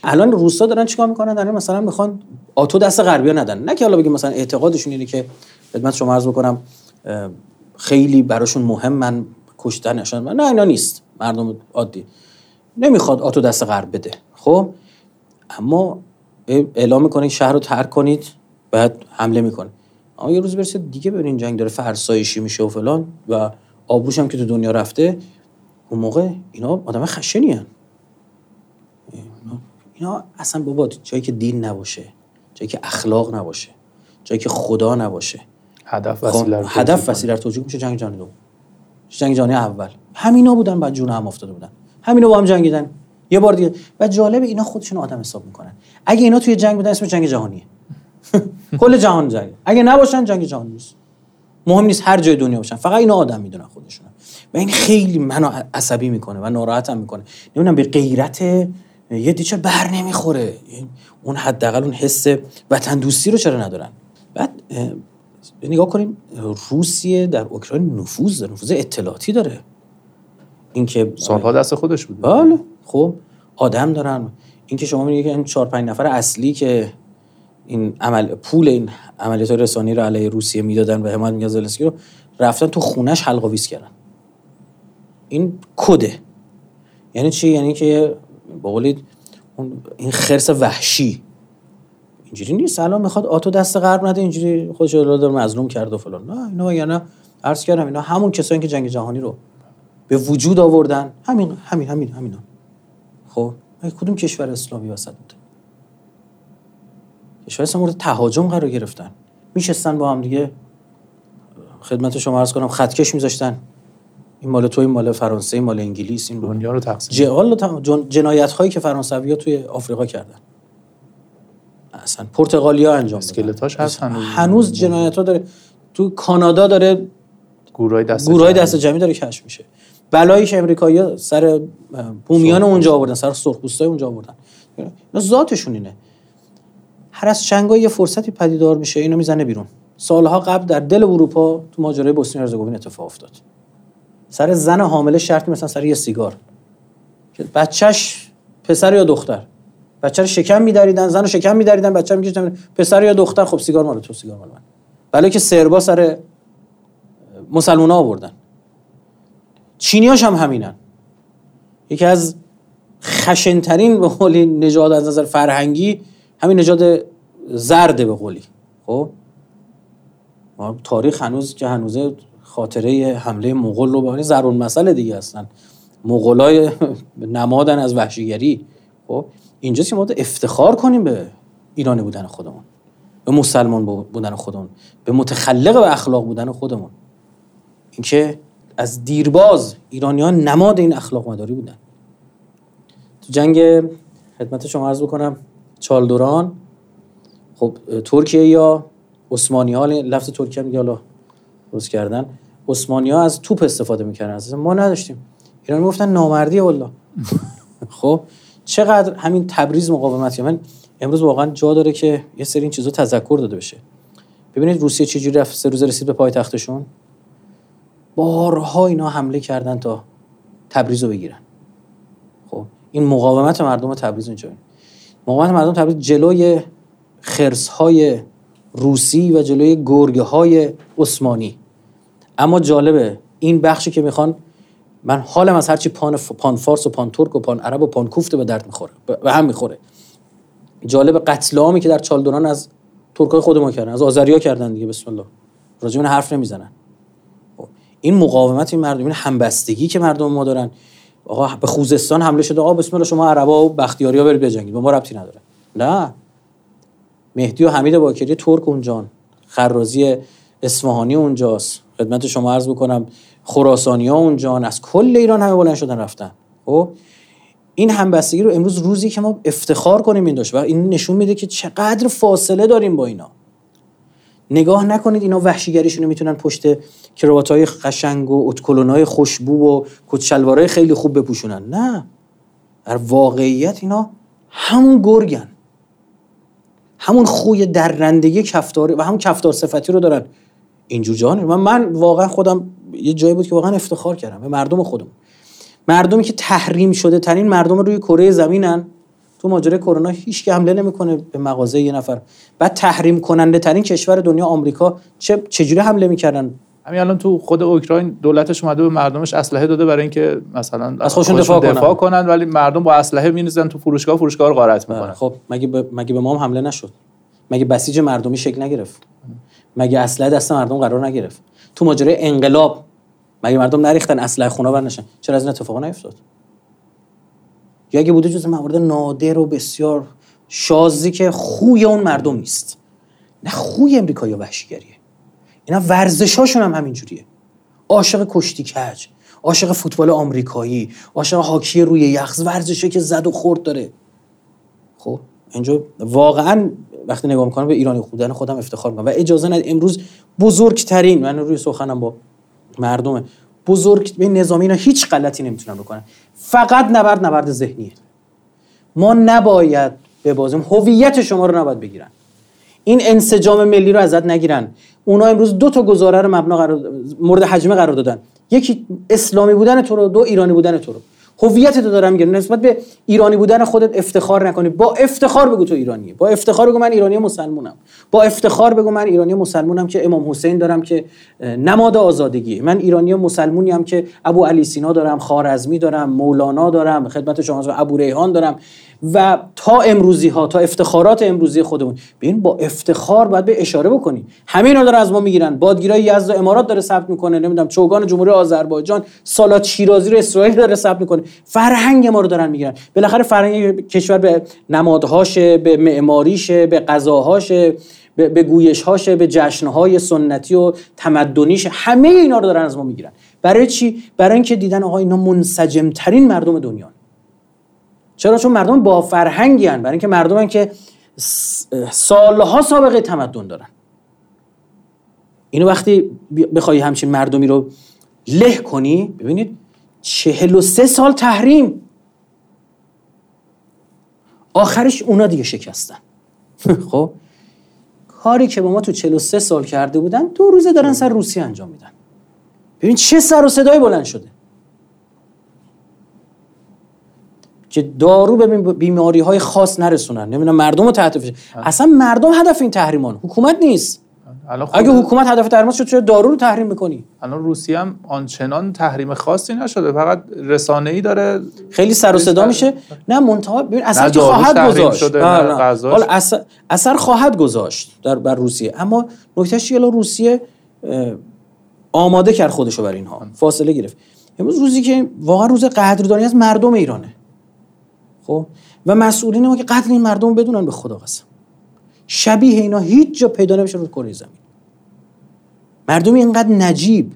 الان روسا دارن چیکار می‌کنن؟ دارن مثلا می‌خوان آتو دست غربیا ندن. نه که حالا بگیم مثلا اعتقادشون اینه که خدمت شما عرض بکنم خیلی براشون مهمن کشتنشون نه اینا نیست. مردم عادی. نمی‌خواد آتو دست غرب بده. خب؟ اما اعلام می‌کنه شهر رو ترک کنید. بعد حمله می‌کنه. اما یه روز برسه دیگه ببینین جنگ داره فرسایشی میشه و فلان و آبروش هم که تو دنیا رفته اون موقع اینا آدم خشنی هن. اینا اصلا بابا جایی که دین نباشه جایی که اخلاق نباشه جایی که خدا نباشه. هدف وسیله هدف وسیله توجیه میشه جنگ جهانی دوم. جنگ جهانی اول. همینا بودن بعد جون هم افتاده بودن. همینا با هم جنگیدن. یه بار دیگه. و جالب اینا خودشون آدم حساب می‌کنن. اگه اینا توی جنگ بودن اسم جنگ جهانیه. کل جهان جنگ. اگه نباشن جنگ جهانی نیست. مهم نیست هر جای دنیا باشن. فقط اینا آدم می‌دونن خودشون و این خیلی منو عصبی می‌کنه و ناراحتم می‌کنه. نمی‌دونم به غیرت یه دیچه بر نمی‌خوره. اون حداقل اون حس وطن دوستی رو چرا ندارن؟ بعد اه، نگاه کنیم روسیه در اوکراین نفوذ داره نفوذ اطلاعاتی داره. اینکه سالها دست خودش بود بله. خب آدم دارن. اینکه شما میگید که این چهار پنج نفر اصلی که این عمل پول این عملیات رسانی رو علیه روسیه می‌دادن و حمایت میگه زلنسکی رو رفتن تو خونش حلق آویز کردن. این کده. یعنی چی؟ یعنی که اون این خرس وحشی. اینجوری نیست. الان می‌خواد آتو دست غرب نده اینجوری خودش رو داره مظلوم کرد و فلان. نه اینا یعنی عرض کردم اینا همون کسایی که جنگ جهانی رو به وجود آوردن. همین همین همین همینا خب؟ کدوم کشور اسلامی وسط بوده کشور اسلامی مورد تهاجم قرار گرفتن. میشستن با هم دیگه خدمت شما عرض کنم خطکش میذاشتن. این مال تو این مال فرانسه این مال انگلیس این دنیا رو تقسیم جنایت هایی که فرانسوی ها توی آفریقا کردن. اصلا پرتغالیا انجام. اسکلتاش هست هنوز. هنوز. جنایت ها داره. تو کانادا داره گورای دست جمعی. دست جمعی. داره کشف میشه. بلایی که امریکایی‌ها سر بومیان اونجا آوردن سر سرخپوستای اونجا آوردن. اینا ذاتشون اینه. هر از چنگا یه فرصتی پدیدار میشه اینو می‌زنه بیرون. سالها قبل در دل اروپا تو ماجرای بوسنی هرزگوین اتفاق افتاد. سر زن حامله شرط مثلا سر یه سیگار. که بچهش پسر یا دختر. بچه رو شکم میدریدن زن رو شکم میدریدن بچه میگه پسر یا دختر خب سیگار مال تو سیگار مال من. بلایی که سربا سر مسلمان ها آوردن. چینیاش هم همینن. یکی از خشنترین به قولی نژاد از نظر فرهنگی همین نژاد زرده به قولی. خب؟ تاریخ هنوز که هنوزه خاطره حمله مغول رو به زرون مسئله دیگه هستن. مغولای نمادن از وحشیگری. خب؟ اینجاست که ما افتخار کنیم به ایرانی بودن خودمون به مسلمان بودن خودمون به متخلق و اخلاق بودن خودمون. اینکه از دیرباز ایرانیان نماد این اخلاق مداری بودن. تو جنگ خدمت شما عرض بکنم چالدوران خب ترکیه یا عثمانی ها لفظ ترکیه هم دیگه حالا روز کردن. عثمانی ها از توپ استفاده می‌کردن. از ما نداشتیم. ایران گفتن نامردی والله. *laughs* خب چقدر همین تبریز مقاومت من امروز واقعا جا داره که یه سری این چیزا تذکر داده بشه. ببینید روسیه چجوری رفت سه روز رسید به پایتختشون. بارها اینا حمله کردن تا تبریز رو بگیرن. خب این مقاومت مردم تبریز اینجا مقاومت مردم تبریز جلوی خرس های روسی و جلوی گرگه های عثمانی. اما جالبه این بخشی که می‌خوان من حالم از هرچی پان. پان فارس و پان ترک و پان عرب و پان کوفته به درد می‌خوره به هم می‌خوره. جالب قتل عامی که در چالدوران از ترکای خود ما کردن از آذریا کردن دیگه بسم الله. راجع حرف نمی‌زنن. این مقاومت این مردم این همبستگی که مردم ما دارن آقا به خوزستان حمله شده. آقا بسم الله شما عربا و بختیاریا برید بجنگید. به ما ربطی نداره. نه. مهدی و حمید باکری ترک اونجان خرازی اصفهانی اونجاست. خدمت شما عرض بکنم خراسانی ها اونجان از کل ایران همه بلند شدن رفتن. خب؟ این همبستگی رو امروز روزی که ما افتخار کنیم این داشت و این نشون میده که چقدر فاصله داریم با اینا. نگاه نکنید اینا وحشیگریشون می‌تونن پشت های قشنگ و اتکلونای خوشبو و کت خیلی خوب بپوشونن. نه. در واقعیت اینا همون گرگن. همون خوی درندگی کفتاری و همون کفتار صفتی رو دارن. اینجور جهان من, من واقعا خودم یه جایی بود که واقعا افتخار کردم. به مردم خودم. مردمی که تحریم شده ترین مردم روی کره زمینن. تو ماجرای کرونا هیچ حمله نمی‌کنه به مغازه یه نفر. بعد تحریم کننده ترین کشور دنیا آمریکا چه چجوری حمله می‌کردن؟ همین الان تو خود اوکراین دولتش اومده به مردمش اسلحه داده برای اینکه مثلا از خودشون دفاع, دفاع کنن. ولی مردم با اسلحه می‌نزن تو فروشگاه فروشگاه رو غارت می‌کنن. خب مگه به مگه به ما هم حمله نشد؟ مگه بسیج مردمی شکل نگرفت؟ مگه اسلحه دست مردم قرار نگرفت؟ تو ماجرای انقلاب مگه مردم نریختن اسلحه خونه برنشن چرا از این اتفاقا نیفتاد؟ یا اگه بوده جز موارد نادر و بسیار شازی که خوی اون مردم نیست. نه خوی امریکا یا وحشیگریه. اینا ورزشاشون هم همینجوریه. عاشق کشتی کج عاشق فوتبال آمریکایی عاشق هاکی روی یخ ورزشه که زد و خورد داره. خب اینجا واقعا وقتی نگاه می‌کنم به ایرانی خودن خودم افتخار می‌کنم. و اجازه ند امروز بزرگترین من روی سخنم با مردم بزرگ به نظامی اینا هیچ غلطی نمی‌تونن بکنن. فقط نبرد نبرد ذهنیه. ما نباید ببازیم. هویت شما رو نباید بگیرن. این انسجام ملی رو ازت نگیرن. اونا امروز دو تا گزاره رو مبنا قرار مورد حجمه قرار دادن. یکی اسلامی بودن تو رو دو ایرانی بودن تو رو. هویت تو دارم میگم. نسبت به ایرانی بودن خودت افتخار نکنی. با افتخار بگو تو ایرانیه. با افتخار بگو من ایرانی مسلمونم. با افتخار بگو من ایرانی مسلمونم که امام حسین دارم که نماد آزادگی من ایرانی مسلمونی هم که ابو علی سینا دارم خارزمی دارم مولانا دارم خدمت شما ابو ریحان دارم. و تا امروزی ها تا افتخارات امروزی خودمون. ببین با افتخار باید به اشاره بکنی. همه اینا داره از ما می‌گیرن. بادگیرای یزد و امارات داره ثبت می‌کنه. نمی‌دونم چوگان جمهوری آذربایجان سالات شیرازی رو اسرائیل داره ثبت می‌کنه. فرهنگ ما رو دارن می‌گیرن. بالاخره فرهنگ کشور به نمادهاشه به معماریشه به غذاهاشه به گویشهاشه به جشنهای سنتی و تمدنیش. همه اینا رو دارن از ما می‌گیرن. برای چی؟ برای اینکه دیدن آقا اینا منسجم ترین مردم دنیا چرا؟ چون مردم با فرهنگی هن. برای اینکه مردم که سالها سابقه تمدن دارن. اینو وقتی بخوای همچین مردمی رو له کنی ببینید چهل و سه سال تحریم. آخرش اونا دیگه شکستن. *laughs* خب؟ کاری که با ما تو 43 سال کرده بودن دو روزه دارن سر روسیه انجام میدن. ببین چه سر و صدای بلند شده. که دارو به بیماری های خاص نرسونن. نمی‌دونم مردم رو تحت فشار. اصلا مردم هدف این تحریمان حکومت نیست. اگه حکومت هدف تحریم شد چرا دارو رو تحریم می‌کنی؟ الان روسیه هم آنچنان تحریم خاصی نشده. فقط رسانه ای داره خیلی سر و صدا میشه. نه منتها ببین اثر که خواهد گذاشت. حالا اثر... اثر خواهد گذاشت در بر روسیه. اما نکتهش چیه روسیه آماده کرد خودشو بر اینها. فاصله گرفت. امروز روزی که واقعا روز قدردانی از مردم ایرانه. خب؟ و مسئولین ما که قدر این مردم بدونن به خدا قسم. شبیه اینا هیچ جا پیدا نمیشه رو کره زمین. مردمی اینقدر نجیب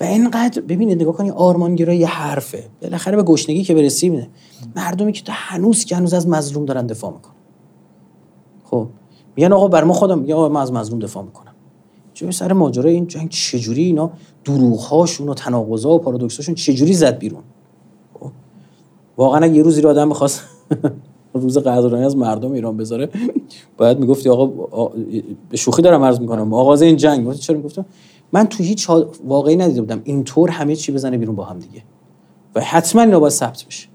و اینقدر ببینید نگاه کنید آرمانگرا یه حرفه. بالاخره به گشنگی که برسیم مردمی که تا هنوز که هنوز از مظلوم دارن دفاع می‌کنن. خب؟ میگن آقا بر ما خودم آقا من از مظلوم دفاع می‌کنم. چه سر ماجرای این جنگ چجوری اینا دروغهاشون و تناقضا و پارادوکساشون چجوری زد بیرون؟ واقعا اگه یه روزی رو آدم می‌خواست *laughs* روز قدردانی از مردم ایران بذاره باید می‌گفتی آقا به شوخی دارم عرض می‌کنم. آغاز این جنگ چرا می‌گفتم؟ من تو هیچ واقعی ندیده بودم اینطور همه چی بزنه بیرون با هم دیگه. و حتما اینا باید ثبت بشه.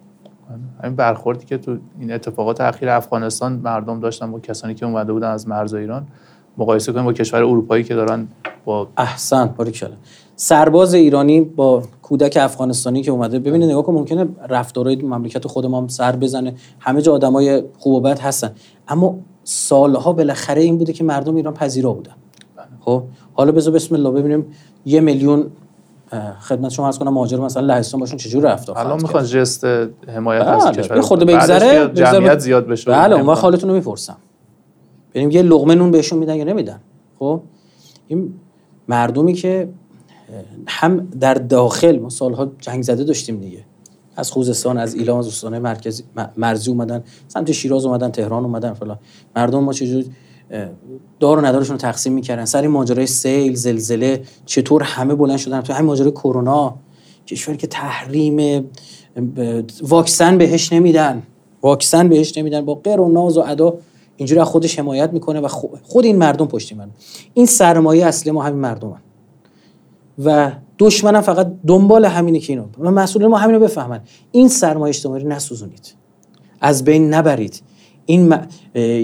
همین برخوردی که تو این اتفاقات اخیر افغانستان مردم داشتن با کسانی که اومده بودن از مرز ایران مقایسه کنیم با کشور اروپایی که دارن با احسن باریکلا. سرباز ایرانی با کودک افغانستانی که اومده. ببینید نگاه کن ممکنه رفتارهای مملکت خود ما سر بزنه. همه جا آدمای خوب و بد هستن. اما سالها بالاخره این بوده که مردم ایران پذیرا بودن. خب حالا بذار بسم الله ببینیم یه میلیون خدمت شما عرض کنم مهاجر مثلا لهستان باشون چجوری رفتار الان می‌خوان جست حمایت از بله. کشور خود بگذره جمعیت زیاد بشه. بله اون وقت حالتون رو می‌پرسم. ببینیم یه لقمه نون بهشون میدن یا نمیدن. خب این مردمی که هم در داخل ما سالها جنگ زده داشتیم دیگه. از خوزستان از ایلام از استانه مرکزی مرزی اومدن سمت شیراز اومدن تهران اومدن فلان. مردم ما چجور دار و ندارشون رو تقسیم می‌کردن. سر این ماجرای سیل زلزله چطور همه بلند شدن؟ تو همین ماجرای کرونا. کشوری که تحریم واکسن بهش نمیدن. واکسن بهش نمیدن. با قر و ناز و ادا اینجوری خودش حمایت می‌کنه و خود این مردم پشتی من این سرمایه اصلی ما همین مردم و دشمنم فقط دنبال همینه که اینو و مسئولین ما همینو بفهمن. این سرمایه اجتماعی نسوزونید. از بین نبرید. این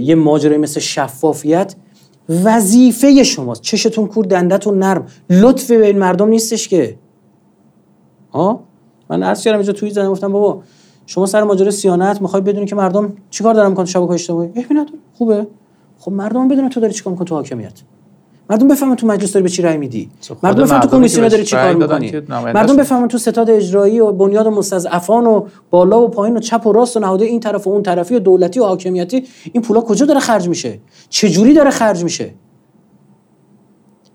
یه ماجرای مثل شفافیت وظیفه شماست. چشتون کور دندتون نرم. لطف به این مردم نیستش که. ها من عرض کردم اینجا توی زدم گفتم بابا شما سر ماجرای سیانت می‌خوای بدونی که مردم چیکار دارن می‌کنن شبکه اجتماعی؟ خوبه. خب مردم بدونن تو داری چیکار می‌کنی تو حاکمیت. مردم بفهمن تو مجلس داری به چی رأی میدی. مردم بفهمن تو کمیسیون داری چی کار می‌کنی. مردم بفهمن تو ستاد اجرایی و بنیاد مستضعفان و بالا و پایین و چپ و راست و نهاده این طرف و اون طرفی و دولتی و حاکمیتی این پولا کجا داره خرج میشه؟ چه جوری داره خرج میشه؟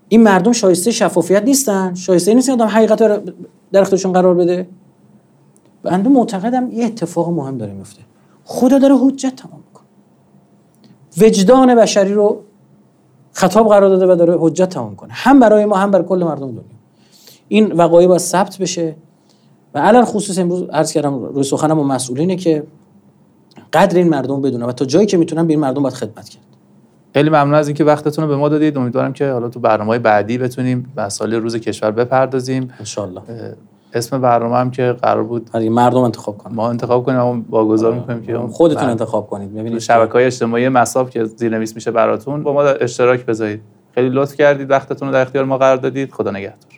این مردم شایسته شفافیت نیستن. شایسته نیستن آدم حقیقت در اختیارشون قرار بده. بنده معتقدم یه اتفاق مهم داره میفته. خدا داره حجت تمام می‌کنه. وجدان بشری رو خطاب قرار داده و داره حجت تمام کنه. هم برای ما هم برای کل مردم دنیا. این وقایع باید ثبت بشه. و علل خصوص امروز عرض کردم روی سخنم و مسئولینه که قدر این مردم بدونه و تا جایی که می‌تونن به این مردم باید خدمت کرد. خیلی ممنون از اینکه وقتتون رو به ما دادید. امیدوارم که حالا تو برنامه بعدی بتونیم سال روز کشور بپردازیم. ان اسم برنامه هم که قرار بود آره، مردم انتخاب کنن. ما انتخاب کنیم اما واگذار آره. می‌کنیم که خودتون انتخاب کنید. ببینید شبکه های اجتماعی مساب که زیرنویس میشه براتون با ما اشتراک بذارید. خیلی لطف کردید وقتتون رو در اختیار ما قرار دادید. خدا نگهدار.